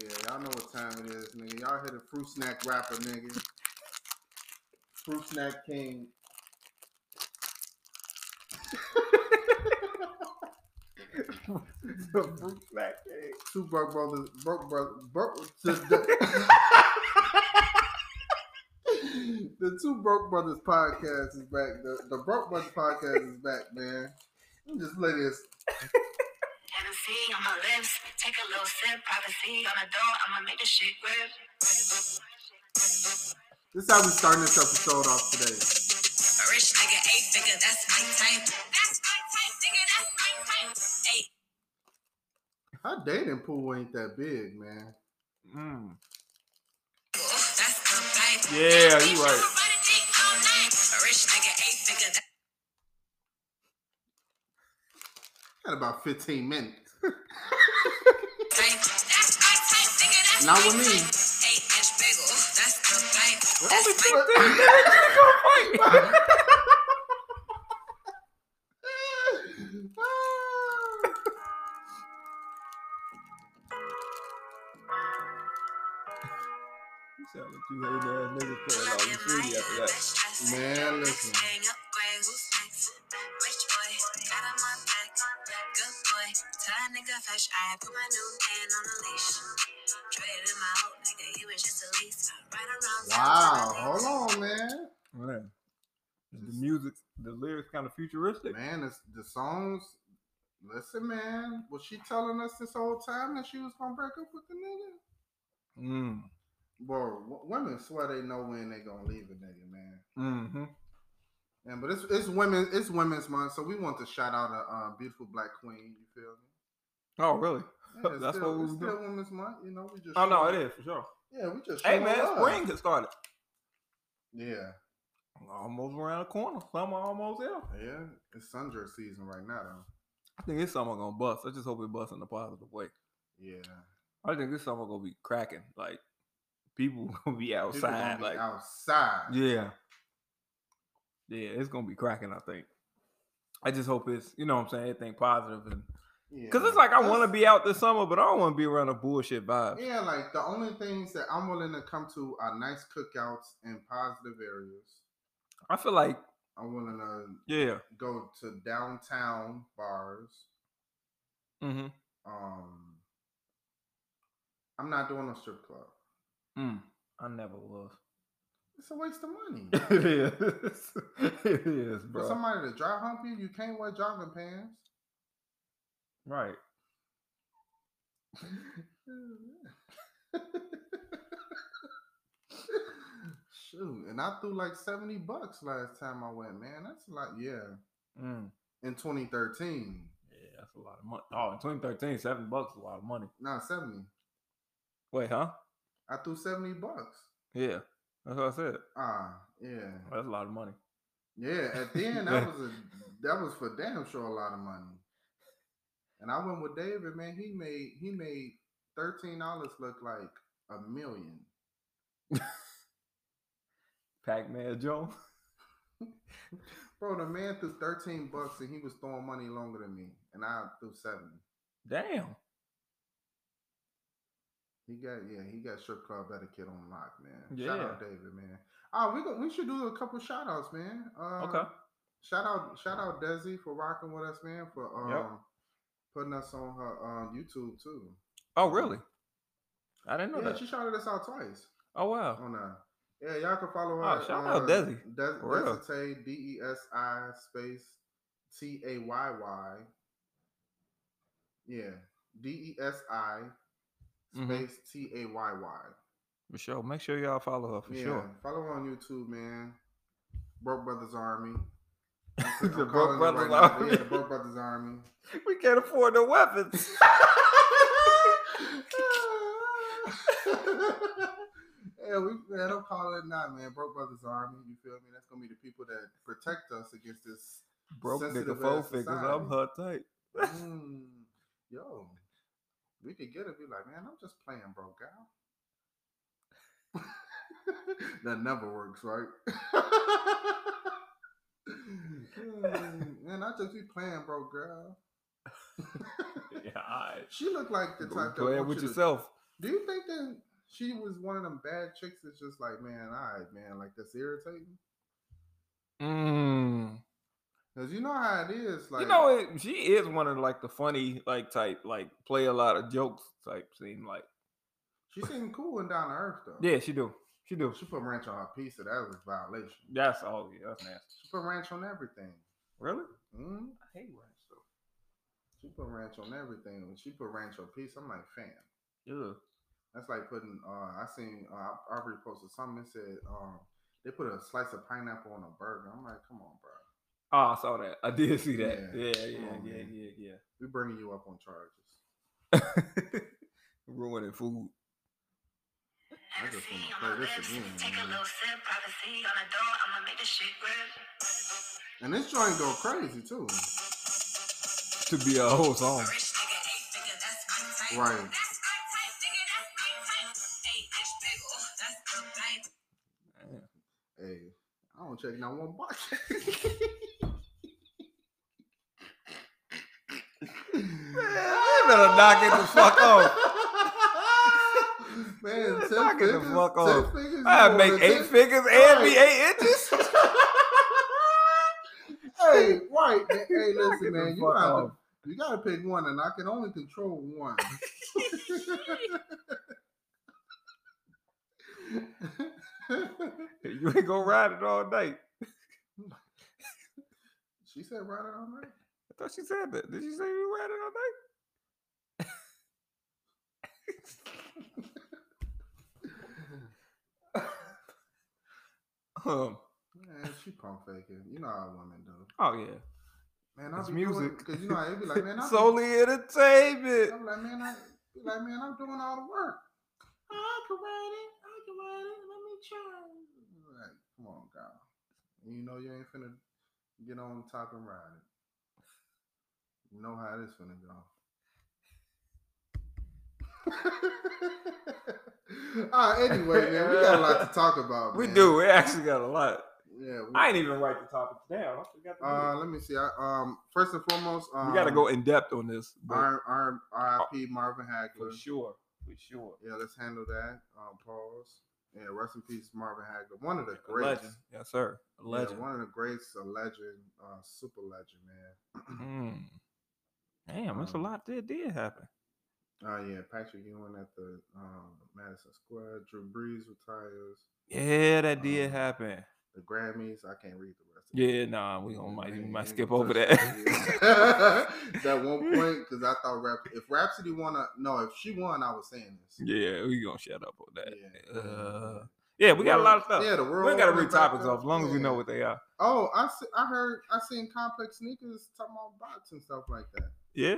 Yeah, y'all know what time it is, nigga. Y'all hear the fruit snack rapper, nigga. Fruit snack king. the fruit snack king. Two broke brothers, broke brothers, broke. The, two broke brothers podcast is back. The, the broke brothers podcast is back, man. Let me just play this. On my lips, take a little sip, privacy on the door, I'ma make this shit grip. This is how we starting this episode off today. A rich nigga, eight figure, that's my type. That's my type, nigga, that's my type. Eight. Our dating pool ain't that big, man. Mm. That's the type. Yeah, you right. A rich nigga, eight figure, that's Had about 15 minutes. Nigga, Not with me. that's the type. Only That's my 15 minutes to go fight. You you hating ass niggas playing all the CD after that. Man, listen. Tell that nigga fresh. I put my new man on a leash. Traded my old nigga, he was just a lease. Right around Wow, hold on, man. Man, is the music, the lyrics kind of futuristic. Man, it's, the songs. Listen, man. Was she telling us this whole time that she was gonna break up with the nigga? Mm. Bro, w- women swear they know when they gonna leave a nigga, man. Mm-hmm. And but it's it's women it's women's month, so we want to shout out a uh, beautiful black queen. You feel me? Oh, really? Yeah, That's still, what we it's still doing. women's month. You know, we just Oh no, showing- it is for sure. Yeah, we just Hey man, love. spring has started. Yeah, Almost around the corner. Summer almost there. yeah. It's sundress season right now, though. I think this summer gonna bust. I just hope it busts in a positive way. Yeah, I think this summer gonna be cracking. Like people gonna be outside. gonna be like outside. yeah, yeah, it's gonna be cracking. I think. I just hope it's you know what I'm saying everything positive and Yeah. because it's like I want to be out this summer, but I don't want to be around a bullshit vibe. Yeah, like the only things that I'm willing to come to are nice cookouts in positive areas. I feel like I'm willing to yeah, go to downtown bars. mm-hmm. Um, I'm not doing a strip club. mm. I never was. It's a waste of money. it is, it is, bro. For somebody to dry hump you, you can't wear jogging pants. Right. Shoot, and I threw like 70 bucks last time I went, man. That's a lot, yeah. Mm. In 2013. Yeah, that's a lot of money. Oh, in 2013, seven bucks is a lot of money. Nah, 70. Wait, huh? I threw 70 bucks. Yeah, that's what I said. Ah, yeah. That's a lot of money. Yeah, at the end that was a that was for damn sure a lot of money. And I went with David, man. He made he made thirteen dollars look like a million. Pac-Man Joe. Bro, the man threw thirteen bucks and he was throwing money longer than me, and I threw seven. Damn. He got yeah, he got strip club etiquette on lock, man. Yeah. Shout out David, man. Oh, we go, we should do a couple shout outs, man. Uh, Okay. Shout out shout out Desi for rocking with us, man, for um Yep. putting us on her uh, YouTube too. Oh, really? I didn't know Yeah, that. she shouted us out twice Oh, wow. on uh yeah, y'all can follow her. Oh, shout out uh, Desi. Des- D E S I space T A Y Y. Yeah, D E S I. space T A Y Y. For sure. Make sure y'all follow her for Yeah, sure. follow her on YouTube, man. Broke Brothers Army. The Broke Brothers now. Army. Yeah, the Broke Brothers Army. We can't afford no weapons. yeah, we man, don't call it not, man. Broke Brothers Army. You feel me? That's gonna be the people that protect us against this. Broke nigga four figures. I'm her tight. Mm, yo, we could get it. Be like, man, I'm just playing, bro, gal. that never works, right? Man, I just be playing, bro, girl. yeah, I, She looked like the Go type that play it wants with you to- yourself. Do you think that she was one of them bad chicks that's just like, man, all right, man, like that's irritating? Mm. Because you know how it is. Like, you know, it, she is one of like the funny like type, like play a lot of jokes type. Seem like she seemed cool and down to earth though. yeah, she do, she do. She put ranch on her pizza. That was a violation. That's all. Yeah, that's nasty. She put ranch on everything. Really? Mm? I hate ranch though. She put ranch on everything. When she put ranch on pizza, I'm like, fam. Yeah. That's like putting. Uh, I seen. Uh, I already posted something that said um, they put a slice of pineapple on a burger. I'm like, come on, bro. Oh, I saw that. I did see that. Yeah. Yeah, yeah, on, yeah, man. yeah, We're bringing you up on charges. Ruining food. I just want to play this again. Take a little sip, privacy on the door. I'ma make this shit grip. And this joint go crazy too. To be a whole song. Rich nigga, eight figure, that's my type. Right. I don't check not one box. You better knock it the fuck off. Man, ten Knock it the fuck off. figures, I make eight figures and be eight inches. Hey, right. Hey, listen, man. You gotta, off. you gotta pick one, and I can only control one. You ain't gonna ride it all night. she said, "Ride it all night." I thought she said that. Did she say you ride it all night? um, Man, she pump faking. You know how women do. oh yeah. Man, I'll It's music. because you know I be like, man, be, Solely entertainment. I'm like, man, I like, man, I'm doing all the work. I can ride it. I can ride it. Like, come on, girl. You know you ain't finna get on top and ride it. You know how this finna go. uh, anyway, man, we got a lot to talk about. We man. do. We actually got a lot. Yeah. We, I ain't even write the topics down. I forgot to uh, let me see. I, um, first and foremost, um, we got to go in depth on this. but R, R, R.I.P. Marvin Hagler. for sure. For sure. Yeah, let's handle that. Um, pause. Yeah, rest in peace, Marvin Hagler. One of the greats. legend. Yes, sir. A Yeah, legend. one of the greats, a legend, uh, super legend, man. Mm. Damn, that's a Um, lot that did happen. Oh yeah, Patrick Ewing at the um, Madison Square. Drew Brees retires. Yeah, that did um, happen. The Grammys. I can't read the Yeah, nah, we gonna might, we might skip over that. Yeah. that one point because I thought Rap- if Rhapsody won, a, no, if she won, I was saying this. yeah, we gonna shut up on that. Yeah. Uh, yeah, we got a lot of stuff. Yeah, the we world. ain't gotta read topics up. off as long as we know what they are. Oh, I see, I heard I seen complex sneakers talking about bots and stuff like that. Yeah,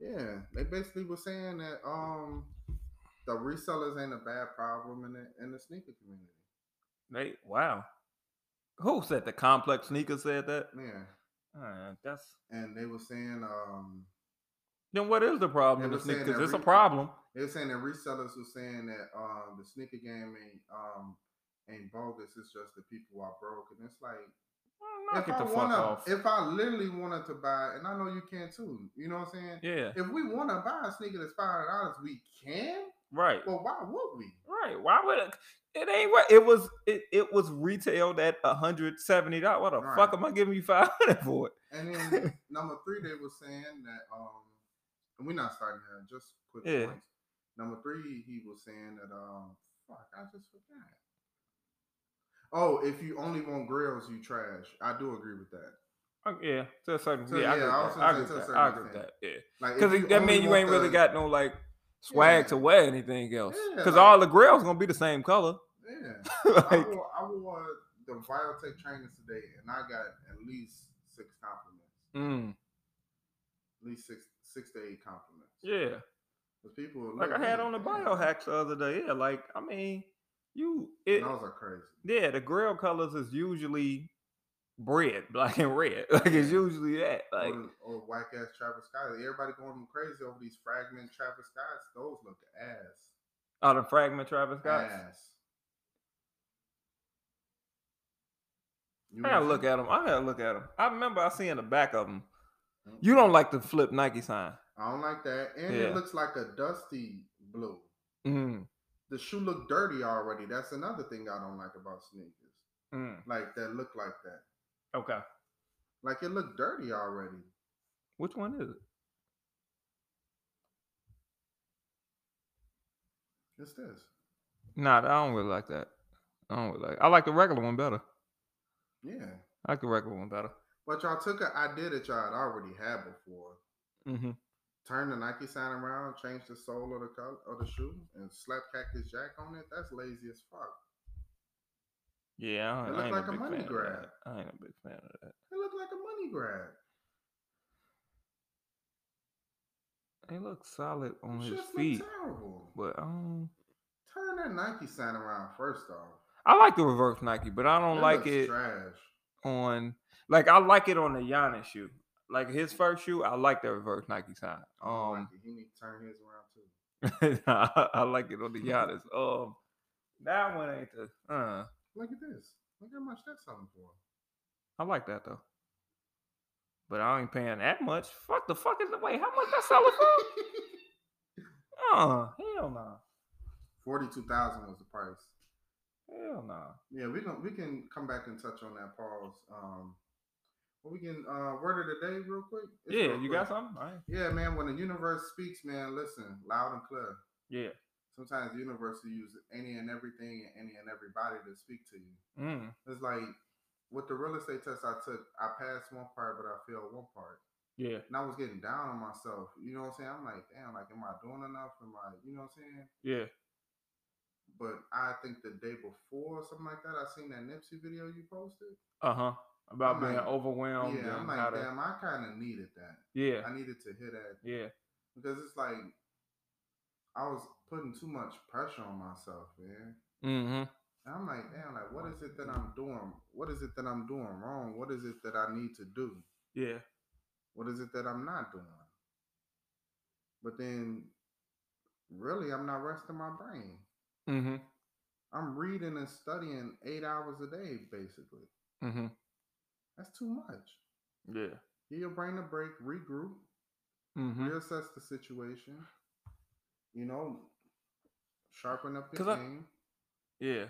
Yeah, they basically were saying that um the resellers ain't a bad problem in the in the sneaker community. they wow. Who said the complex sneaker said that? Yeah, Uh, that's and they were saying um then what is the problem in the sneakers? It's a problem. they were saying that resellers were saying that um the sneaker game ain't um ain't bogus. It's just the people are broke, and it's like Knock if I the fuck wanna, off. if I literally wanted to buy, and I know you can too. You know what I'm saying? yeah, If we want to buy a sneaker that's five hundred dollars, we can. right. Well, why would we? Right. Why would it? Ain't right. It was it, it was retailed at hundred seventy dollars. What the Right. fuck am I giving you five hundred for it? And then number three, they were saying that um, and we're not starting here. Just quick Yeah. points. Number three, he was saying that um, fuck, I just forgot. Oh, if you only want grills, you trash. I do agree with that. Oh, yeah, to a certain. Yeah, I yeah, agree I with that. gonna I say agree with that. I agree with that. Yeah, Like, because you that only mean you ain't really got no like swag to wear anything else. Yeah, Because like- all the grills gonna be the same color. Like, I wore, I wore the Biotech trainers today, and I got at least six compliments. mm, At least six, six to eight compliments. yeah. Because people Like I had on the biohacks the other day. Yeah, like I mean, you it. Those are crazy. Yeah, the grill colors is usually bred, black and red. Like it's usually that. Like or, or whack ass Travis Scott. Everybody going crazy over these fragment Travis Scotts. Those look ass. oh, the fragment Travis Scotts. Ass. You I gotta look at them. I gotta look at them. I remember I seen the back of them. Mm. You don't like the flip Nike sign. I don't like that, and Yeah. it looks like a dusty blue. Mm, The shoe look dirty already. That's another thing I don't like about sneakers. mm. Like that look like that. Okay. Like it looked dirty already. Which one is it? It's this. Nah, I don't really like that. I don't really like. I like the regular one better. Yeah. I could regular one better. But y'all took an idea that y'all had already had before. Mm-hmm. Turn the Nike sign around, change the sole of the color of the shoe, and slap Cactus Jack on it. That's lazy as fuck. Yeah, I, It I look ain't like a a money grab. I ain't a big fan of that. It looked like a money grab. He looks solid on his feet, terrible. but um, Turn that Nike sign around first off. I like the reverse Nike, but I don't That like it Trash. on like I like it on the Giannis shoe. Like his first shoe, I like the reverse Nike sign. Don't like Um, he need to turn his around too. I, I like it on the Giannis. Um, that one ain't the. Uh, Look at this. Look how much that's selling for. I like that though. But I ain't paying that much. Fuck the fuck is the wait? How much that selling for? Uh, hell no, Forty-two thousand was the price. Hell no. Yeah, we can we can come back and touch on that pause. Um, well, we can uh word of the day real quick. It's Yeah, real you quick. got something? Right. Yeah, man. When the universe speaks, man, listen loud and clear. Yeah. Sometimes the universe will use any and everything and any and everybody to speak to you. Mm. It's like with the real estate test I took, I passed one part, but I failed one part. Yeah. And I was getting down on myself. You know what I'm saying? I'm like, damn, like, am I doing enough? Am I, you know what I'm saying? Yeah. But I think the day before, something like that, I seen that Nipsey video you posted. Uh huh. About I'm being like- overwhelmed. yeah, I'm like, to- damn, I kind of needed that. yeah. I needed to hear that Yeah. because it's like I was putting too much pressure on myself, man. Mm-hmm. And I'm like, damn, like, what is it that I'm doing? What is it that I'm doing wrong? What is it that I need to do? Yeah. What is it that I'm not doing? But then, really, I'm not resting my brain. Mm-hmm. I'm reading and studying eight hours a day, basically. Mm-hmm. That's too much. Yeah. Give your brain a break, regroup, Mm-hmm. reassess the situation. You know, sharpen up your 'Cause I- game. Yeah.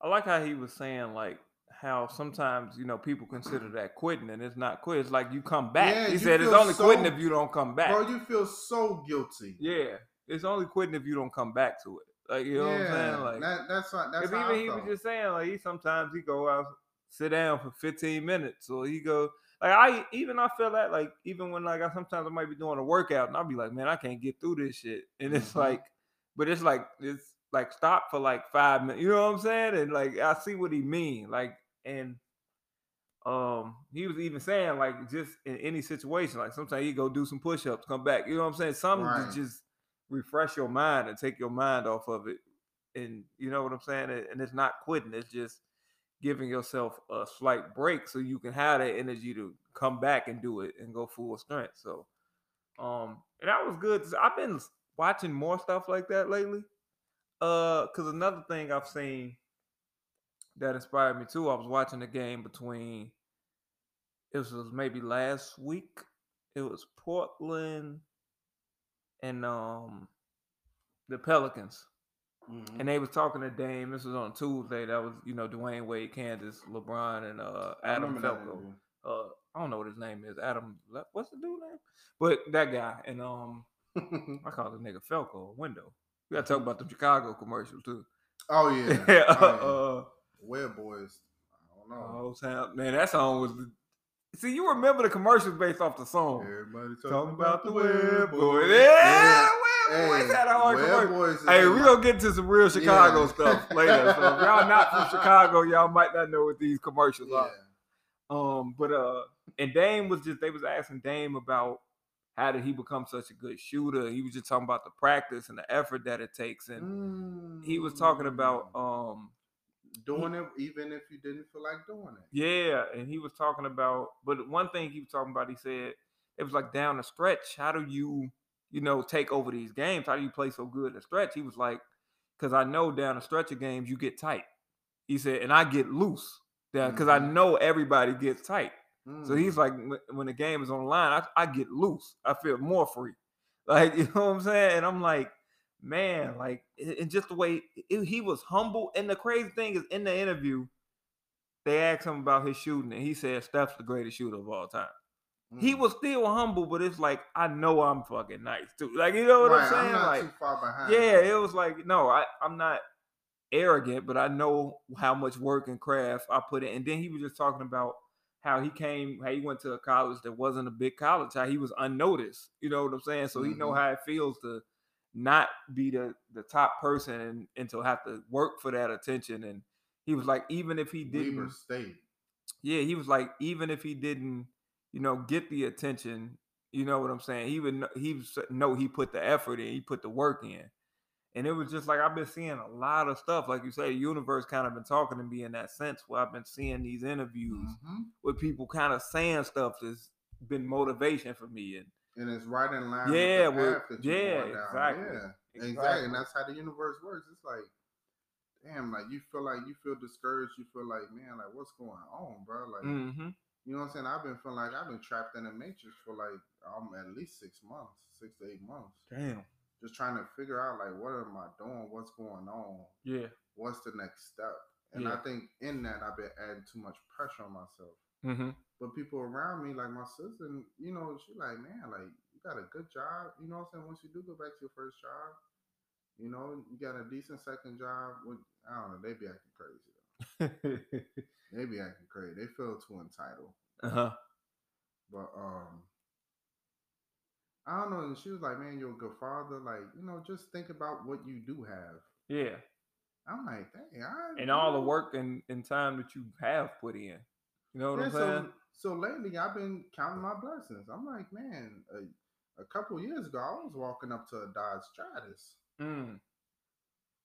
I like how he was saying like how sometimes, you know, people consider that quitting and it's not quit. It's like you come back. Yeah, he said it's feel only quitting if you don't come back. Bro, you feel so guilty. yeah. It's only quitting if you don't come back to it. Like you know what I'm saying? Like that, that's what that's even he was just saying, like he sometimes he go out, sit down for 15 minutes, or he go like I even I feel that like even when like I sometimes I might be doing a workout and I'll be like, man, I can't get through this shit, and it's Mhm. like, but it's like it's like stop for like five minutes, you know what I'm saying? And like I see what he mean, like and um he was even saying like just in any situation, like sometimes you go do some push ups, come back, you know what I'm saying? Something Right. just refresh your mind and take your mind off of it and you know what I'm saying? And it's not quitting. It's just giving yourself a slight break so you can have that energy to come back and do it and go full strength. So, um, and that was good. I've been watching more stuff like that lately. Uh, cause another thing I've seen that inspired me too. I was watching the game between. It was maybe last week. It was Portland and um the Pelicans Mhm. and they was talking to Dame. This was on Tuesday. That was you know Dwyane Wade, Candace, LeBron, and uh, Adam Felko. Uh, I don't know what his name is. Adam, Le- what's the dude name? But that guy, and um, I call the nigga Felko. Window. We gotta talk about the Chicago commercial too. oh yeah, yeah, yeah. uh, Web boys. I don't know. oh, man, that song was. See, you remember the commercials based off the song. Everybody Talking about the web boys. Yeah, web boys had a hard commercial. Hey, we gonna get to some real Chicago Yeah. stuff later. So if y'all not from Chicago, y'all might not know what these commercials Yeah. are. Um, but uh, and Dame was just they was asking Dame about how did he become such a good shooter. He was just talking about the practice and the effort that it takes, and he was talking about Mm. um, doing it even if you didn't feel like doing it. yeah, and he was talking about. But one thing he was talking about, he said it was like down the stretch. How do you, you know, take over these games? How do you play so good in the stretch? He was like, because I know down the stretch of games you get tight. He said, and I get loose because I Mhm. know everybody gets tight. So he's Mm. like, when the game is on the line, I, I get loose. I feel more free. Like, you know what I'm saying? And I'm like, man, like and just the way it- he was humble. And the crazy thing is, in the interview, they asked him about his shooting, and he said Steph's the greatest shooter of all time. He Mm. was still humble, but it's like I know I'm fucking nice too. Like you know what Right, I'm saying? not like behind. yeah, it was like no, I I'm not arrogant, but I know how much work and craft I put in. And then he was just talking about how he came, how he went to a college that wasn't a big college, how he was unnoticed. You know what I'm saying? So he know Mhm. how it feels to not be the the top person and, to have to work for that attention. And he was like, even if he didn't, Weber State. yeah, he was like, even if he didn't, you know, get the attention, you know what I'm saying? He would he was know he put the effort in, he put the work in. And it was just like I've been seeing a lot of stuff, like you say, the universe kind of been talking to me in that sense where I've been seeing these interviews Mhm. with people kind of saying stuff that's been motivation for me. And And it's right in line Yeah, with the with- path that you're yeah, exactly, Yeah, exactly. exactly. And that's how the universe works. It's like, damn, like you feel like you feel discouraged. You feel like, man, like what's going on, bro? Like, hmm you know what I'm saying? I've been feeling like I've been trapped in a matrix for like um at least six months, six to eight months, damn, just trying to figure out like what am I doing? What's going on? yeah, What's the next step? And I think in that I've been adding too much pressure on myself. hmm But people around me, like my sister, you know, she like, man, like you got a good job. You know what I'm saying? Once you do go back to your first job, you know, you got a decent second job. With, I don't know, they be acting crazy. They be acting crazy. They feel too entitled. uh huh, But um, I don't know. And she was like, man, you're a good father. Like, you know, just think about what you do have. yeah, I'm like, dang, I and all the work and, and time that you have put in. You know what Yeah, I'm saying? So lately I've been counting my blessings. I'm like, man, a, a couple years ago I was walking up to a Dodge Stratus. Mm.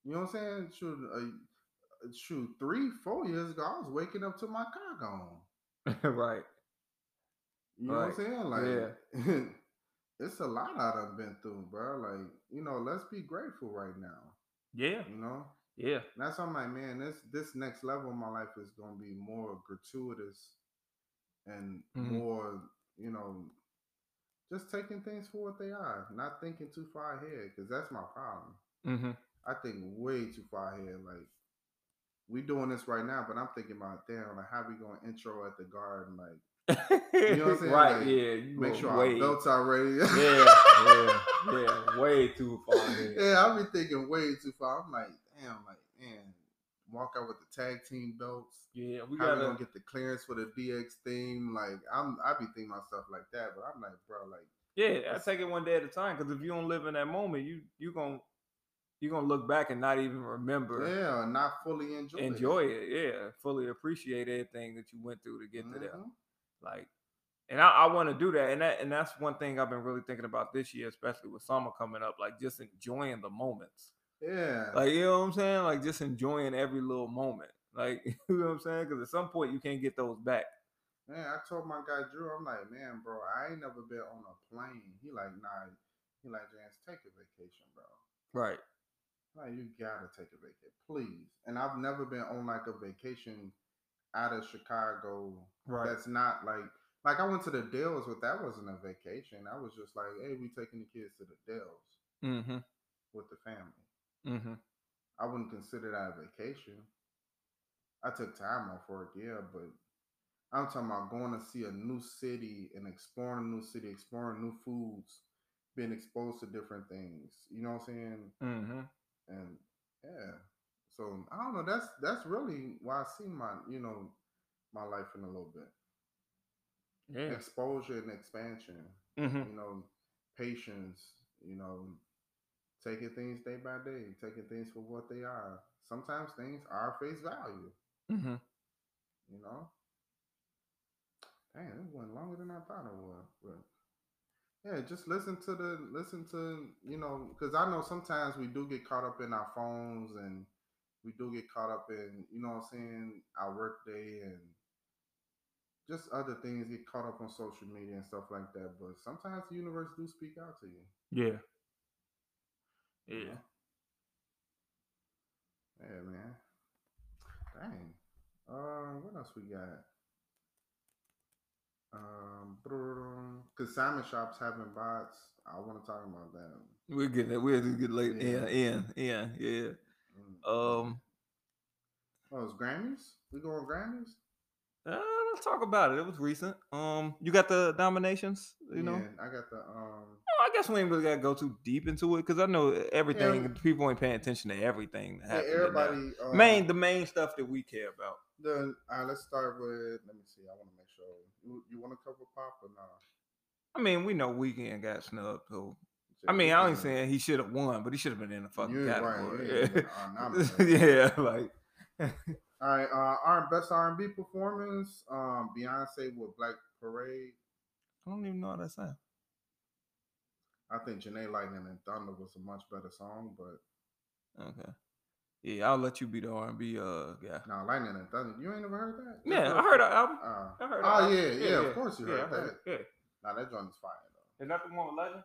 You know what I'm saying? Shoot, uh, shoot, three, four years ago I was waking up to my car gone. right. You know what I'm saying? Like, Yeah. it's a lot I done been through, bro. Like, you know, let's be grateful right now. Yeah. You know, Yeah. And that's why I'm like, man, this this next level of my life is gonna be more gratuitous and Mhm. more, you know, just taking things for what they are, not thinking too far ahead, because that's my problem. Mm-hmm. I think way too far ahead. Like we doing this right now, but I'm thinking about damn, like how we gonna intro at the garden, like you know what I'm saying? Right. Like, yeah. You make sure way, our belts are ready. yeah. Yeah. Yeah. Way too far. ahead. yeah, I've been thinking way too far. I'm like, damn, like man, walk out with the tag team belts. Yeah. We gotta. gonna get the clearance for the DX theme? Like I'm, I be thinking myself like that, but I'm like, bro, like Yeah, I take it one day at a time because if you don't live in that moment, you you gonna you gonna look back and not even remember, yeah, not fully enjoy. enjoy it. Yeah, fully appreciate everything that you went through to get to there. Mhm. Like, and I, I want to do that, and that and that's one thing I've been really thinking about this year, especially with summer coming up. Like, just enjoying the moments. Yeah, Like, you know what I'm saying? Like, just enjoying every little moment. Like, you know what I'm saying? Because at some point you can't get those back. man. I told my guy Drew, I'm like, man, bro, I ain't never been on a plane. He like, nah. He like, Jans, take a vacation, bro. Right. Like, you gotta take a vacation, please. And I've never been on like a vacation out of Chicago. Right. That's not like like I went to the Dells, but that wasn't a vacation. I was just like, hey, we taking the kids to the Dells Mm-hmm. with the family. Mm-hmm. I wouldn't consider that a vacation. I took time off work, yeah, but I'm talking about going to see a new city and exploring a new city, exploring new foods, being exposed to different things. You know what I'm saying? Mm-hmm. And yeah, so I don't know. That's that's really why I see my you know my life in a little bit Yeah. exposure and expansion. Mm-hmm. You know, patience. You know, taking things day by day, taking things for what they are. Sometimes things are face value. Mm-hmm. You know. Damn, it went longer than I thought it would. But yeah, just listen to the listen to you know because I know sometimes we do get caught up in our phones and we do get caught up in you know what I'm saying our work day and just other things get caught up on social media and stuff like that. But sometimes the universe do speak out to you. Yeah. Yeah. Yeah, man. Dang. Uh, what else we got? Um, because consignment shops having bots. I want to talk about that. We're getting it. We're just get late. Yeah. In, in, yeah. Mm. Um, oh, it's Grammys. We going Grammys? uh, let's talk about it. It was recent. Um, you got the nominations. You know, Yeah, I got the um. I guess we ain't really gotta go too deep into it because I know everything. Yeah. People ain't paying attention to everything that Yeah, everybody. Um, main, the main stuff that we care about. The uh, let's start with. Let me see. I want to make sure. You, you want to cover pop or not? I mean, we know Weeknd got snubbed. So I mean, I ain't saying he should have won, but he should have been in the fucking You ain't right, category. been, uh, yeah, like All right, uh, our best R and B performance, um, Beyonce with Black Parade. I don't even know how that sound. I think Jhené Lightning and Thunder was a much better song, but Okay. Yeah, I'll let you be the R and B uh guy. now Lightning and Thunder, you ain't never heard that? Yeah, I heard that album. Uh, I heard. oh that yeah, album. yeah, of course you yeah, heard I that. it. Yeah, Now that joint is fire though. is that the one with Legend?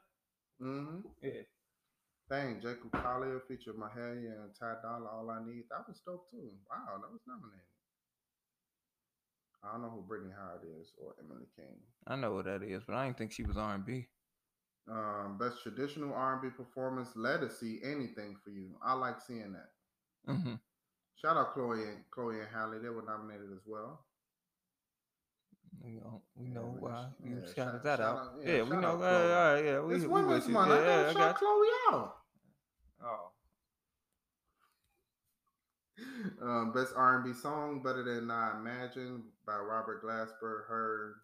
Mm-hmm. Yeah. Dang, Jacob Collier featured Mahalia and Ty Dolla. All I need. That was dope too. Wow, that was nominated. I don't know who Brittany Howard is or Emily King. I know what that is, but I didn't think she was R and B. Um, best traditional R&B performance. Let us see anything for you. I like seeing that. Mm-hmm. Shout out Chloe and Chloe and Halle. They were nominated as well. We know, we Yeah, know why just- you yeah, shouted shout- that shout out. out- yeah, yeah, we know. Uh, Chloe. all right, yeah, we, it's we Women's. Month. Yeah, I yeah, gotta shout got. Chloe out. Oh, Um, best R&B song, Better Than I Imagine by Robert Glasper, H.E.R.,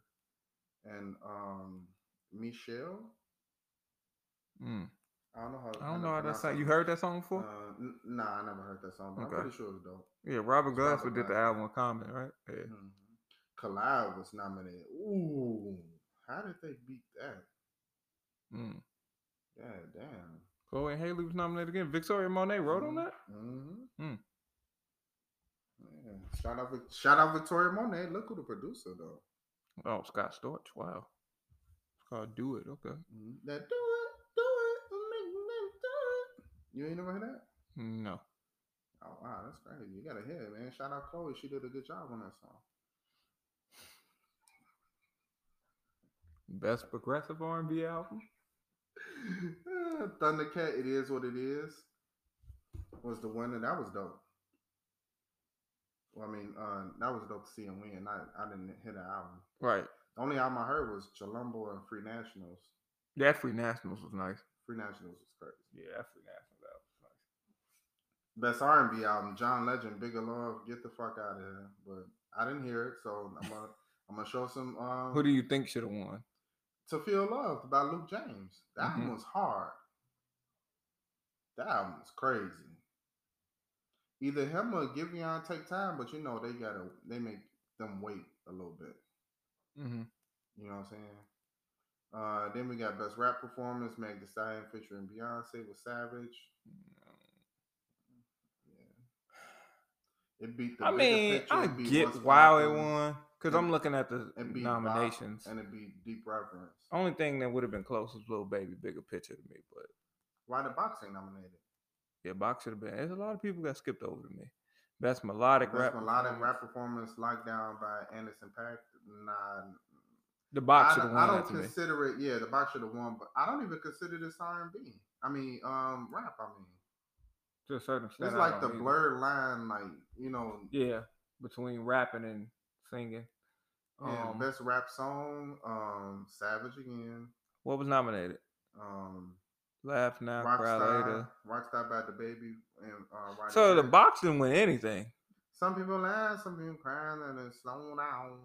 and um, Meshell. Mm. I don't know how. I don't know how that sound. You heard that song before? Uh, n- nah, I never heard that song, but Okay. I'm pretty sure it's dope. yeah, Robert Glasper did the album Common, right? Yeah. Mhm. Collide was nominated. Ooh, how did they beat that? Mm. Yeah, damn. Chloe and Halle was nominated again. Victoria Monet wrote on that. Mm-hmm. Mm. Yeah. Shout out, shout out Victoria Monet. Look who the producer though. Oh, Scott Storch. Wow. It's called Do It. Okay. Mhm. That do it, make me do it. You ain't never heard that? No. Oh wow, that's crazy. You gotta hear it, man. Shout out Chloe. She did a good job on that song. Best progressive R&B album. Uh, Thundercat, it is what it is. Was the winner. That was dope. Well, I mean, uh, that was dope to see him win. I, I didn't hit an album. Right. The only album I heard was Chilumbo and Free Nationals. That Free Nationals was nice. Free Nationals was crazy. Yeah, Free Nationals album. Best R and B album, John Legend, Bigger Love. Get the fuck out of here. But I didn't hear it, so I'm gonna I'm gonna show some. Um, Who do you think should have won? To Feel Loved by Luke James. That Mhm. album was hard. That album was crazy. Either him or Giveon take time, but you know they gotta they make them wait a little bit. Mm-hmm. You know what I'm saying? Uh, then we got best rap performance, Meg Thee Stallion featuring Beyonce with Savage. Yeah. It beat the I mean, Picture, I get why it won because I'm looking at the it beat Bop, nominations. and it beat Deep Reverence. Only thing that would have been close was Lil Baby, bigger picture to me. But Why the boxing nominated? yeah, box should have been. There's a lot of people got skipped over to me. Best melodic Best rap. melodic rap performance, Lockdown by Anderson .Paak. Nah, The box I, should have don't- won I don't to me. consider it. Yeah, the box should have won, but I don't even consider this R&B. I mean, um, rap. I mean, To a certain extent, it's like the blurred line, like you know, Yeah, between rapping and singing. and Um, best rap song, um, Savage again, what was nominated? um, Laugh now, cry later. Rockstar, Rockstar by DaBaby, and uh, Roddy Ricch. box didn't win anything. Some people laugh, some people crying, and it's slow down.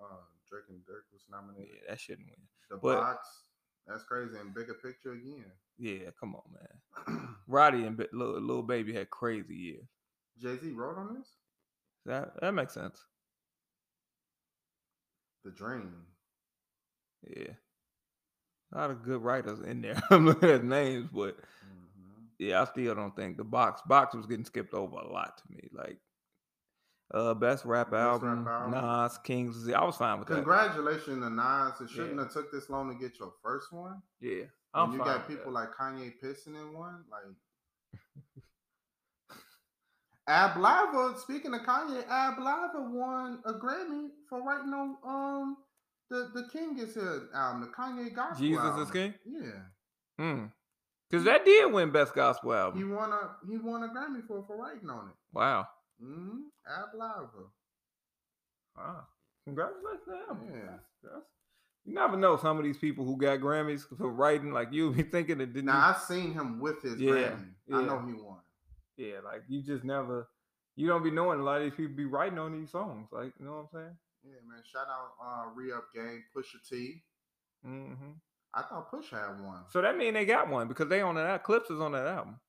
Uh, Drake and Durk was nominated. Yeah, that shouldn't win. The But- box, that's crazy. And bigger picture again. Yeah, come on, man. Roddy and Lil, Lil Baby had crazy years. Jay Z wrote on this. That that makes sense. The Dream. Yeah, a lot of good writers in there. I'm looking at names, but Mhm. yeah, I still don't think the box box was getting skipped over a lot to me. Like, uh, best rap Best rap album, album. Nas, Kings. I was fine with that. Congratulations to Nas. It shouldn't Yeah. have took this long to get your first one. Yeah, I'm you got people that. like Kanye pissing in one. Like Ab-Liva, speaking of Kanye, Ab-Liva won a Grammy for writing on um The the King is his album. The Kanye gospel. Jesus is. King? Yeah, Hmm. Because that did win Best Gospel album. he won a he won a Grammy for for writing on it. Wow. Mm-hmm. Ab-Liva. Wow. Congratulations to him. Yeah. That's- that's- you never know some of these people who got Grammys for writing, like you be thinking that didn't. Now I seen him with his Yeah, Grammy. I know he won. yeah, like you just never, you don't be knowing a lot of these people be writing on these songs. Like, you know what I'm saying? Yeah, man. Shout out uh Re Up Game, Pusha T. Mm-hmm. I thought Push had one. So that mean they got one because they on that. Clipse is on that album.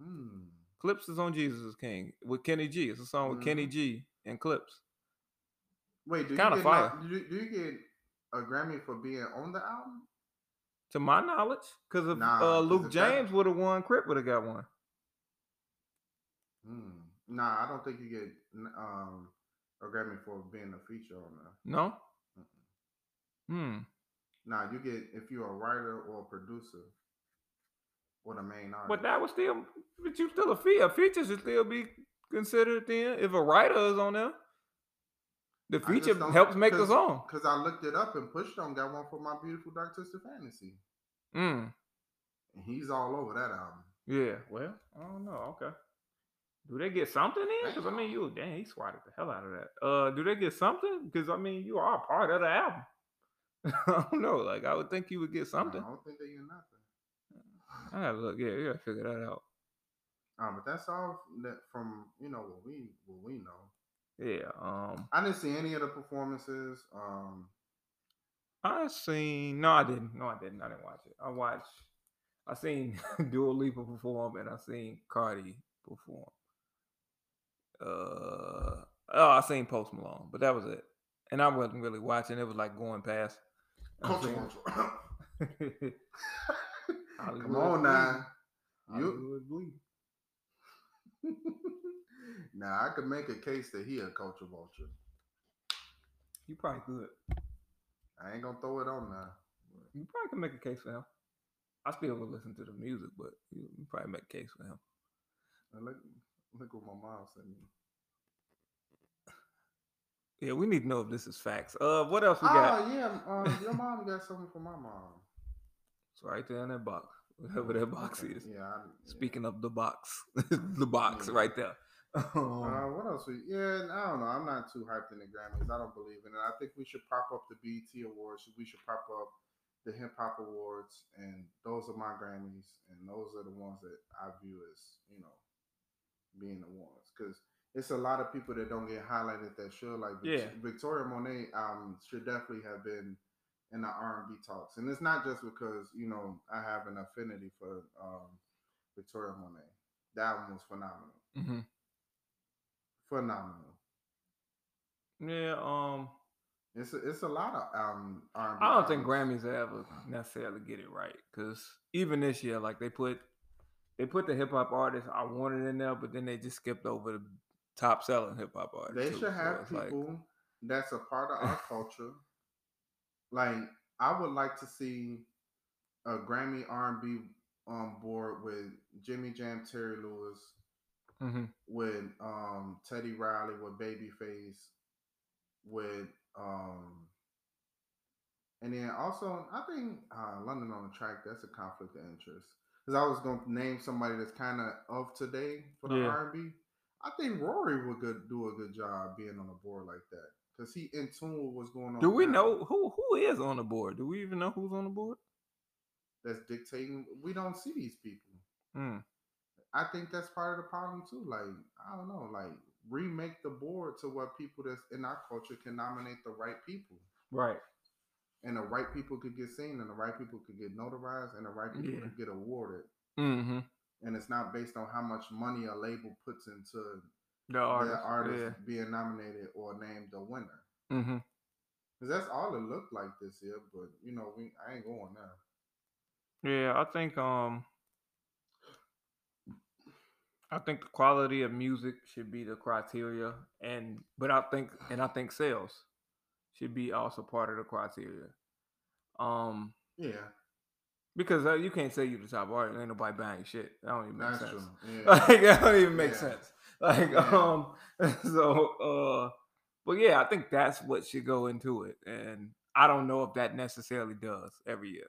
Hmm. Clipse is on Jesus is King with Kenny G. It's a song with Kenny Mhm. G and Clipse. Wait, do you, Kinda get fire. do, do you get a Grammy for being on the album? To my knowledge, because if Nah, uh, Luke James would have won, Crip would have got one. Hmm. Nah, I don't think you get um a Grammy for being a feature on there. No. Hmm. Nah, you get if you're a writer or a producer or the main artist. But that would still, but you still a fee. A feature should still be considered then. If a writer is on there, the I feature helps make the 'cause- song. Cause I looked it up and Push Don't got one for my beautiful Dark Twisted Fantasy, Mm. and he's all over that album. Yeah. Well, I don't know. Okay. Do they get something in? Because I mean, you dang, he swatted the hell out of that. Uh, do they get something? Because I mean, you are part of the album. I don't know. Like I would think you would get something. I don't think they get nothing. I gotta look. Yeah, you gotta figure that out. Um, but that's all that from you know what we what we know. Yeah. Um, I didn't see any of the performances. Um, I seen. No, I didn't. No, I didn't. I didn't watch it. I watched. I seen Dua Lipa perform, and I seen Cardi perform. Uh oh, I seen Post Malone, but that was it. And I wasn't really watching. It was like going past. I Culture seen- Vulture. Come on now. You. Now I could make a case that he a culture vulture. You probably could. I ain't gonna throw it on now. You probably can make a case for him. I still would listen to the music, but you, you probably make a case for him. Now Look, look what my mom sent me. Yeah, we need to know if this is facts. Uh, what else we got? Oh yeah, um, your mom got something for my mom. It's right there in that box, whatever that box is. Yeah. I, yeah. Speaking of the box, the box Yeah. right there. Uh, Um, what else? We, yeah, I don't know. I'm not too hyped in the Grammys. I don't believe in it. I think we should prop up the BET Awards. We should prop up the Hip Hop Awards, and those are my Grammys, and those are the ones that I view as you know being the ones because it's a lot of people that don't get highlighted that should. Like Yeah. Victoria Monet um, should definitely have been in the R&B talks, and it's not just because you know I have an affinity for um, Victoria Monet. That album was phenomenal mhm. Phenomenal. Yeah. Um, It's a, it's a lot of um R&B I don't think. Grammys ever necessarily get it right because even this year, like they put they put the hip hop artists I wanted in there, but then they just skipped over the top selling hip hop artists. They too. should So have like- people that's a part of our culture. Like I would like to see a Grammy R&B on board with Jimmy Jam, Terry Lewis, Mhm. with um Teddy Riley, with Babyface, with um and then also I think uh London on the track that's a conflict of interest. Because I was gonna name somebody that's kind of of today for the Yeah. R&B. I think Rory would good, do a good job being on a board like that because he in tune with what's going on. Do we now. know who who is on the board? Do we even know who's on the board? that's dictating? We don't see these people. Mm. I think that's part of the problem too. Like I don't know, like remake the board to what people that's in our culture can nominate the right people, Right. and the right people could get seen, and the right people could get notarized, and the right people Yeah. could get awarded. Mm-hmm. And it's not based on how much money a label puts into The artist. artist being nominated or named a winner. Mm-hmm. Cause that's all it looked like this year, but you know, we I ain't going there. Yeah, I think um I think the quality of music should be the criteria and but I think and I think sales should be also part of the criteria. Um Yeah, because uh, you can't say you're the top artist, ain't nobody buying shit. That don't even make that's sense. true. Yeah. Like that don't even make Yeah. sense. Like Yeah. um so uh But yeah, I think that's what should go into it, and I don't know if that necessarily does every year.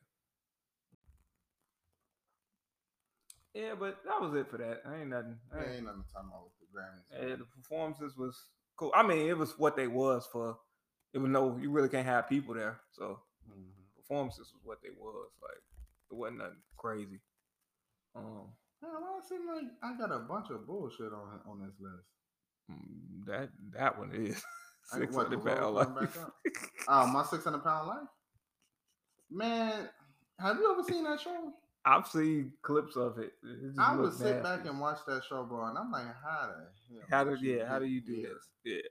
Yeah, but that was it for that. I ain't nothing. I ain't- ain't nothing to talk about with the Grammys. Yeah, the performances was cool. I mean, it was what they was for. It was no, you really can't have people there, so Mhm. performances was what they was. Like it wasn't nothing crazy. Um, Man, why it seem like I got a bunch of bullshit on on this list? mm, that that one is six hundred pound life. Oh, my six hundred pound life. Man, have you ever seen that show? I've seen clips of it. It I would sit back and watch that show, bro, and I'm like, how the hell? How do yeah? How do you do this? Yeah.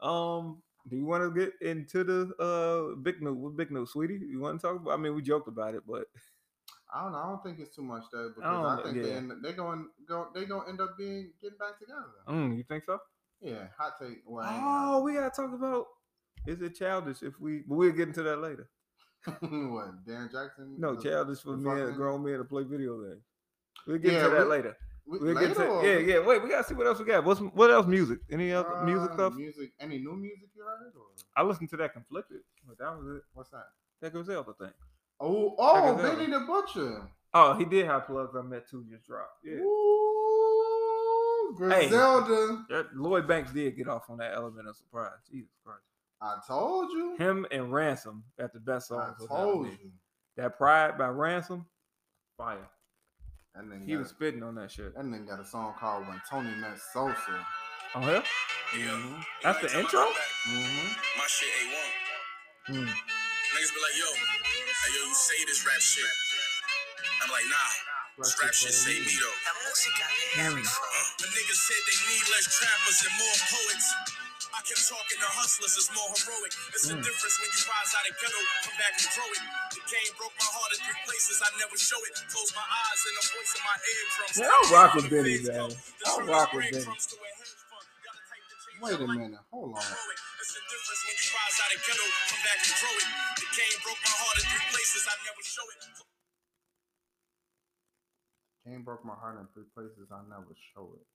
Um. Do you want to get into the uh big news? What big news, sweetie? You want to talk about? I mean, we joked about it, but I don't know. I don't think it's too much though because I, know, think they yeah. end, they're going go they gonna end up being getting back together. mm, you think so? Yeah, hot take. Well, Oh, we gotta talk about. Is it childish if we? But we'll get into that later. what? Dan Jackson? No, childish for the me and fucking- grown men to play video games. We'll get Yeah, into that we- later. we- We'll later get to or- yeah, yeah. Wait, we gotta see what else we got. What's what else? Music? Any other music Uh, stuff? Music? Any new music you heard? Or I listened to that conflicted, but that was it. what's that? That Griselda thing. Oh, oh, out. Benny the Butcher. Oh, he did have plugs. I met two just dropped. Yeah. Ooh, Griselda. That- Lloyd Banks did get off on that element of surprise. Jesus Christ. I told you. Him and Ransom at the best song. I of told that you. That Pride by Ransom, fire. And then He was spitting on that shit. and then got a song called "When Tony Met Sosa." Oh hell? Mm-hmm. That's the intro? Mm-hmm. My shit A1. Mm. Niggas be like, yo, hey, yo, you say this rap shit. I'm like, nah, this rap shit say me though. Mm. Uh, the niggas said they need less trappers and more poets. I kept talking to hustlers, it's more heroic. It's the Mm. difference when you rise out of ghetto, come back and grow it. The game broke my heart in three places, I never show it. Close my eyes and the voice in my eardrums. Man, I'll rock with Benny, man. I'll rock with Benny. breadcrumbs to a hedge fund. Gotta type the change Wait a minute. Hold on. It's the difference when you rise out of ghetto, come back and grow it. The game broke my heart in three places, I never show it. Game broke my heart in three places. I never show it.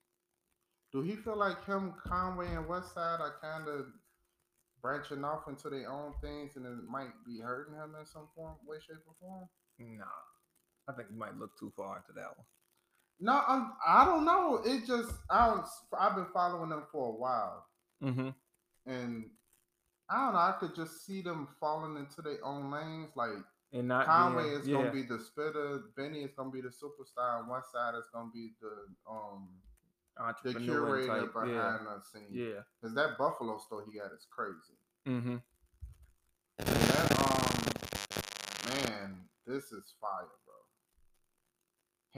Do he feel like him, Conway, and Westside are kind of branching off into their own things, and it might be hurting him in some form, way, shape, or form? Nah. I think you might look too far into that one. No, I'm, I don't know. It just I was, I've been following them for a while, Mm-hmm. and I don't know. I could just see them falling into their own lanes. Like And not Conway being, is yeah, gonna be the spitter, Benny is gonna be the superstar, and Westside is gonna be the um the entrepreneur curator type. behind Yeah. the scene. Yeah. Cause that Buffalo store he got is crazy. Mm-hmm. That um man, this is fire, bro.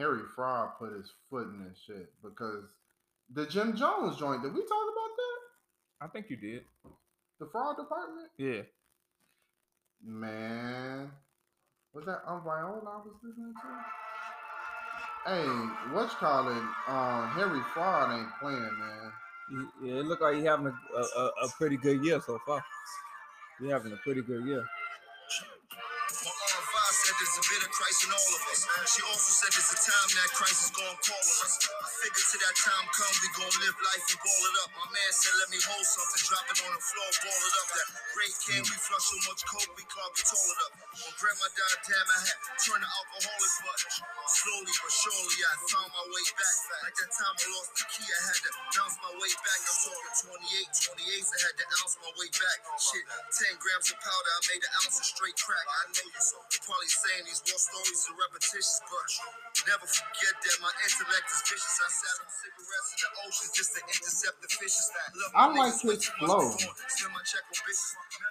Harry Fraud put his foot in this shit because the Jim Jones joint. Did we talk about that? I think you did. The fraud department? Yeah. Man, was that um Viola I was listening to? Hey, what's you Uh, Harry Fraud ain't playing, man. Yeah, it look like you having a, a, a, pretty good year so far. You're having a pretty good year. There's a bit of Christ in all of us. She also said there's a time that Christ is gonna call on us. I figured till that time come, we gonna live life and ball it up. My man said, let me hold something, drop it on the floor, ball it up. That great can we flush so much coke, we can't be it up. When grandma died, damn, I had to alcoholic, but slowly but surely I found my way back. Like that time I lost the key, I had to bounce my way back. I'm talking 28, 28, I had to ounce my way back. Shit, 10 grams of powder, I made an ounce of straight crack. I know you so probably saying these war stories are repetitious, but never forget that my intellect is vicious. I sat on cigarettes in the ocean just to intercept the fishes. Love I my like niggas, his flow. must be doing. Send my check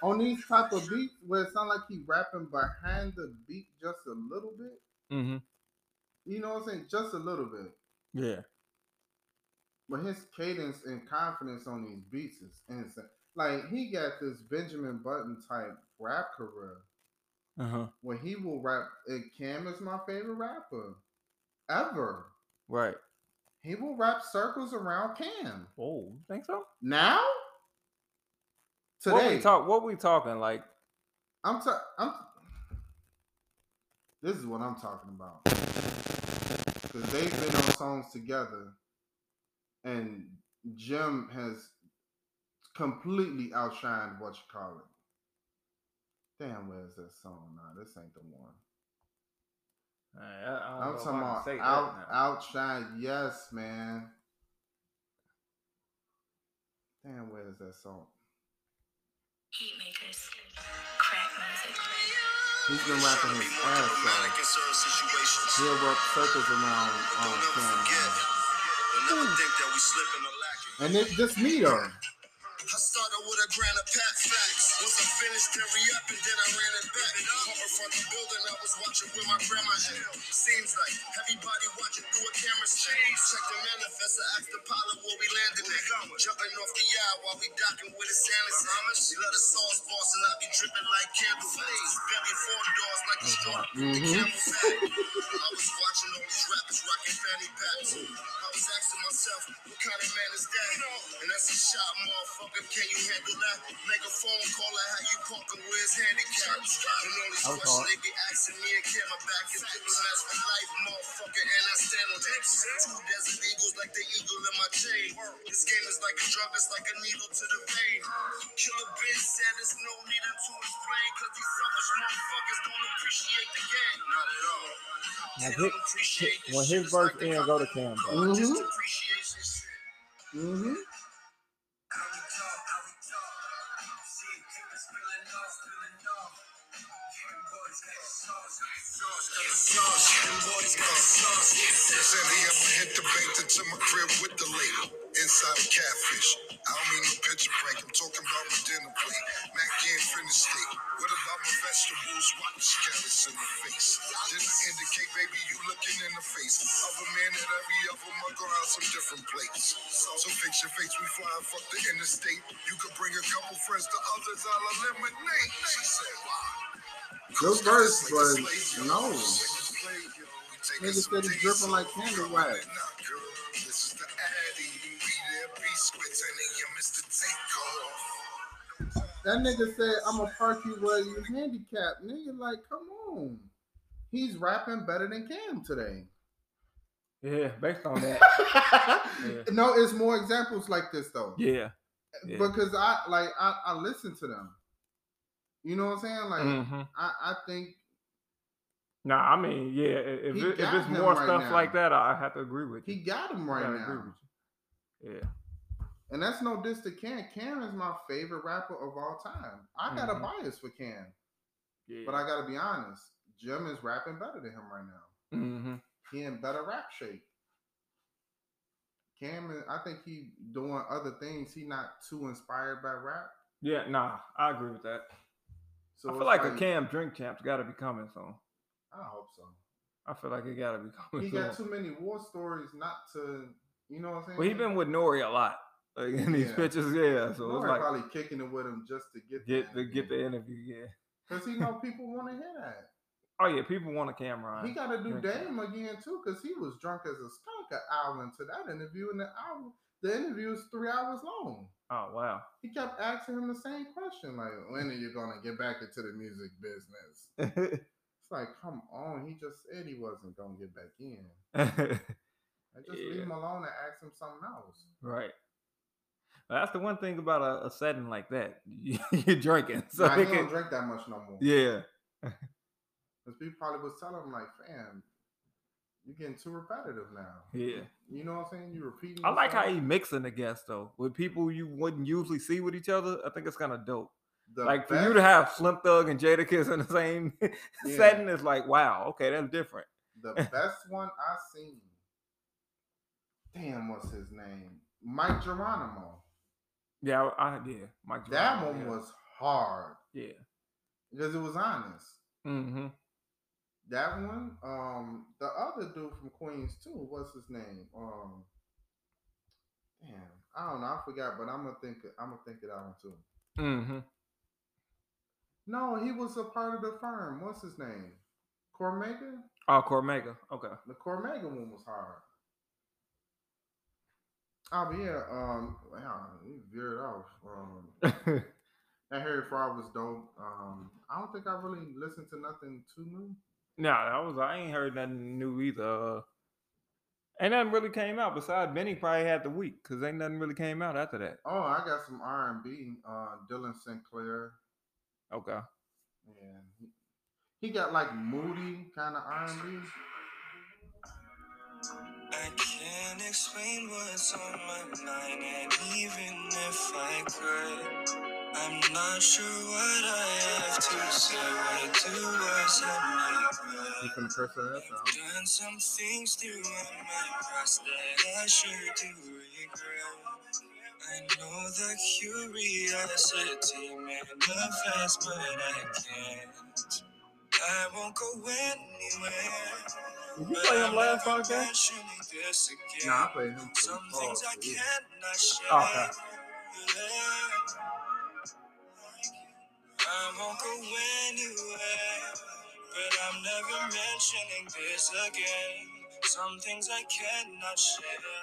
on. On these type of beats where it sound like he rapping behind the beat just a little bit. Mm-hmm. You know what I'm saying? Just a little bit. Yeah. But his cadence and confidence on these beats is insane. Like he got this Benjamin Button type rap career Uh-huh. where he will rap. Cam is my favorite rapper ever. Right. He will wrap circles around Cam. Oh, you think so? Now? Today. What we talk what we talking like I'm ta- I'm This is what I'm talking about. Cuz they've been on songs together and Jim has completely outshined what you call it. Damn, where's that song now? This ain't the one. I, I don't I'm know if talking about that out, now. outshine. Yes, man. Damn, where's that song? Heat makers. Crack music. He's been rapping his ass off. in certain. He'll work circles around Don't um, never Cam. forget. Don't never think that we slipping or lacking. And it's just me though. I started with a grand of pat facts. Once I finished, then re-up and then I ran it back. Over from the building, I was watching with my grandma at. Seems like everybody watching through a camera shade. Check the manifest, I asked the pilot where we landed at. Jumping off the yacht while we docking with a Santa She let the sauce boss and I be dripping like candle flames. Belly four doors like the storm. Mhm. Camel fat. I was watching all these rappers rocking fanny packs. I was asking myself, what kind of man is that? And that's a shot, motherfucker. Can you handle that? Make a phone call and how you parking with his handicap. And all these That was questions hard. they be asking me and Kim back is diplomats for life, motherfucker. And I stand on that. Two desert eagles like the eagle in my chain. This game is like a drug, it's like a needle to the vein. Killer Ben said there's no need to explain, cause these selfish motherfuckers don't appreciate the game. Not at all. Now, They his- don't appreciate this when his It's verse like the ends, go to Cam, bro. I'ma hit the bank to my crib with the. Inside catfish. I don't mean no picture. I'm talking about my dinner plate. And. What about my in the face. Did indicate, baby, you looking in the face of a man that out some different. So fix your face, we fly, fuck the interstate. You could bring a couple friends, the others. She said, Your verse was no. Nigga Nigga said he dripping like candle wax. This is the Addy. Be there, be squits, and then you Mr. Takeoff. That nigga said, I'm gonna park you where you handicapped. Nigga, like, come on. He's rapping better than Cam today. Yeah, based on that. Yeah. No, it's more examples like this though. Yeah. yeah. Because I like I, I listen to them. You know what I'm saying? Like Mhm. I, I think Nah, I mean, yeah. If, it, if it's more right stuff now. like that, I have to agree with you. he got him right now. with you. Yeah. And that's no diss to Cam. Cam is my favorite rapper of all time. I got Mhm. a bias for Cam, Yeah. but I gotta be honest. Jim is rapping better than him right now. hmm He in better rap shape. Cam, is- I think he doing other things. He not too inspired by rap. Yeah, nah, I agree with that. So I feel it's like, a Cam Drink Champ's got to be coming soon. I hope so. I feel like it got to be coming He got too many war stories not to, you know what I'm saying? well, he been with Nore a lot, like in these Yeah. pictures. Yeah, so Nore it's like probably kicking it with him just to get get the get the interview. Yeah. because he know people want to hear that. Oh yeah, people want a camera. He got to do Dame again too because he was drunk as a skunk an hour into that interview, and the hour the interview is three hours long. Oh wow. He kept asking him the same question, like, "When are you gonna get back into the music business?" Like, come on, he just said he wasn't gonna get back in. And just leave him alone and ask him something else. right. Well, That's the one thing about a, a setting like that. You're drinking, so Nah, he don't drink that much no more. yeah, Because people probably was telling him like, fam, you're getting too repetitive now. yeah. You know what I'm saying? You're repeating. I like how he mixing the guests though with people you wouldn't usually see with each other. I think it's kind of dope. The like for you to have Slim Thug and Jada Jadakiss in the same Yeah. setting is like, wow, okay, that's different. The best one I seen. Damn, what's his name? Mike Geronimo. Yeah, I, I yeah, Mike. That one yeah. was hard yeah. because it was honest. Mm-hmm. That one, um, the other dude from Queens too. What's his name? Um, damn, I don't know. I forgot, but I'm gonna think. I'm gonna think of that one too. Mm-hmm. No, he was a part of the firm. What's his name? Cormega. Oh, Cormega. Okay. The Cormega one was hard. Oh, yeah. Um, wow, we veered off. Um, that Harry Fraud was dope. Um, I don't think I really listened to nothing too new. nah, that was I ain't heard nothing new either. Uh, Ain't nothing really came out besides Benny probably had the week because ain't nothing really came out after that. Oh, I got some R and B. Uh, Dylan Sinclair, Okay. and he, he got like moody kind of R and B. I can't explain what's on my mind, and even if I could, I'm not sure what I have to say. What do was You not finna curse her ass out. Done some things throughout my past that I sure do regret. I know the curiosity manifests, but I can't. I won't go anywhere. Did you play him last podcast? Nah, I played him for Some oh, things I yeah. cannot oh, share. Okay. I won't go anywhere, but I'm never mentioning this again. Some things I cannot share.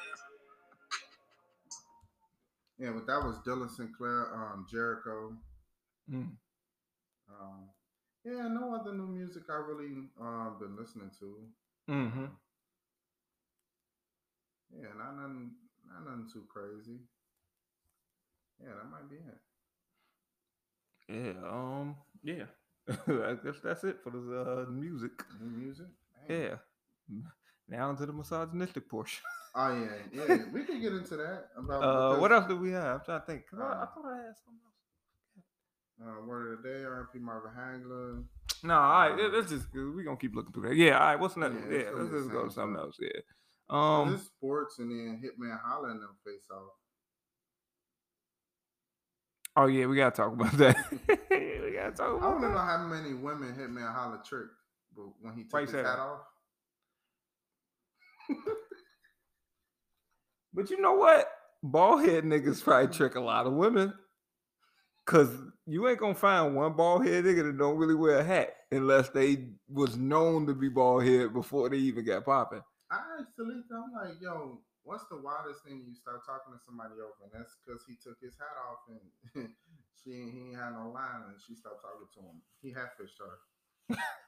Yeah, but that was Dylan Sinclair, um, Jericho. Mm. Um, yeah, no other new music I really uh, been listening to. Mm-hmm. Yeah, not nothing, not nothing too crazy. Yeah, that might be it. Yeah. Um. Yeah. I guess that's it for the uh, music. New music. Dang. Yeah. Now into the misogynistic portion. Oh yeah, yeah. we can get into that about Uh, what else do we have? I'm trying to think. 'cause I, I Uh, thought I had something else. Uh, word of the day, R.P. Marvin Hagler. No, all right. let- Let's just we gonna keep looking through that. Yeah. All right. What's next? Yeah, Yeah. let's just go to something stuff. else. Yeah. Um, this sports and then Hitman Holla and them face off. Oh yeah, we gotta talk about that. we gotta talk I about want to know how many women Hitman Holla tricked, but when he took his hat off. But you know what? Bald head niggas probably trick a lot of women. Cause you ain't gonna find one bald head nigga that don't really wear a hat unless they was known to be bald head before they even got popping. I Talita, I'm like, yo, what's the wildest thing you start talking to somebody over? And that's because he took his hat off and she he ain't had no line and she stopped talking to him. He had fished her.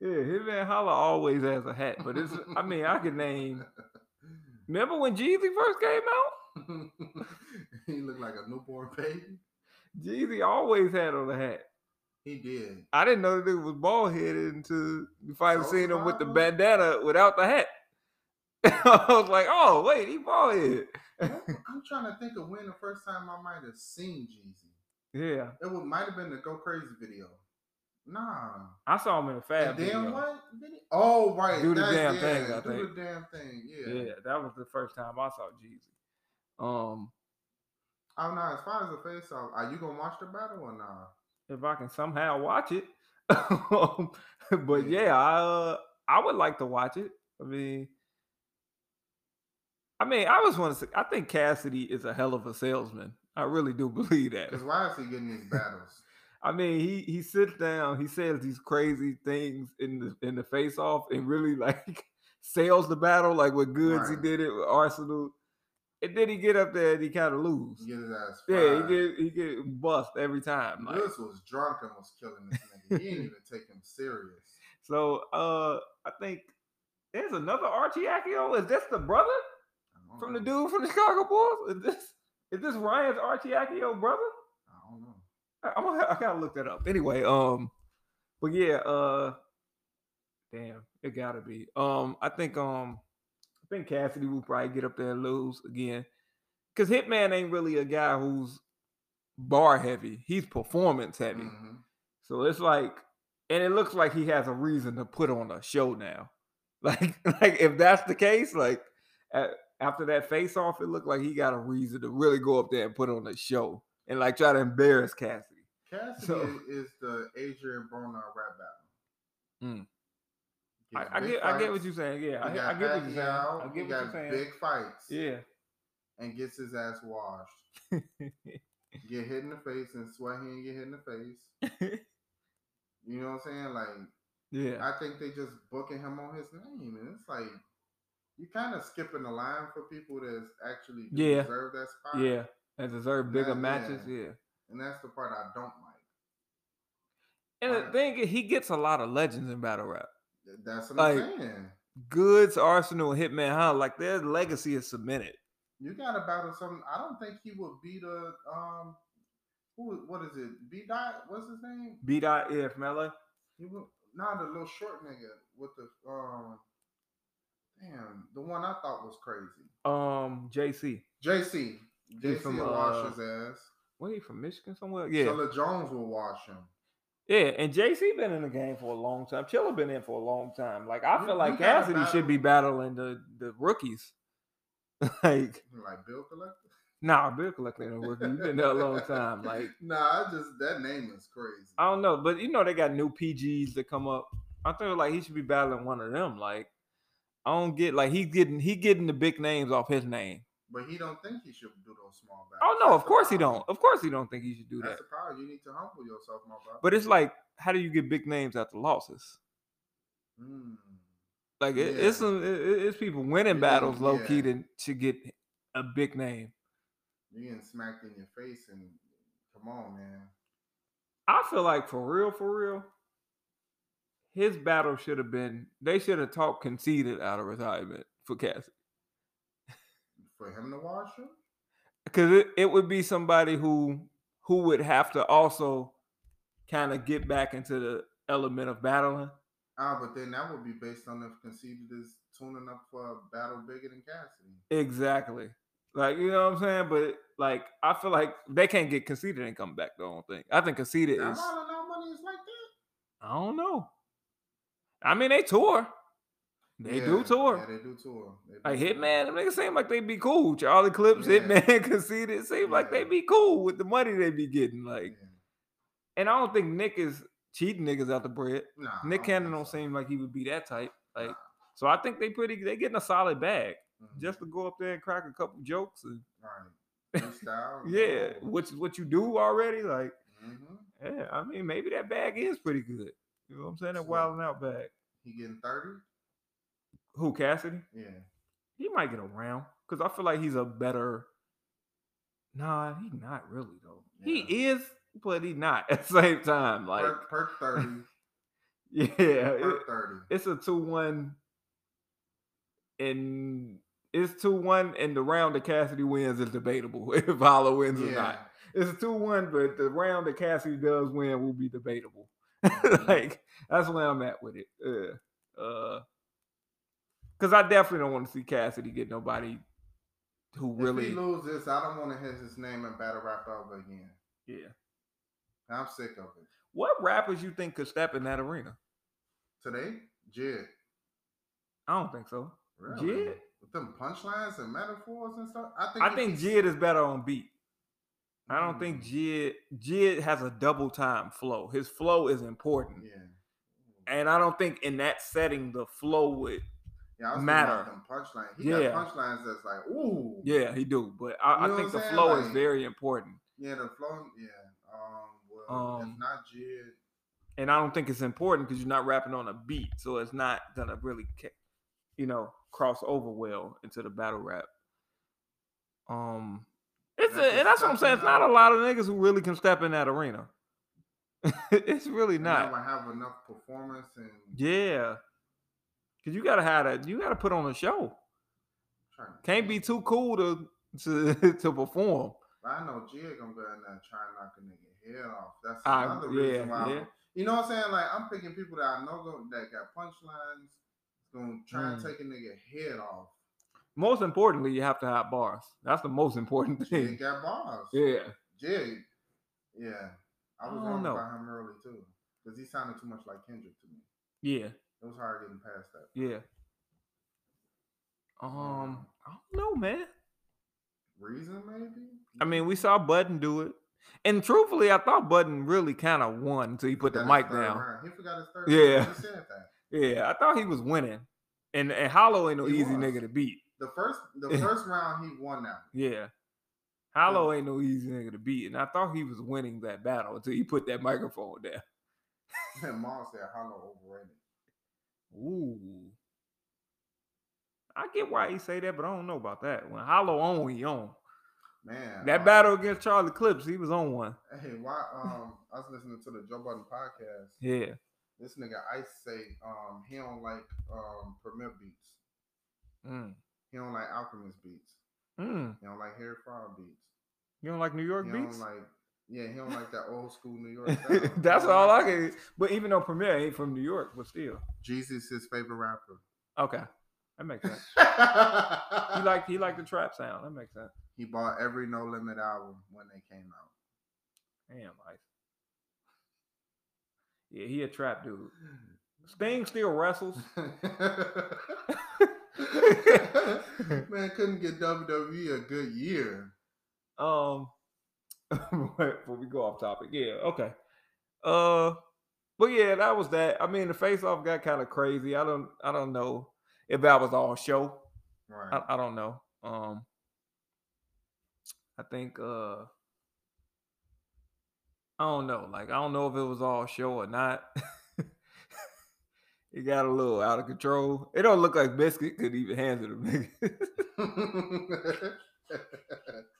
Yeah, Hitman Holla always has a hat, but it's I mean I could name. Remember when Jeezy first came out? he looked like a newborn baby. Jeezy always had on a hat. He did. I didn't know that it was bald headed until you finally So seen him with the bandana without the hat. I was like, oh wait, he bald headed. I'm trying to think of when the first time I might have seen Jeezy. yeah, It would might have been the Go Crazy video. Nah. I saw him in a fab video. what? Oh right. Do the that's- damn yeah, thing, I Do think. the damn thing. Yeah. Yeah, that was the first time I saw Jeezy. Um, Oh no, as far as the face off, are you gonna watch the battle or not? if I can somehow watch it, but Yeah. yeah, I uh, I would like to watch it. I mean, I mean, I was want to say, I think Cassidy is a hell of a salesman. I really do believe that. Because why is he getting these battles? I mean, he he sits down, he says these crazy things in the in the face off, and really like sells the battle like with Goodz Right. he did it with Arsonal, and then he get up there and he kind of lose. He get his ass Yeah, he get he get bust every time. Like, was drunk and was killing this nigga. He didn't even take him serious. so uh, I think there's another Arcidiacono. Is this the brother from the dude from the Chicago Bulls? Is this is this Ryan's Arcidiacono brother? I don't know. I, I'm gonna, I gotta look that up. Anyway, um, but yeah, uh, damn, it gotta be. Um, I think um, I think Cassidy will probably get up there and lose again, because Hitman ain't really a guy who's bar heavy. He's performance heavy. Mhm. So it's like, and it looks like he has a reason to put on a show now. Like, like if that's the case, like a- after that face off, it looked like he got a reason to really go up there and put on a show and like try to embarrass Cassidy. Cassidy So- is, the Adrien Broner rap battle. Mm. I, I get, I get what you're saying. Yeah, I, I get what you're saying. Pacquiao, I he get what got you're saying. big fights. Yeah. And gets his ass washed. Get hit in the face and sweat he ain't get hit in the face. You know what I'm saying? Like yeah. I think they just booking him on his name, and it's like you kind of skipping the line for people that actually Yeah. deserve that spot. Yeah. And deserve bigger That- matches. yeah. Yeah. and that's the part I don't like. And the Right. thing is, he gets a lot of legends in battle rap. That's what Like, I'm saying. Goodz, Arsonal, Hitman huh? like their legacy is cemented. You got to battle some. I don't think he would beat a um. Who? What is it? B dot. What's his name? B dot if melee. He would. not the little short nigga with the um. Damn, the one I thought was crazy. Um, JC. JC. He from, will wash uh, his ass. What he from Michigan somewhere? Yeah, Chilla Jones will wash him. yeah. And JC been in the game for a long time. Chilla been in for a long time. Like I You- feel like Cassidy should be battling the the rookies. like Like Bill Collector. nah, Bill Collector ain't a rookie. He been there a long time. Like Nah, I just that name is crazy. I don't know, but you know they got new PGs that come up. I feel like he should be battling one of them. Like I don't get like he's getting he getting the big names off his name. But he don't think he should do those small battles. Oh no, That's of course he don't. Of course he don't think he should do that. That's that. the problem. You need to humble yourself, my brother. But it's like, how do you get big names after losses? Mm. Like it, Yeah. it's some, it, it- it's people winning Yeah, battles low key that should get a big name. you getting smacked in your face, and come on, man. I feel like for real, for real, his battle should have been. They should have talked Conceited out of retirement for Cassidy For him to wash him, because it, it would be somebody who who would have to also kind of get back into the element of battling. ah, but then that would be based on if Conceited is tuning up for a battle bigger than Cassidy. Exactly. Like you know what I'm saying, but like I feel like they can't get Conceited and come back. The only thing I think Conceited is I don't money is like that. I don't know. I mean, they tour. They do tour. Yeah, they do tour. They do Like. Hitman, them niggas seem like they be cool. Charlie Clips, Yeah. Hitman Conceited. Seem like they Yeah. be cool with the money they be getting. Like, Yeah. and I don't think Nick is cheating niggas out the bread. Nah, Nick Cannon don't seem like he would be that type. Like, Nah. so I think they pretty they getting a solid bag Mhm. just to go up there and crack a couple jokes and right. Freestyle. yeah, which what you do already. Like, Mm-hmm. yeah, I mean maybe that bag is pretty good. You know what I'm saying? That So- wilding out bag. He getting thirty. Who Cassidy? Yeah. He might get around because I feel like he's a better. Nah, he not really though. Yeah. He is, but he not at the same time. Like, perk, perk thirty. yeah, it- perk thirty. it's a two one, and it's two one, and the round that Cassidy wins is debatable if Holla wins or not. It's a two one, but the round that Cassidy does win will be debatable. Like that's where I'm at with it. Uh, uh, because I definitely don't want to see Cassidy get nobody who really If he lose this, I don't want to hear his name in battle rap over again. yeah. I'm sick of it. What rappers you think could step in that arena? Today, Jid. I don't think so. Really? Jid? With them punchlines and metaphors and stuff. I think I think can- Jid is better on beat. I don't think Mm, Jid Jid has a double time flow. His flow is important. Yeah. And I don't think in that setting the flow would Yeah, I was matter. punchlines. He Yeah. got punchlines that's like, ooh. yeah, he do. But I, I think the saying? flow is very important. Yeah, the flow. Yeah. Um. Well, Um, not Jid, And I don't think it's important because you're not rapping on a beat. So it's not gonna really you know, cross over well into the battle rap. Um it's That's a, and that's what I'm saying. It's not a lot of niggas who really can step in that arena. it's really not. Have enough performance and Yeah. Cause you gotta have that. You gotta put on a show. Can't be too cool to to to perform. I know Jid gonna go in there and try and knock a nigga head off. That's I- another yeah, reason why. I'm- yeah. You know what I'm saying? Like I'm picking people that I know go, that got punchlines. Gonna try and Mm. take a nigga head off. Most importantly, you have to have bars. That's the most important thing. got bars. Yeah. Jid. Yeah. I was I wrong about him early too. Because he sounded too much like Kendrick to me. Yeah. It was hard getting past that. Yeah. Um, I don't know, man. Reason maybe? I mean, we saw Button do it. And truthfully, I thought Button really kind of won until he put the mic down. round. He forgot his third Yeah. round. He said that. Yeah, I thought he was winning. And and Holla ain't no He easy nigga to beat. The first the first round he won that. Yeah. Holla ain't no easy nigga to beat. And I thought he was winning that battle until he put that microphone down. And Mal said Holla overrated. Ooh. I get why he say that, but I don't know about that. When Holla on, he on. Man. That um, battle against Charlie Clips, he was on one. Hey, why um I was listening to the Joe Budden podcast Yeah. This nigga Ice say um he don't like um Premier beats. Mm. He don't like Alchemist beats. Mm. He don't like Harry Fraud beats. You don't like New York He beats? don't like yeah, he don't like that old school New York. That's all I can. But even though Premier ain't from New York, but still, Jesus his favorite rapper. okay, that makes sense. He he like he like the trap sound. That makes sense. he bought every No Limit album when they came out. Damn, like Yeah, he a trap dude. Sting still wrestles. Man couldn't get WWE a good year. Um, before we go off topic, yeah, okay. Uh, but yeah, that was that. I mean, the face off got kind of crazy. I don't, I don't know if that was all show. Right. I, I don't know. Um, I think uh, I don't know. Like, I don't know if it was all show or not. it got a little out of control. It don't look like Biscuit could even handle the nigga.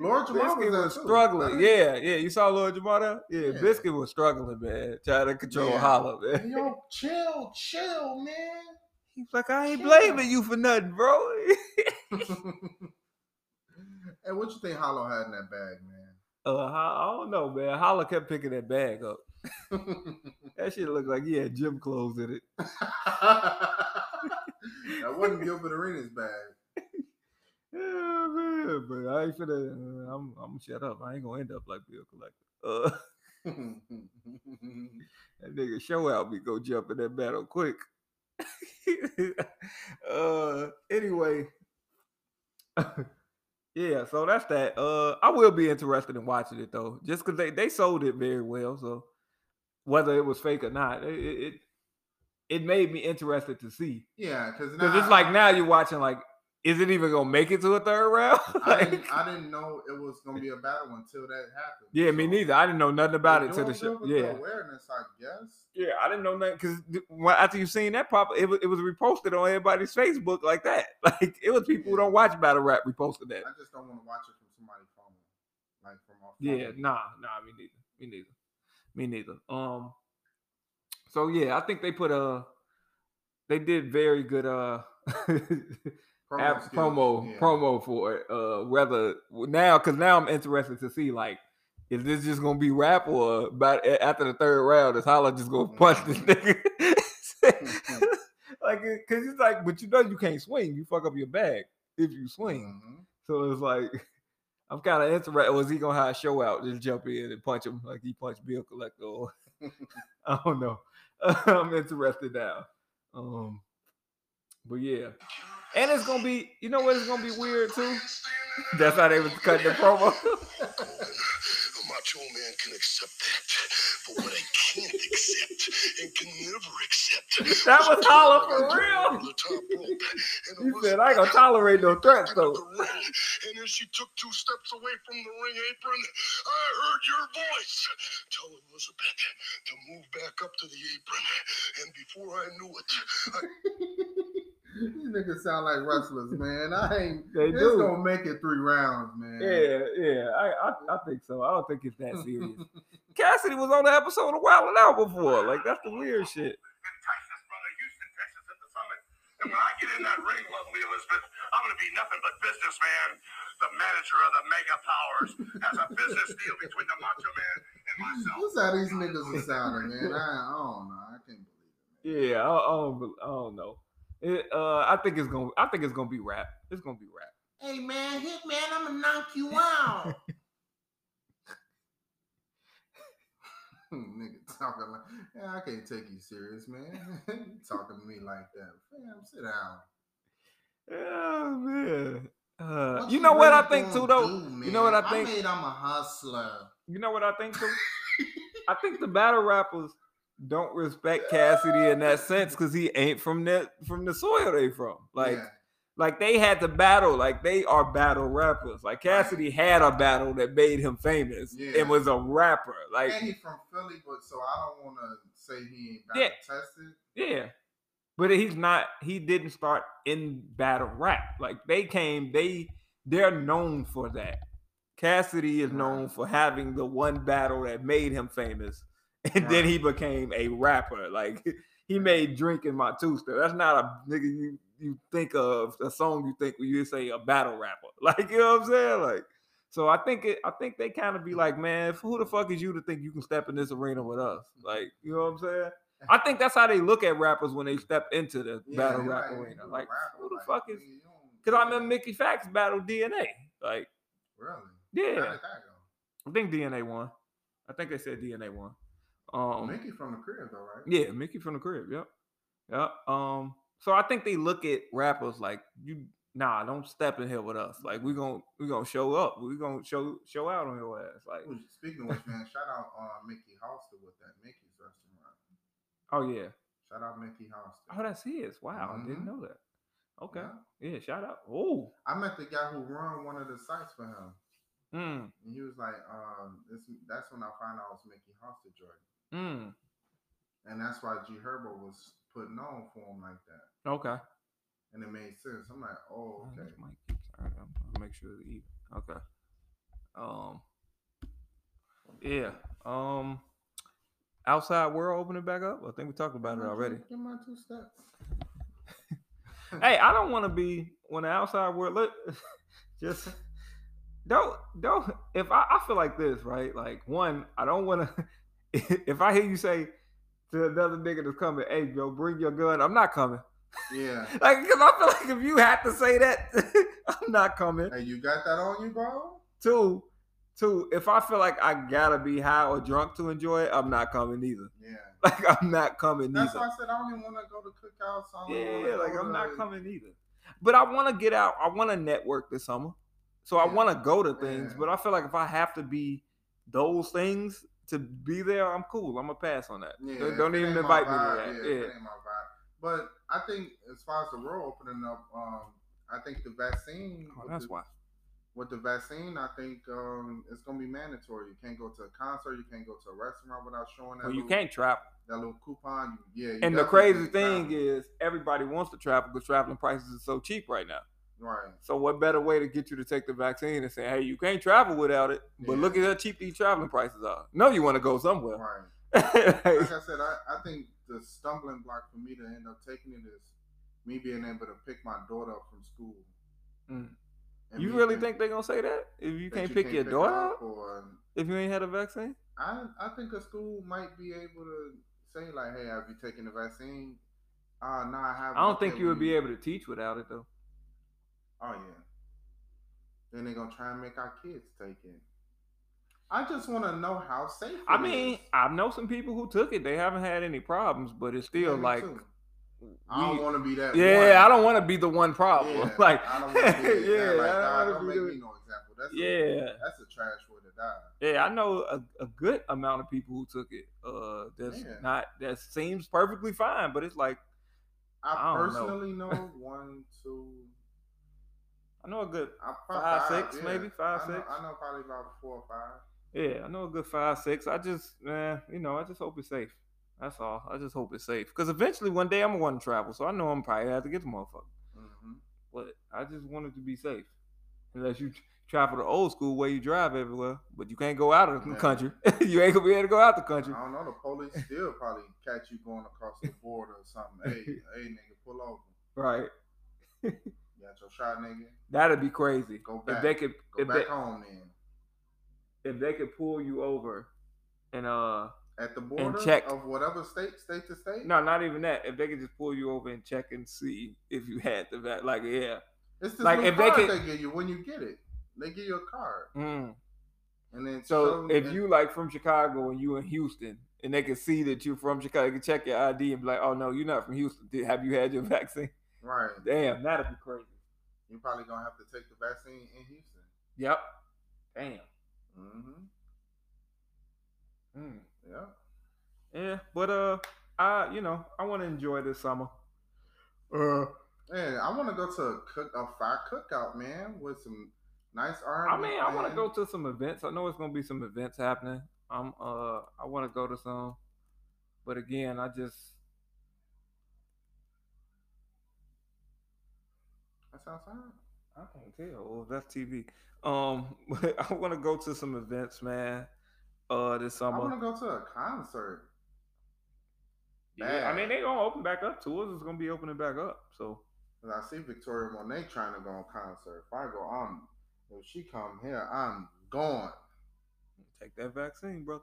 Lord Jamar Biscuit was, was struggling. Yeah, yeah. You saw Lord Jamar there? Yeah, Yeah. Biscuit was struggling, man. Trying to control Yeah. Holla, man. Yo, chill, chill, man. He's like, I ain't Chill. blaming you for nothing, bro. hey, what you think Holla had in that bag, man? uh, I don't know, man. Holla kept picking that bag up. That shit looked like he had gym clothes in it. that wasn't Gilbert Arenas' bag. Yeah, man. But I ain't finna. I'm, I'm gonna shut up. I ain't gonna end up like Bill Collector. Uh, that nigga show out me go jump in that battle quick. uh, anyway, yeah. So that's that. Uh, I will be interested in watching it though, just because they they sold it very well. So whether it was fake or not, it it, it- it made me interested to see. yeah, Because it's like now you're watching like, is it even gonna make it to a third round? I didn't, I didn't know it was gonna be a battle until that happened. yeah, me neither. I didn't know nothing about it till the show. Yeah, the awareness, I guess. yeah, I didn't know nothing because after you seen that pop, it was it was reposted on everybody's Facebook like that. Like it was people who don't watch battle rap reposted that. I just don't want to watch it from somebody's phone, like from off. Yeah, nah, nah, me neither. Me neither. Me neither. Um. So yeah, I think they put a, they did very good uh app promo yeah. promo for it. Uh, whether now because now I'm interested to see like. Is this just gonna be rap or about after the third round is Holla just gonna punch this nigga? like, cause it's like, but you know you can't swing. You fuck up your bag if you swing. Mhm. So it's like I'm kind of interested. Was he gonna have a show out, just jump in and punch him like he punched Bill Collector? Or, I don't know. I'm interested now. Um, but yeah, and it's gonna be. You know what? It's gonna be weird too. That's how they was cutting the promo. A macho man can accept that. But what I can't accept and can never accept. That was a for real. on the top rope, and it He said, "I ain't gonna tolerate no threats though." And as she took two steps away from the ring apron, I heard your voice tell Elizabeth to move back up to the apron. And before I knew it, I These niggas sound like wrestlers, man. I ain't. They it's do. gonna make it three rounds, man. Yeah, yeah, I, I, I think so. I don't think it's that serious. Cassidy was on the episode of Wild 'N Out before. Like that's the weird shit. in Texas, brother, Houston, Texas, at the summit. And when I get in that ring, lovely Elizabeth, I'm going to be nothing but businessman, the manager of the mega powers, as a business deal between the Macho Man and myself. This how these niggas are sounding, man. I, I don't know. I can't believe it. Yeah, I, I don't, I don't know. It, uh, I think it's gonna. I think it's gonna be rap. It's gonna be rap. Hey man, hit man, I'm gonna knock you out. Nigga talking like, yeah, I can't take you serious, man. talking to me like that, fam? Sit down. Yeah, man. Uh, you know what I think too, though. do, You know what I think? I I'm a hustler. You know what I think too. I think the battle rappers don't respect Cassidy in that sense because he ain't from that from the soil they from. Like, Yeah. like they had to battle. Like they are battle rappers. Like Cassidy had a battle that made him famous Yeah. and was a rapper. Like, and he from Philly, but so I don't want to say he ain't Yeah. battle tested. Yeah. But he's not he didn't start in battle rap. Like they came, they they're known for that. Cassidy is known for having the one battle that made him famous and then he became a rapper. Like he made "Drinking My Two Step." That's not a nigga you you think of a song you think when you say a battle rapper. Like you know what I'm saying? Like so I think it I think they kind of be like, man, who the fuck is you to think you can step in this arena with us? Like you know what I'm saying? I think that's how they look at rappers when they step into the Yeah, battle rap like, arena. Like rapper, who the like, fuck is? nigga, you don't- Because I'm remember Mickey Factz battle DNA. Like Really? Yeah, did that go? I think DNA won. I think they said DNA won. Um, Mickey from the crib though, right? yeah, Mickey from the crib. Yep. Yep. Um, so I think they look at rappers like you. Nah, don't step in here with us. Like we gonna we gonna show up. We gonna show show out on your ass. Like Speaking of which, man, shout out uh, Mickey Halster with that Mickey's restaurant. oh yeah. Shout out Mickey Halster. Oh, that's his. Wow, I didn't Mhm. know that. Okay. Yeah. Yeah. Shout out. Oh. I met the guy who run one of the sites for him, Mm. and he was like, um, this, "That's when I found out it was Mickey Halster Jordan, Mm. and that's why G Herbo was putting on for him like that, Okay. and it made sense." I'm like, "Oh, Oh, okay." this mic keeps turning. I'm trying to make sure it's even. Okay. Um. Yeah. Um. Outside world opening back up. I think we talked about it already. Give my two steps. hey, I don't want to be when the outside world look. Just don't don't. If I, I feel like this, right? Like one, I don't want to. If I hear you say to another nigga that's coming, "Hey, yo, bring your gun," I'm not coming. Yeah. Like, because I feel like if you had to say that, I'm not coming. Hey, you got that on you, bro? Two, two. If I feel like I gotta be high or drunk to enjoy it, I'm not coming either. Yeah. Like I'm not coming That's either. why I said I don't even want to go to cookouts. Don't Yeah, wanna like I'm not coming either. But I want to get out. I want to network this summer, so I Yeah. want to go to things. Yeah. But I feel like if I have to be those things to be there, I'm cool. I'm gonna pass on that. Yeah, Don't- Don't even invite me to that. Yeah, Yeah. vibe. But I think as far as the world opening up, um, I think the vaccine. Oh, with that's the, why. With the vaccine, I think um, it's gonna be mandatory. You can't go to a concert. You can't go to a restaurant without showing that. Well, you can't travel. that little coupon. You, yeah. you And the crazy thing travel. is, everybody wants to travel because traveling prices are so cheap right now. Right. So what better way to get you to take the vaccine and say, hey, you can't travel without it, but Yeah. look at how cheap these traveling prices are. No, you want to go somewhere. Right. Like, I said, I, I think the stumbling block for me to end up taking it is me being able to pick my daughter up from school. Mm. You really think they're gonna say that if you can't you pick your her daughter up or if you ain't had a vaccine? I I think a school might be able to say like, "Hey, have you taken the vaccine?" Uh, no, I haven't. I don't think you would be able to teach without it though. Oh yeah. Then they're gonna try and make our kids take it. I just want to know how safe. I mean, is. I know some people who took it; they haven't had any problems, but it's still Yeah, like, too. I don't want to be that. yeah, one. I don't want to be the one problem. Yeah, like, I don't want to be yeah. Like, I don't don't make me no example. That's yeah, A, that's a trash way to die. yeah. I know a, a good amount of people who took it. Uh, that's Yeah. not that seems perfectly fine, but it's like I, I don't know. personally know. one, two, I know a good Five, six, maybe? Five, I know, six? I know probably about four or five. Yeah, I know a good five, six. I just, man, you know, I just hope it's safe. That's all. I just hope it's safe. Because eventually one day I'm going to want to travel. So I know I'm probably gonna have to get the motherfucker. hmm But I just want it to be safe. Unless you travel the old school way you drive everywhere. But you can't go out of the Yeah. country. you ain't going to be able to go out the country. I don't know. The police still probably catch you going across the border or something. Hey, hey, nigga, pull over. Right. You got your shot, nigga. That'd be crazy. Go If back. they could Go if back they, home then. if they could pull you over and uh At the border check. of whatever state, state to state. no, not even that. If they could just pull you over and check and see if you had the vac like yeah. it's like, if they could- they give you when you get it. They give you a card, Mm. and then So if and- you like from Chicago and you in Houston and they can see that you're from Chicago, they can check your ID and be like, oh no, you're not from Houston. Have you had your vaccine? right, Damn, that'd be crazy. You're probably gonna have to take the vaccine in Houston. Yep. Damn. Mm-hmm. Mm. Yeah. Yeah, but uh, I you know I want to enjoy this summer. Uh, Man, I want to go to a cook a fire cookout, man, with some nice R. I mean, I want to go to some events. I know it's gonna be some events happening. I'm uh, I want to go to some, but again, I just That's outside. I can't tell. Well, that's TV. Um, but I want to go to some events, man. uh this summer. I want to go to a concert. Yeah, I mean bad. they gonna open back up. Tours is gonna be opening back up. So 'Cause I see Victoria Monet trying to go on concert. If I go, I'm. If she come here, I'm gone. take that vaccine, bro.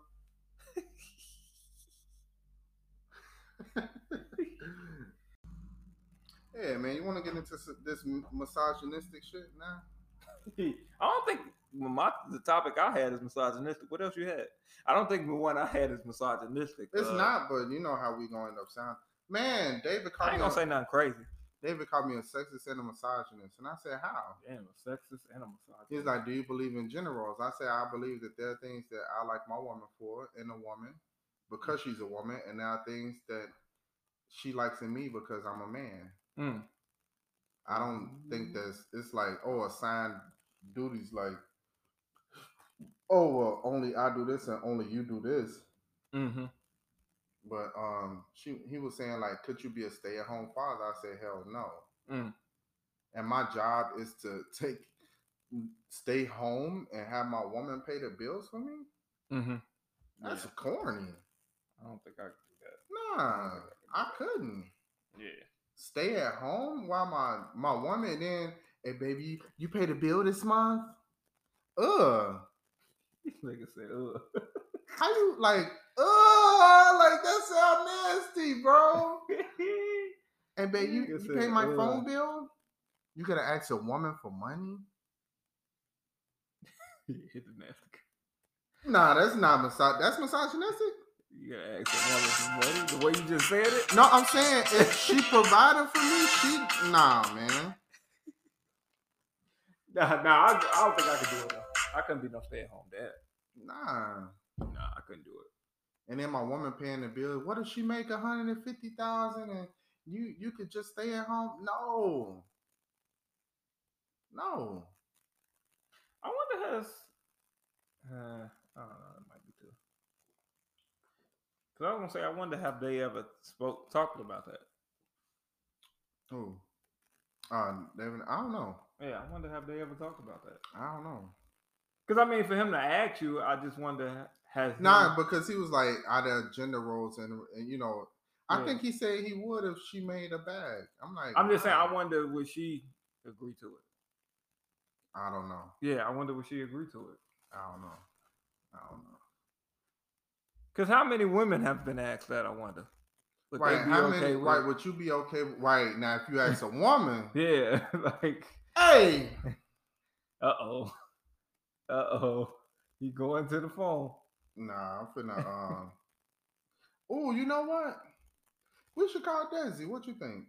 yeah, man. You want to get into this misogynistic shit now? I don't think my the topic I had is misogynistic. What else you had? I don't think the one I had is misogynistic. It's Uh, not, but you know how we gonna end up sounding. Man, David I called ain't me. gonna a- say nothing crazy. David called me a sexist and a misogynist, and I said, "How?" Damn, a sexist and a misogynist. He's like, "Do you believe in gender roles?" I say, "I believe that there are things that I like my woman for in a woman because she's a woman, and there are things that she likes in me because I'm a man." Mm. I don't think that's it's like oh assigned duties like oh well only I do this and only you do this. Mm-hmm. But um she he was saying like could you be a stay at home father? I said hell no. Mm. And my job is to take stay home and have my woman pay the bills for me? Mm-hmm. That's Yeah. corny. I don't think I could do that. Nah, I couldn't. Yeah. Stay at home while my my woman then hey baby you, pay the bill this month? Ugh. Nigga said, ugh. How you like? Oh, like that sound nasty, bro. And baby you, you pay my "Ugh." phone bill? You gotta ask a woman for money? Hit the nasty. Nah, that's not misog. That's misogynistic. You gotta ask that woman for money. The way you just said it. No, I'm saying if she provided for me, she nah, man. Nah, nah, I, I don't think I could do it. Though. I couldn't be no stay-at-home dad. Nah. Nah, I couldn't do it. And then my woman paying the bill. What if she make a hundred and fifty thousand and you you could just stay at home? No. No. I wonder has. Uh, I don't know. It might be too. Cause I was gonna say I wonder have they ever spoke talked about that. Oh. Uh, David, I don't know. Yeah, I wonder have they ever talked about that. I don't know. Cause I mean, for him to ask you, I just wonder has he- Nah, because he was like out of gender roles and, and you know, I Yeah. think he said he would if she made a bag. I'm like, I'm just saying. I wonder would she agree to it? I don't know. Yeah, I wonder would she agree to it? I don't know. I don't know. Cause how many women have been asked that? I wonder. Would right? How okay many? with Right? Would you be okay? with- Right now, if you ask a woman, Yeah, like, hey, uh oh, uh oh, you going to the phone? nah, I'm finna. Um, oh, you know what? We should call Desi. What you think?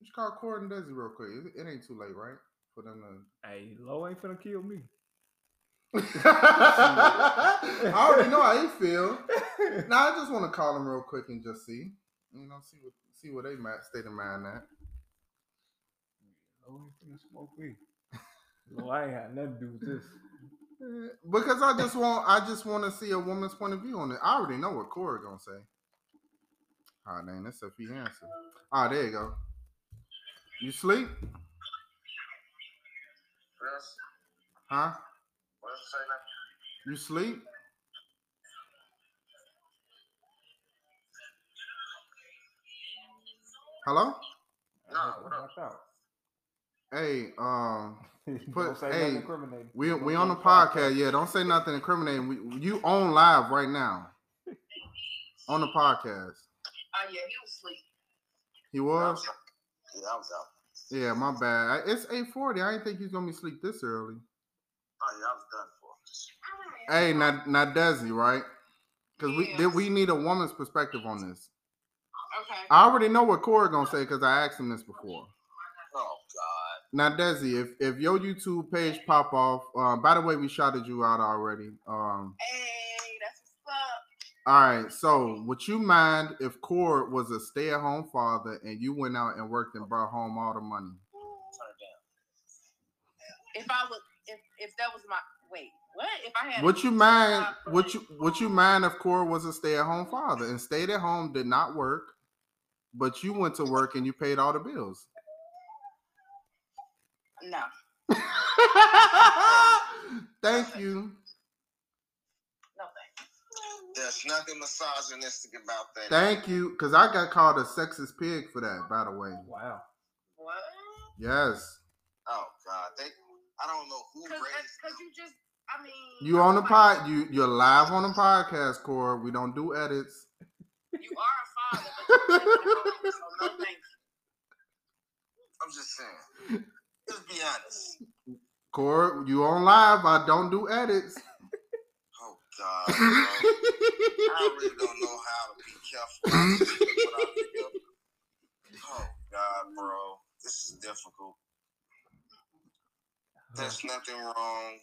We should call Cord and Desi real quick. It, it ain't too late, right? For them to Hey, Lo ain't finna kill me. I already know how he feel. Now I just want to call him real quick and just see, you know, see what see what they might state of mind at. Lo ain't finna smoke me. No, I ain't had nothing to do with this. Because I just want I just want to see a woman's point of view on it. I already know what Corey gonna say. Ah, dang, that's a he answer. Ah, there you go. You sleep? Yes. Huh? What did you say now? You sleep? Hello? Nah, what up? Hey, um, Put- Don't say hey, incriminating. we Don't we on the nothing podcast. Yeah, don't say nothing incriminating. We you on live right now on the podcast. Oh yeah, he was asleep. He was. Yeah, I was out. Yeah, my bad. It's eight forty. I didn't think he was gonna be asleep this early. Oh yeah, I was done for. Hey, now now Desi, right? Because we Yes. did we need a woman's perspective on this. Okay. I already know what Corey gonna say because I asked him this before. Oh God. Now, Desi, if if your YouTube page pop off, uh, by the way, we shouted you out already. Um, Hey, that's what's up. all right. So, would you mind if Cord was a stay-at-home father and you went out and worked and brought home all the money? Turn it down. If I was, if if that was my wait, what? If I had, Would you mind? job Would you Would you mind if Cord was a stay-at-home father and stayed at home, did not work, but you went to work and you paid all the bills? No. Thank you. No thanks. There's nothing misogynistic about that. Thank you, because I got called a sexist pig for that, by the way. Wow. What? Yes. Oh God, they. I don't know who Because uh, raised. you just, I mean. You on the pod? You you're live on the podcast, Cord. We don't do edits. You are a father, but you so no thank you. I'm just saying. Let's be honest. Cord, you on live? I don't do edits. Oh God, bro. I really don't know how to be careful. I just pick what I pick up. Oh God, bro, this is difficult. There's nothing wrong.